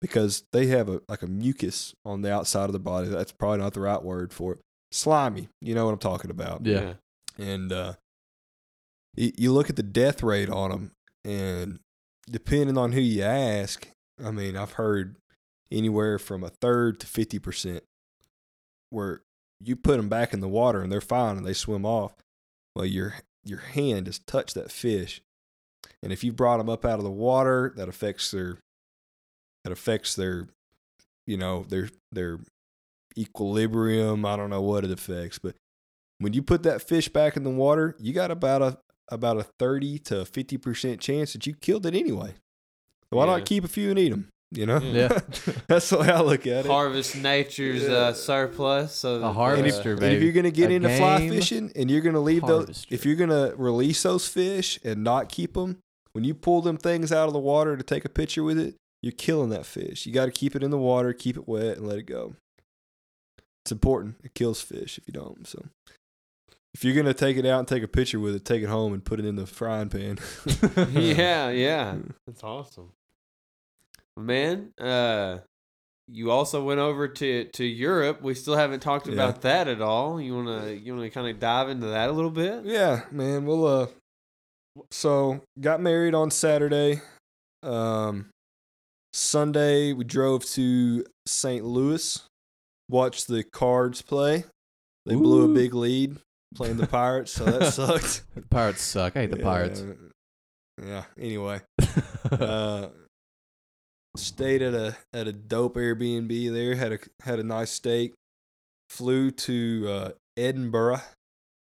C: because they have a like a mucus on the outside of the body. That's probably not the right word for it. Slimy. You know what I'm talking about.
A: Yeah.
C: And uh, you look at the death rate on them, and depending on who you ask, I mean, I've heard anywhere from a third to 50% where you put them back in the water and they're fine and they swim off. Well, your, your hand has touched that fish. And if you brought them up out of the water, that affects their, that affects their, you know, their, their equilibrium. I don't know what it affects, but when you put that fish back in the water, you got about a about a thirty to fifty percent chance that you killed it anyway. Why
B: Yeah.
C: not keep a few and eat them? You know,
A: Yeah.
C: that's the way I look at it.
B: Harvest nature's
C: Yeah.
B: uh, surplus. So
A: A harvester,
C: and if
A: baby.
C: you're gonna get
A: A
C: into fly fishing and you're gonna leave those, if you're gonna release those fish and not keep them, when you pull them things out of the water to take a picture with it, you're killing that fish. You got to keep it in the water, keep it wet, and let it go. It's important. It kills fish if you don't. So, if you're gonna take it out and take a picture with it, take it home and put it in the frying pan.
B: yeah, yeah. That's awesome. Man, uh you also went over to to Europe. We still haven't talked
C: Yeah.
B: about that at all. You want to you want to kind of dive into that a little bit?
C: Yeah, man. Well, uh, so got married on Saturday. Um, Sunday we drove to St. Louis, watched the Cards play. They blew a big lead playing the Pirates, so that sucked.
A: Pirates suck. I hate the Pirates.
C: Yeah. Yeah. Anyway, uh, stayed at a at a dope Airbnb there. Had a had a nice steak. Flew to uh, Edinburgh,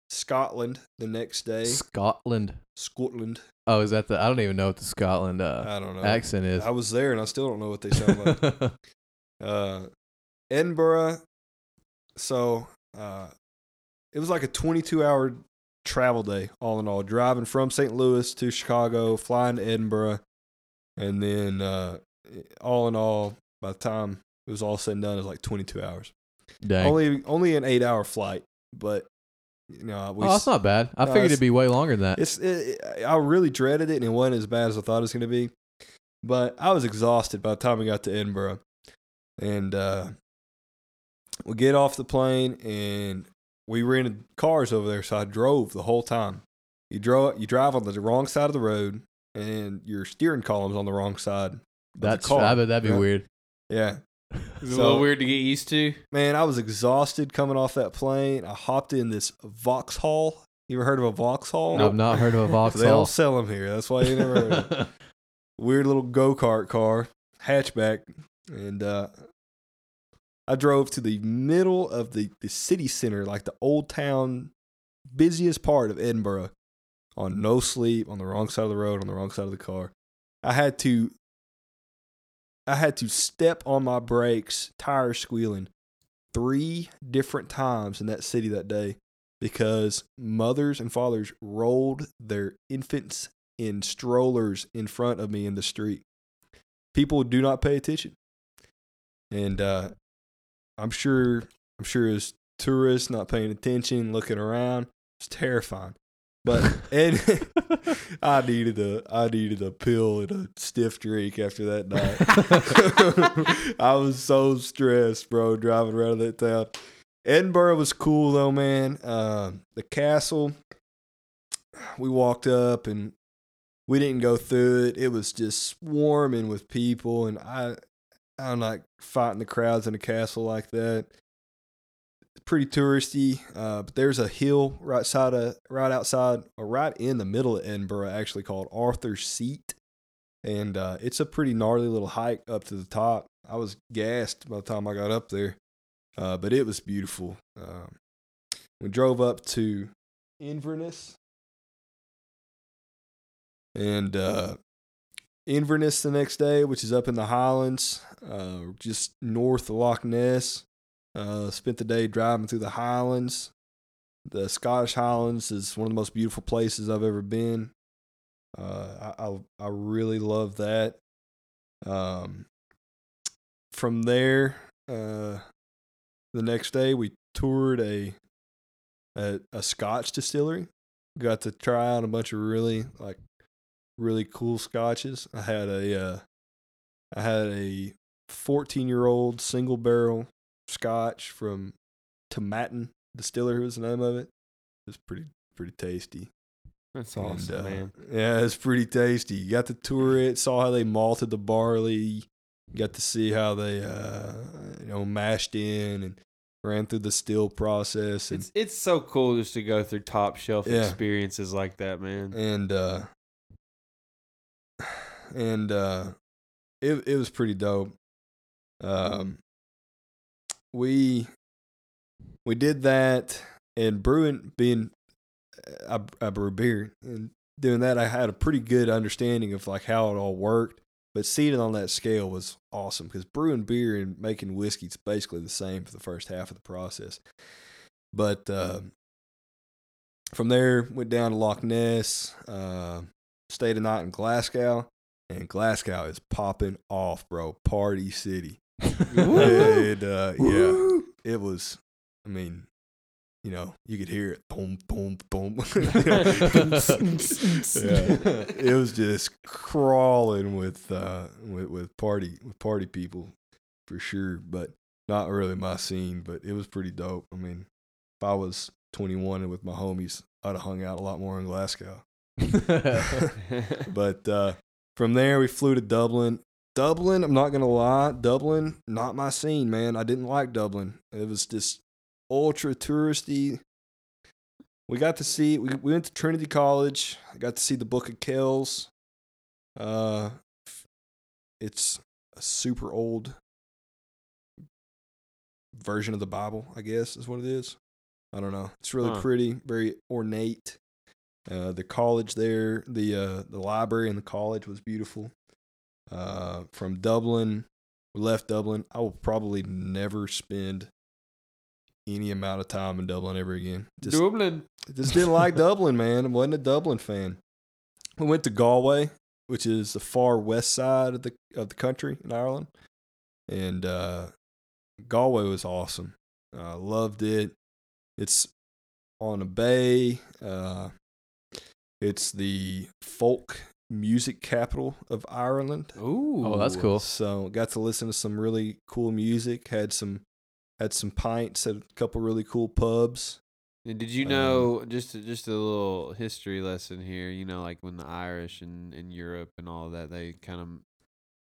C: Scotland the next day.
A: Scotland.
C: Scotland.
A: Oh, is that the? I don't even know what the Scotland uh,
C: I don't know.
A: accent is.
C: I was there and I still don't know what they sound like. uh, Edinburgh. So uh, it was like a 22 hour travel day, all in all. Driving from St. Louis to Chicago, flying to Edinburgh, and then uh, all in all, by the time it was all said and done, it was like 22 hours.
A: Dang.
C: Only only an eight hour flight, but you know we.
A: oh, that's not bad. I
C: No,
A: figured it'd be way longer than that.
C: It's it, I really dreaded it, and it wasn't as bad as I thought it was going to be. But I was exhausted by the time we got to Edinburgh, and uh, we get off the plane, and we rented cars over there, so I drove the whole time. You drove, you drive on the wrong side of the road, and your steering column's on the wrong side.
A: That's
C: car.
A: I bet that'd be
C: Yeah.
A: weird.
C: Yeah,
B: It's a little weird to get used to.
C: man, I was exhausted coming off that plane. I hopped in this Vauxhall. You ever heard of a Vauxhall?
A: I've not heard of a
C: They
A: Vauxhall.
C: don't sell them here. That's why you never heard of it. weird little go kart car, hatchback, and uh, I drove to the middle of the, the city center, like the old town, busiest part of Edinburgh, on no sleep, on the wrong side of the road, on the wrong side of the car. I had to, I had to step on my brakes, tires squealing, three different times in that city that day because mothers and fathers rolled their infants in strollers in front of me in the street. People do not pay attention, and uh, I'm sure I'm sure as tourists not paying attention, looking around, it's terrifying. But and I needed a I needed a pill and a stiff drink after that night. I was so stressed, bro, driving around that town. Edinburgh was cool though, man. Uh, the castle, we walked up and we didn't go through it. It was just swarming with people, and I I'm not fighting the crowds in a castle like that pretty touristy. Uh, but there's a hill right side of right outside or right in the middle of Edinburgh, actually called Arthur's Seat, and uh, it's a pretty gnarly little hike up to the top. I was gassed by the time I got up there, uh, but it was beautiful. Um, we drove up to Inverness, and uh, Inverness the next day, which is up in the Highlands, uh, just north of Loch Ness. Uh, spent the day driving through the Highlands. The Scottish Highlands is one of the most beautiful places I've ever been. Uh, I, I, I really love that. Um, from there, uh, the next day we toured a, a a Scotch distillery. Got to try out a bunch of really like really cool scotches. I had a uh, I had a 14 year old single barrel scotch from Tomatin Distillery was the name of it. It was pretty pretty tasty.
B: That's awesome,
C: And, uh,
B: man.
C: Yeah, it's pretty tasty. You got to tour it, saw how they malted the barley, got to see how they uh you know mashed in and ran through the still process and
B: It's it's so cool just to go through top shelf
C: Yeah.
B: experiences like that, man.
C: and uh and uh it it was pretty dope. Um we we did that and brewing being I, I brew beer and doing that I had a pretty good understanding of like how it all worked but seeing it on that scale was awesome because brewing beer and making whiskey is basically the same for the first half of the process. But uh, from there went down to Loch Ness uh, stayed a night in Glasgow, and Glasgow is popping off, bro. Party city. and uh, yeah, it was. I mean, you know, you could hear it, boom, boom, boom. yeah, it was just crawling with uh, with with party with party people for sure, but not really my scene. But it was pretty dope. I mean, if I was 21 and with my homies, I'd have hung out a lot more in Glasgow. But uh, from there, we flew to Dublin. Dublin, I'm not gonna lie, Dublin, not my scene, man. I didn't like Dublin. It was just ultra touristy. We got to see. We, we went to Trinity College. I got to see the Book of Kells. Uh, it's a super old version of the Bible, I guess is what it is. I don't know. It's really
B: Huh.
C: pretty, very ornate. Uh, the college there, the uh, the library in the college was beautiful. Uh, from Dublin, we left Dublin. I will probably never spend any amount of time in Dublin ever again. Just
B: Dublin.
C: just didn't like Dublin, man. I wasn't a Dublin fan. We went to Galway, which is the far west side of the of the country in Ireland, and uh, Galway was awesome. I loved it. It's on a bay. Uh, it's the folk music capital of Ireland.
B: Ooh.
A: Oh, that's cool.
C: So got to listen to some really cool music. Had some had some pints at a couple really cool pubs.
B: And did you
C: Um,
B: know just just a little history lesson here? You know, like when the Irish and in Europe and all of that, they kind of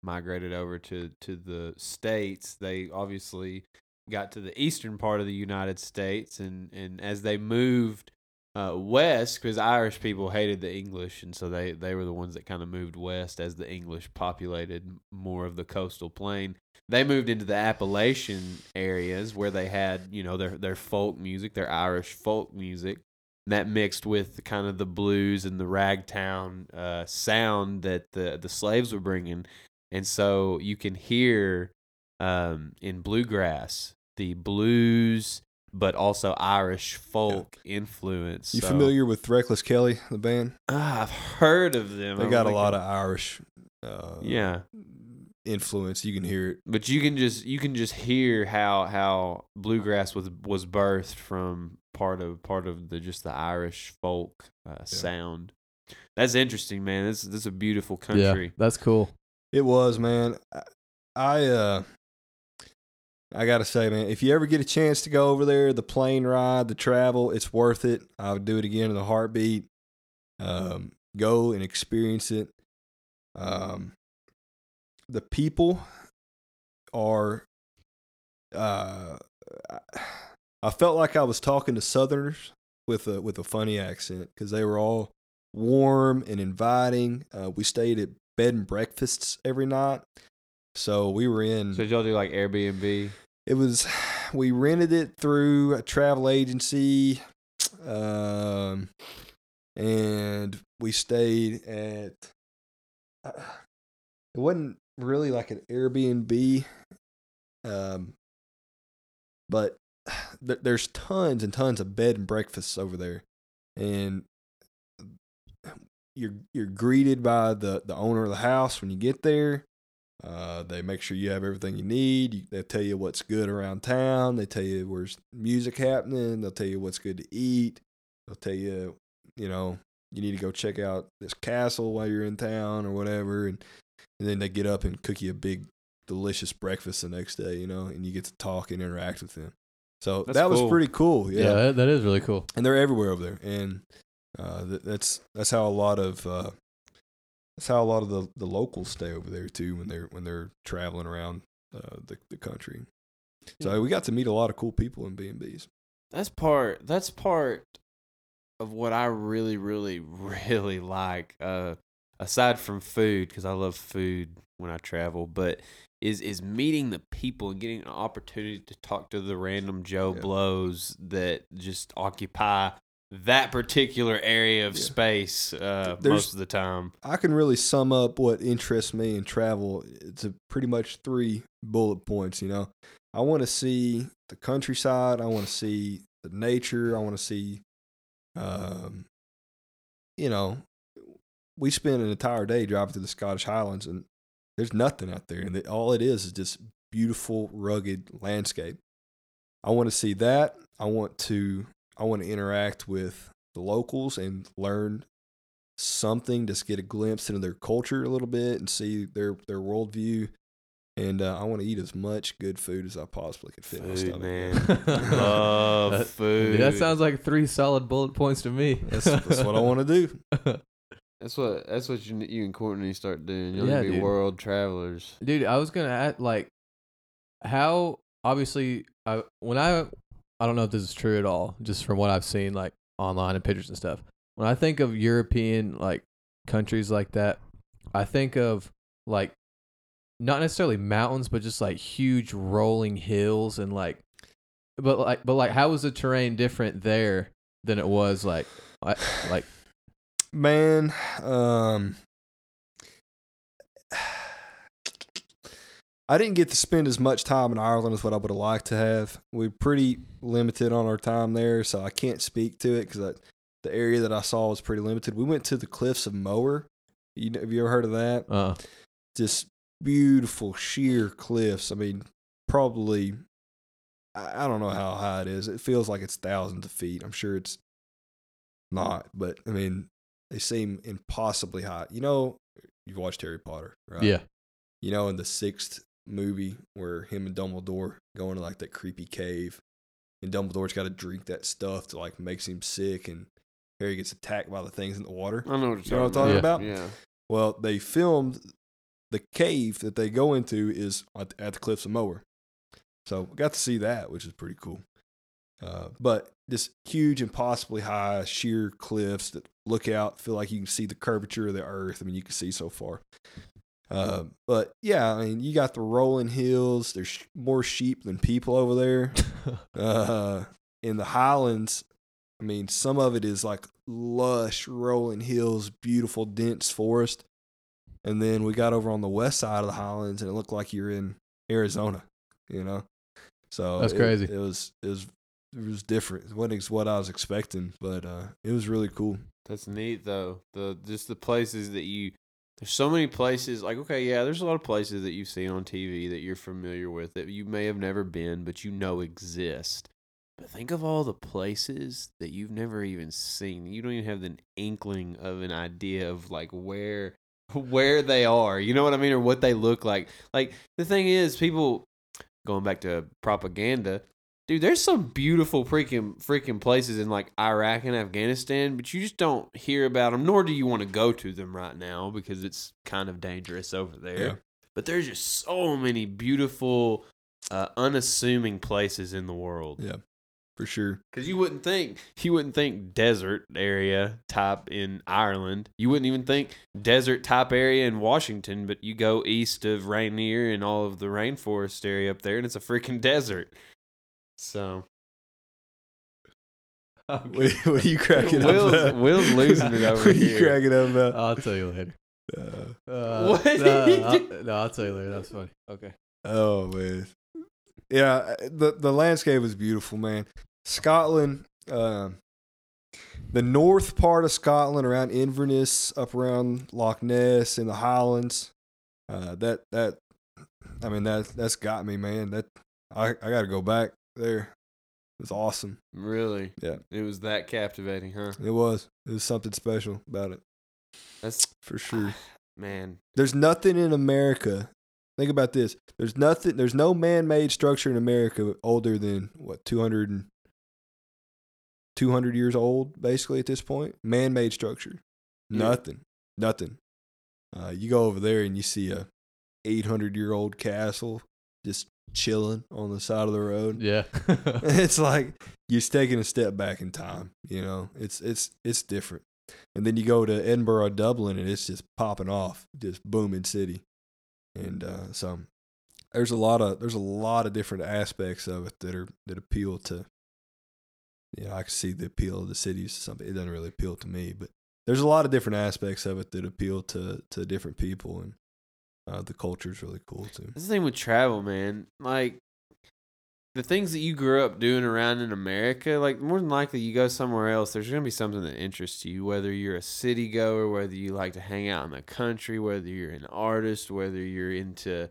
B: migrated over to to the states. They obviously got to the eastern part of the United States, and and as they moved uh, west, because Irish people hated the English, and so they they were the ones that kind of moved west as the English populated more of the coastal plain. They moved into the Appalachian areas where they had, you know, their their folk music, their Irish folk music, that mixed with kind of the blues and the ragtime uh, sound that the the slaves were bringing, and so you can hear um, in bluegrass the blues, but also Irish folk influence.
C: You
B: so-
C: familiar with Reckless Kelly, the band?
B: Ah, I've heard of them.
C: They
B: I
C: got a lot of Irish uh,
B: yeah.
C: influence. You can hear it.
B: But you can just you can just hear how how bluegrass was was birthed from part of part of the just the Irish folk uh, sound. That's interesting, man. This this is a beautiful country.
A: Yeah, that's cool.
C: It was, man. I- I uh I gotta say, man, if you ever get a chance to go over there, the plane ride, the travel, it's worth it. I would do it again in a heartbeat. Um, go and experience it. Um, the people are. Uh, I- felt like I was talking to Southerners with a with a funny accent because they were all warm and inviting. Uh, we stayed at bed and breakfasts every night, so we were in.
B: So did y'all do like Airbnb?
C: It was we rented it through a travel agency, um, and we stayed at. uh, It wasn't really like an Airbnb, um, but th- there's tons and tons of bed and breakfasts over there, and you're you're greeted by the the owner of the house when you get there. Uh, they make sure you have everything you need. They tell you what's good around town. They tell you where's music happening. They'll tell you what's good to eat. They'll tell you, you know, you need to go check out this castle while you're in town or whatever. And, and then they get up and cook you a big, delicious breakfast the next day, you know, and you get to talk and interact with them. So
B: That's
C: that was pretty cool.
A: Yeah,
C: Yeah.
A: that, that is really cool.
C: And they're everywhere over there. And uh, th- that's that's how a lot of uh, that's how a lot of the, the locals stay over there too when they're when they're traveling around uh, the the country. So we got to meet a lot of cool people in B and B's.
B: That's part. That's part of what I really, really, really like. Uh, aside from food, because I love food when I travel, but is is meeting the people and getting an opportunity to talk to the random Joe
C: Yeah.
B: Blows that just occupy that particular area of
C: Yeah.
B: space uh, most of the time.
C: I can really sum up what interests me in travel. It's a pretty much three bullet points. You know, I want to see the countryside. I want to see the nature. I want to see, um, you know, we spend an entire day driving through the Scottish Highlands, and there's nothing out there, and it- all it is is just beautiful, rugged landscape. I want to see that. I want to. I want to interact with the locals and learn something, just get a glimpse into their culture a little bit and see their their worldview. And uh, I want to eat as much good food as I possibly can fit in my
B: Food,
C: stomach.
B: man. Love
A: That-
B: food.
A: Dude, that sounds like three solid bullet points to me.
C: That's, that's what I want to do.
B: That's what that's what you you and Courtney start doing. You'll
A: Yeah,
B: be
A: dude.
B: world travelers.
A: Dude, I was gonna ask, like, how obviously, I when I, I don't know if this is true at all, just from what I've seen, like online and pictures and stuff. When I think of European like countries like that, I think of like not necessarily mountains, but just like huge rolling hills and like, but like, but like, how was the terrain different there than it was like, like, like
C: Man, um, I didn't get to spend as much time in Ireland as what I would have liked to have. We're pretty limited on our time there, so I can't speak to it because the area that I saw was pretty limited. We went to the cliffs of Moher. You, know- have you ever heard of that?
A: uh,
C: just beautiful sheer cliffs. I mean, probably I I don't know how high it is. It feels like it's thousands of feet. I'm sure it's not, but I mean, they seem impossibly high. You know, you've watched Harry Potter, right?
A: yeah,
C: You know, in the sixth movie where him and Dumbledore go into like that creepy cave, and Dumbledore's got to drink that stuff to like makes him sick, and Harry gets attacked by the things in the water.
B: I know what
C: You know what I'm
B: talking
C: talking
A: about?
B: Yeah.
C: Well, they filmed the cave that they go into is at, at the cliffs of Moher. So got to see that, which is pretty cool. Uh, but this huge, impossibly high, sheer cliffs that look out, feel like you can see the curvature of the earth. I mean, you can see so far. Uh, but yeah, I mean, you got the rolling hills. There's more sheep than people over there. Uh, in the highlands, I mean, some of it is like lush, rolling hills, beautiful, dense forest. And then we got over on the west side of the highlands, and it looked like you're in Arizona, you know. So
A: That's
C: it-
A: crazy.
C: It was it was it was different. It wasn't what I was expecting, but uh, it was really cool.
B: That's neat though. The just the places that you there's so many places like okay, yeah, there's a lot of places that you've seen on TV that you're familiar with that you may have never been but you know exist. But think of all the places that you've never even seen. You don't even have an inkling of an idea of like where where they are. You know what I mean or what they look like. Like the thing is people going back to propaganda, Dude, there's some beautiful freaking freaking places in like Iraq and Afghanistan, but you just don't hear about them, nor do you want to go to them right now because it's kind of dangerous over there.
C: Yeah.
B: But there's just so many beautiful, uh, unassuming places in the world.
C: Yeah, for sure.
B: Because you wouldn't think you wouldn't think desert area type in Ireland. You wouldn't even think desert type area in Washington. But you go east of Rainier and all of the rainforest area up there, and it's a freaking desert. So
C: What, what are you cracking
B: Will's-
C: up about?
B: Will's losing it over
C: what are you
B: here.
C: cracking up about?
A: I'll tell you later.
C: Uh,
A: Uh,
B: What?
A: No, I'll, no, I'll tell you later. That's funny. Okay.
C: oh man, yeah. uh, the The landscape is beautiful, man. Scotland, um, the north part of Scotland, around Inverness, up around Loch Ness in the Highlands. Uh, that that, I mean that that's got me, man. That I I got to go back there. It was awesome.
B: really,
C: Yeah.
B: it was that captivating, huh?
C: It was. It was something special about it
B: That's
C: for sure.
B: man.
C: There's nothing in America. Think about this. There's nothing. There's no man-made structure in America older than what 200 and 200 years old, basically at this point. Man-made structure.
B: Yeah.
C: Nothing. Nothing. Uh, you go over there and you see a 800 year old castle just chilling on the side of the road.
A: Yeah.
C: it's like you're taking a step back in time. You know, it's it's it's different. And then you go to Edinburgh, or Dublin, and it's just popping off, just booming city. And uh, so there's a lot of there's a lot of different aspects of it that are that appeal to. You know, I can see the appeal of the cities. to Something it doesn't really appeal to me, but there's a lot of different aspects of it that appeal to to different people, and uh, the culture is really cool too.
B: The thing with travel, man. Like the things that you grew up doing around in America, like more than likely you go somewhere else, there's gonna be something that interests you. Whether you're a city goer, whether you like to hang out in the country, whether you're an artist, whether you're into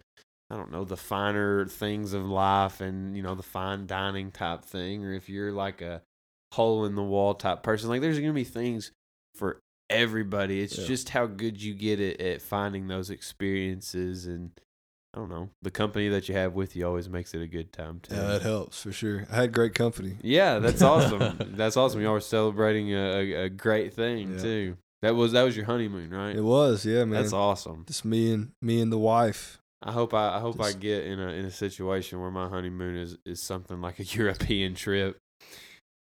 B: I don't know, the finer things of life and, you know, the fine dining type thing, or if you're like a hole in the wall type person, like there's gonna be things for everybody. It's
C: Yeah.
B: just how good you get at, at finding those experiences and I don't know. The company that you have with you always makes it a good time too.
C: Yeah, that helps for sure. I had great company.
B: Yeah, that's awesome. that's awesome. Y'all were celebrating a, a, great thing
C: Yeah.
B: too. That was that was your honeymoon, right?
C: It was, yeah, man.
B: That's awesome.
C: Just me and me and the wife.
B: I hope I, I hope I get in a in a situation where my honeymoon is is something like a European trip.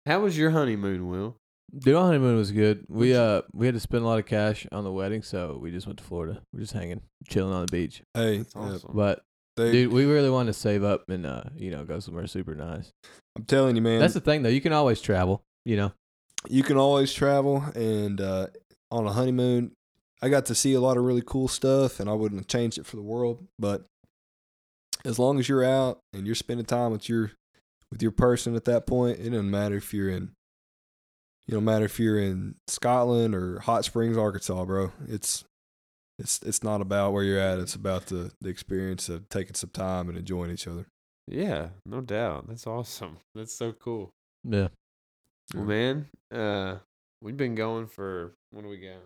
B: How was your honeymoon, Will?
A: Dude, our honeymoon was good. We uh we had to spend a lot of cash on the wedding, so we just went to Florida. We're just hanging, chilling on the beach.
C: Hey,
B: That's
C: yeah,
B: awesome.
A: But
C: they,
A: dude, we really wanted to save up and uh you know go somewhere super nice.
C: I'm telling you, man.
A: That's the thing though. You can always travel. You know.
C: you can always travel, and uh, on a honeymoon, I got to see a lot of really cool stuff, and I wouldn't have changed it for the world. But as long as you're out and you're spending time with your with your person at that point, it doesn't matter if you're in. You don't matter if you're in Scotland or Hot Springs, Arkansas, bro. It's it's it's not about where you're at. It's about the the experience of taking some time and enjoying each other.
B: Yeah, no doubt. That's awesome. That's so cool.
A: Yeah.
B: Well, man, uh, we've been going for what do we got?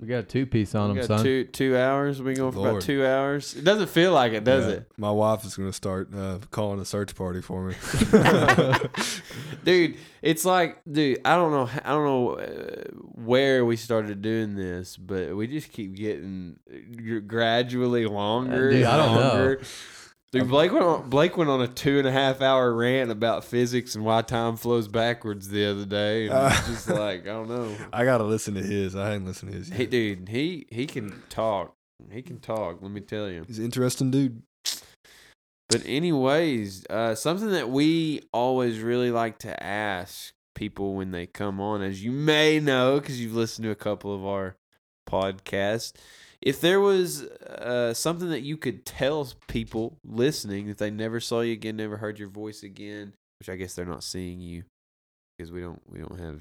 A: We got a two piece on
B: we
A: them,
B: got
A: son.
B: two two hours. We've been going for about two hours. It doesn't feel like it, does
C: Yeah.
B: it?
C: My wife is gonna start uh, calling a search party for me.
B: dude it's like dude i don't know i don't know uh, where we started doing this but we just keep getting uh, gradually longer
A: dude,
B: and
A: I don't know.
B: Dude, Blake went on Blake went on a two and a half hour rant about physics and why time flows backwards the other day. And
C: Uh,
B: just like I don't know.
C: I gotta listen to his. I hadn't listened to his. Yet.
B: Hey, dude, he he can talk. He can talk. Let me tell you.
C: He's an interesting dude.
B: But anyways, uh, something that we always really like to ask people when they come on, as you may know, because you've listened to a couple of our podcasts, if there was uh, something that you could tell people listening if they never saw you again, never heard your voice again, which I guess they're not seeing you because we don't we don't have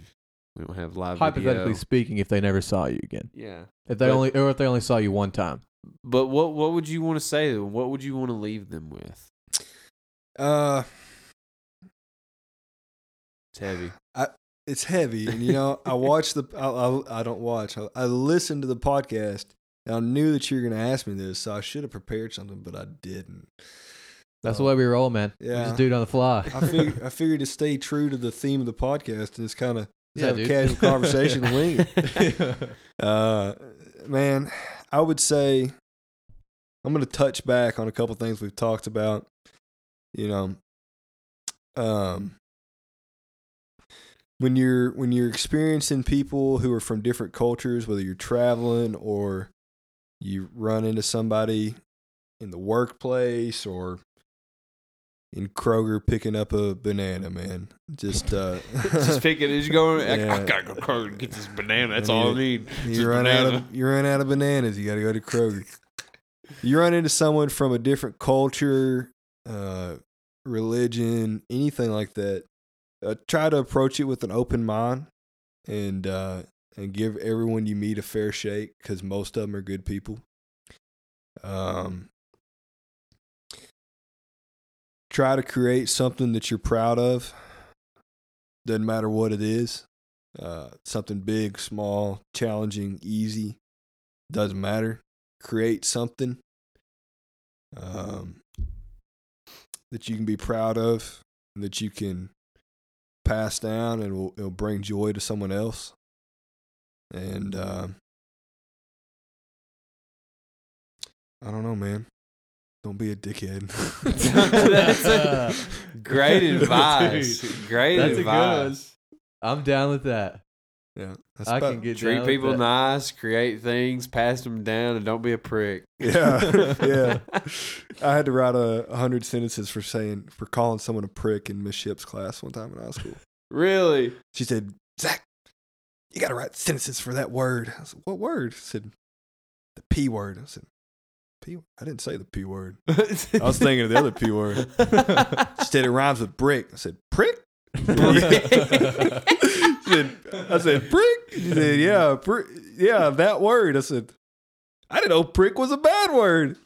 B: we don't have live
A: Hypothetically
B: video.
A: speaking, if they never saw you again,
B: Yeah.
A: if they
B: But-
A: only or if they only saw you one time,
B: But what what would you want to say to them? What would you want to leave them with?
C: Uh,
B: It's heavy.
C: it's heavy, and you know, I watched the. I, I, I don't watch. I, I listened to the podcast. And I knew that you were going to ask me this, so I should have prepared something, but I didn't.
A: that's the
C: Uh,
A: way we roll, man. We
C: yeah.
A: just do it on the fly.
C: I figured I figured to stay true to the theme of the podcast and just kind of
A: Yeah,
C: have a casual conversation, wing it. Uh, man, I would say I'm going to touch back on a couple things we've talked about. You know, um, when you're when you're experiencing people who are from different cultures, whether you're traveling or you run into somebody in the workplace or in Kroger picking up a banana, man. Just uh,
B: just pick it as you go. I, I gotta go Kroger and get this banana. That's
C: I
B: all I
C: need you
B: Just
C: run out of you run out of bananas. You got to go to Kroger. you run into someone from a different culture, uh, religion, anything like that. Uh, try to approach it with an open mind, and uh, and give everyone you meet a fair shake because most of them are good people. Um, try to create something that you're proud of. Doesn't matter what it is. Uh, something big, small, challenging, easy. Doesn't matter. Create something um, that you can be proud of, and that you can pass down, and will, it'll bring joy to someone else. And uh, I don't know, man. Don't be a dickhead.
B: That's a- Great advice.
A: Dude,
B: Great
A: that's a good one.
B: advice.
A: I'm down with that.
C: yeah, that's
A: I
C: about-
A: can get
B: Treat
A: down with
B: people
A: that.
B: nice, create things, pass them down, and don't be a prick.
C: Yeah, yeah. I had to write a a hundred sentences for saying for calling someone a prick in Miss Ship's class one time in high school.
B: Really?
C: She said, "Zach, you got to write sentences for that word." I said, "What word?" She said, "The p word." I said, "P." I didn't say the p word. I was thinking of the other p word. She said it rhymes with brick. I said, "Prick." She said, I said, "Prick." She said, "Yeah, prick. yeah, that word." I said, "I didn't know prick was a bad word."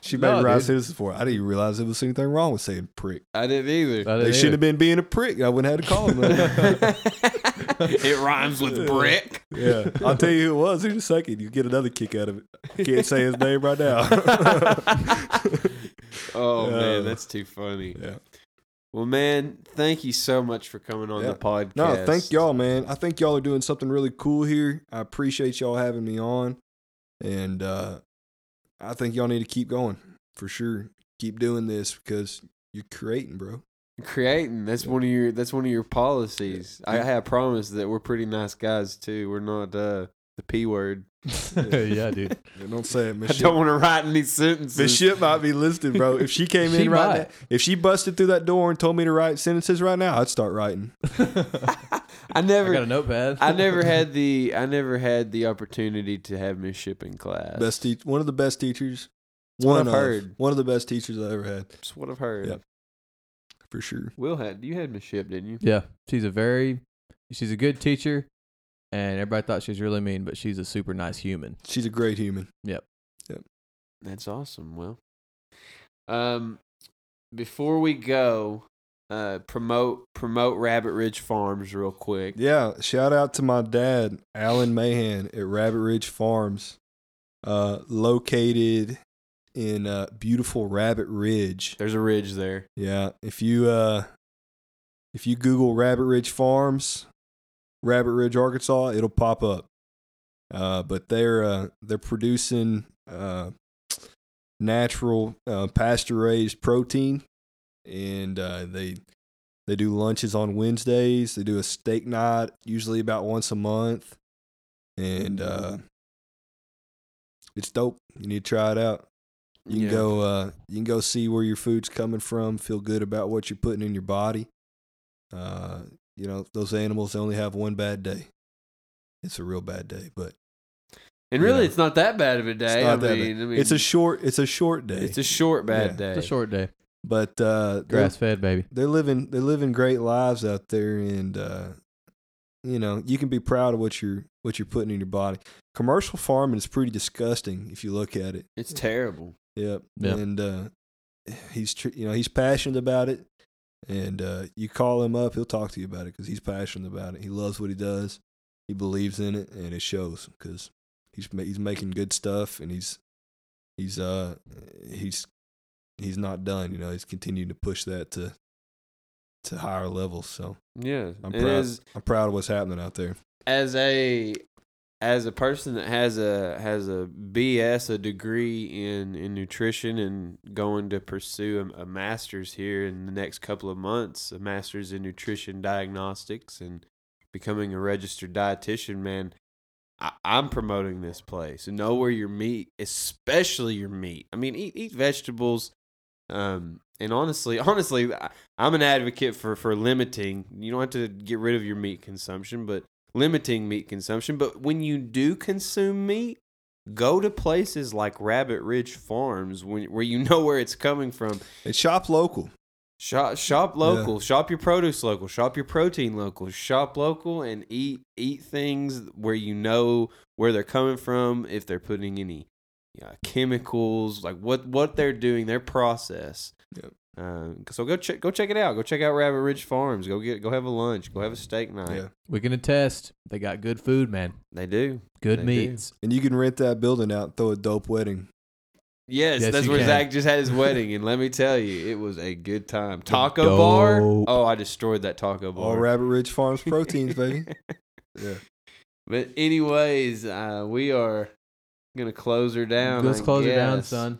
C: She made
A: No,
C: me write
A: dude.
C: sentences for it. I didn't even realize there was anything wrong with saying prick.
B: I didn't either.
A: I
C: They
A: didn't
C: shouldn't have been being a prick. I wouldn't have had to call them that.
B: it rhymes with brick.
C: Yeah, I'll tell you who it was in a second. You get another kick out of it. Can't say his name right now.
B: Oh
C: Uh,
B: man, that's too funny.
C: yeah.
B: Well, man, thank you so much for coming on
C: Yeah.
B: the podcast.
C: No, thank y'all, man. I think y'all are doing something really cool here. I appreciate y'all having me on, and uh, I think y'all need to keep going for sure. Keep doing this because you're creating, bro.
B: Creating that's one of your that's one of your policies. I have promised that we're pretty nice guys too. We're not uh, the p word.
A: yeah, dude.
C: Yeah, Don't say it,
B: I
C: Miss Ship.
B: don't want to write any sentences.
C: Miss Ship might be listening, bro. If she came
A: She
C: in right
A: might.
C: now, if she busted through that door and told me to write sentences right now, I'd start writing.
B: I
A: I
B: never,
A: got a notepad.
B: I never had the, I never had the opportunity to have Miss Ship in class.
C: Best teach, one of the best teachers.
B: That's what
C: one
B: I've
C: of,
B: heard.
C: One of the best teachers I ever had,
B: That's what I've heard.
C: Yep. for sure.
B: Will had you had Miss Ship, didn't you?
A: yeah, she's a very, she's a good teacher, and everybody thought she was really mean, but she's a super nice human.
C: She's a great human. Yep. Yep.
B: That's awesome. Well, um, before we go, uh, promote promote Rabbit Ridge Farms real quick.
C: Yeah, shout out to my dad, Alan Mahan at Rabbit Ridge Farms, uh, located in uh, beautiful Rabbit Ridge.
B: There's a ridge there.
C: Yeah, if you uh, if you Google Rabbit Ridge Farms, Rabbit Ridge, Arkansas, it'll pop up. Uh, but they're uh, they're producing uh, natural uh, pasture raised protein, and uh, they they do lunches on Wednesdays. They do a steak night, usually about once a month, and uh, it's dope. You need to try it out. You can
B: Yeah.
C: go uh you can go see where your food's coming from, feel good about what you're putting in your body. You know, those animals they only have one bad day. It's a real bad day, but
B: And
C: You
B: really,
C: know.
B: it's not that bad of a day.
C: it's not
B: I,
C: that
B: mean,
C: bad.
B: I mean,
C: it's a short it's a short day.
B: it's a short bad
C: Yeah.
B: day.
A: It's a short day.
C: But uh, they're,
A: Grass fed, baby.
C: they're living they're living great lives out there, and uh, you know you can be proud of what you're what you're putting in your body. Commercial farming is pretty disgusting if you look at it.
B: It's terrible.
C: Yep.
A: Yep.
C: And uh, he's tr- you know he's passionate about it, and uh, you call him up, he'll talk to you about it because he's passionate about it. He loves what he does. He believes in it, and it shows because he's he's making good stuff, and he's he's uh he's he's not done. You know, he's continuing to push that to to higher levels. So
B: Yeah.
C: I'm proud.
B: as
C: I'm proud of what's happening out there.
B: as a as a person that has a has a BS a degree in in nutrition and going to pursue a, a master's here in the next couple of months, a master's in nutrition diagnostics and becoming a registered dietitian, man. I, I'm promoting this place. Know where your meat, especially your meat. I mean, eat eat vegetables. Um, and honestly, honestly, I- I'm an advocate for for limiting. You don't have to get rid of your meat consumption, but limiting meat consumption. But when you do consume meat, go to places like Rabbit Ridge Farms when, where you know where it's coming from.
C: And shop local.
B: Shop shop local, shop your produce local, shop your protein local, shop local and eat eat things where you know where they're coming from, if they're putting any uh, chemicals, like what what they're doing, their process.
C: Yep.
B: Uh, so go check go check it out. Go check out Rabbit Ridge Farms. Go get go have a lunch. Go have a steak night.
C: Yeah.
A: We can attest. They got good food, man.
B: They do.
A: Good
B: They do.
A: meats.
C: And you can rent that building out and throw a dope wedding.
B: Yes,
A: Yes,
B: that's where
A: can.
B: Zach just had his wedding, and let me tell you, it was a good time. Taco
A: Dope.
B: bar. Oh, I destroyed that taco bar.
C: All Rabbit Ridge Farms proteins, baby. Yeah.
B: But anyways, uh, we are gonna close her down.
A: Let's
B: I
A: close her down, son.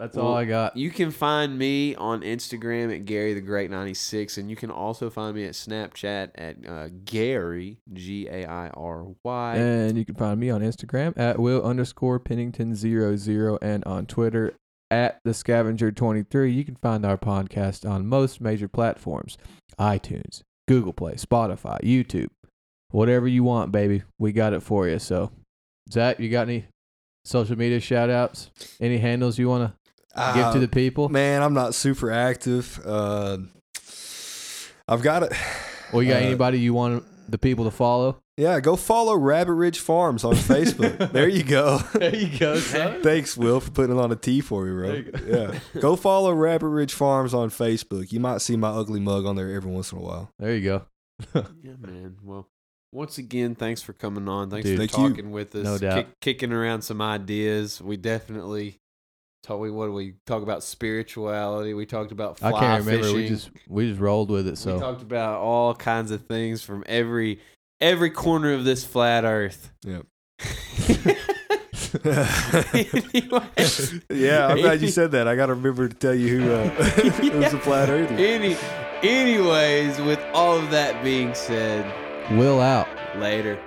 A: That's
B: Well,
A: all I got.
B: You can find me on Instagram at Gary the Great ninety six, and you can also find me at Snapchat at uh, Gary G A I R Y.
A: And you can find me on Instagram at will underscore Pennington zero zero and on Twitter at the scavenger twenty three. You can find our podcast on most major platforms: iTunes, Google Play, Spotify, YouTube, whatever you want, baby. We got it for you. So, Zach, you got any social media shout outs? Any handles you want to give
C: Uh,
A: to the people?
C: Man, I'm not super active. Uh, I've got it.
A: Or you got
C: uh,
A: anybody you want the people to follow?
C: Yeah, go follow Rabbit Ridge Farms on Facebook. there you go.
A: There you go, son.
C: Thanks, Will, for putting it on a T for me,
A: There
C: bro.
A: you go.
C: Yeah. Go follow Rabbit Ridge Farms on Facebook. You might see my ugly mug on there every once in a while.
A: There you go.
B: Yeah, man. Well, once again, thanks for coming on. Thanks
A: Dude.
B: for
C: Thank you.
B: talking with us.
A: No doubt.
B: Kick, kicking around some ideas. We definitely talk. We what do we talk about spirituality? We talked about fly
A: I can't remember.
B: fishing.
A: We just we just rolled with it. So we
B: talked about all kinds of things from every every corner of this flat Earth.
C: Yep. Yeah, I'm glad you said that. I got to remember to tell you who uh, was. A flat earther.
B: Any, anyways, with all of that being said,
A: Will out.
B: later.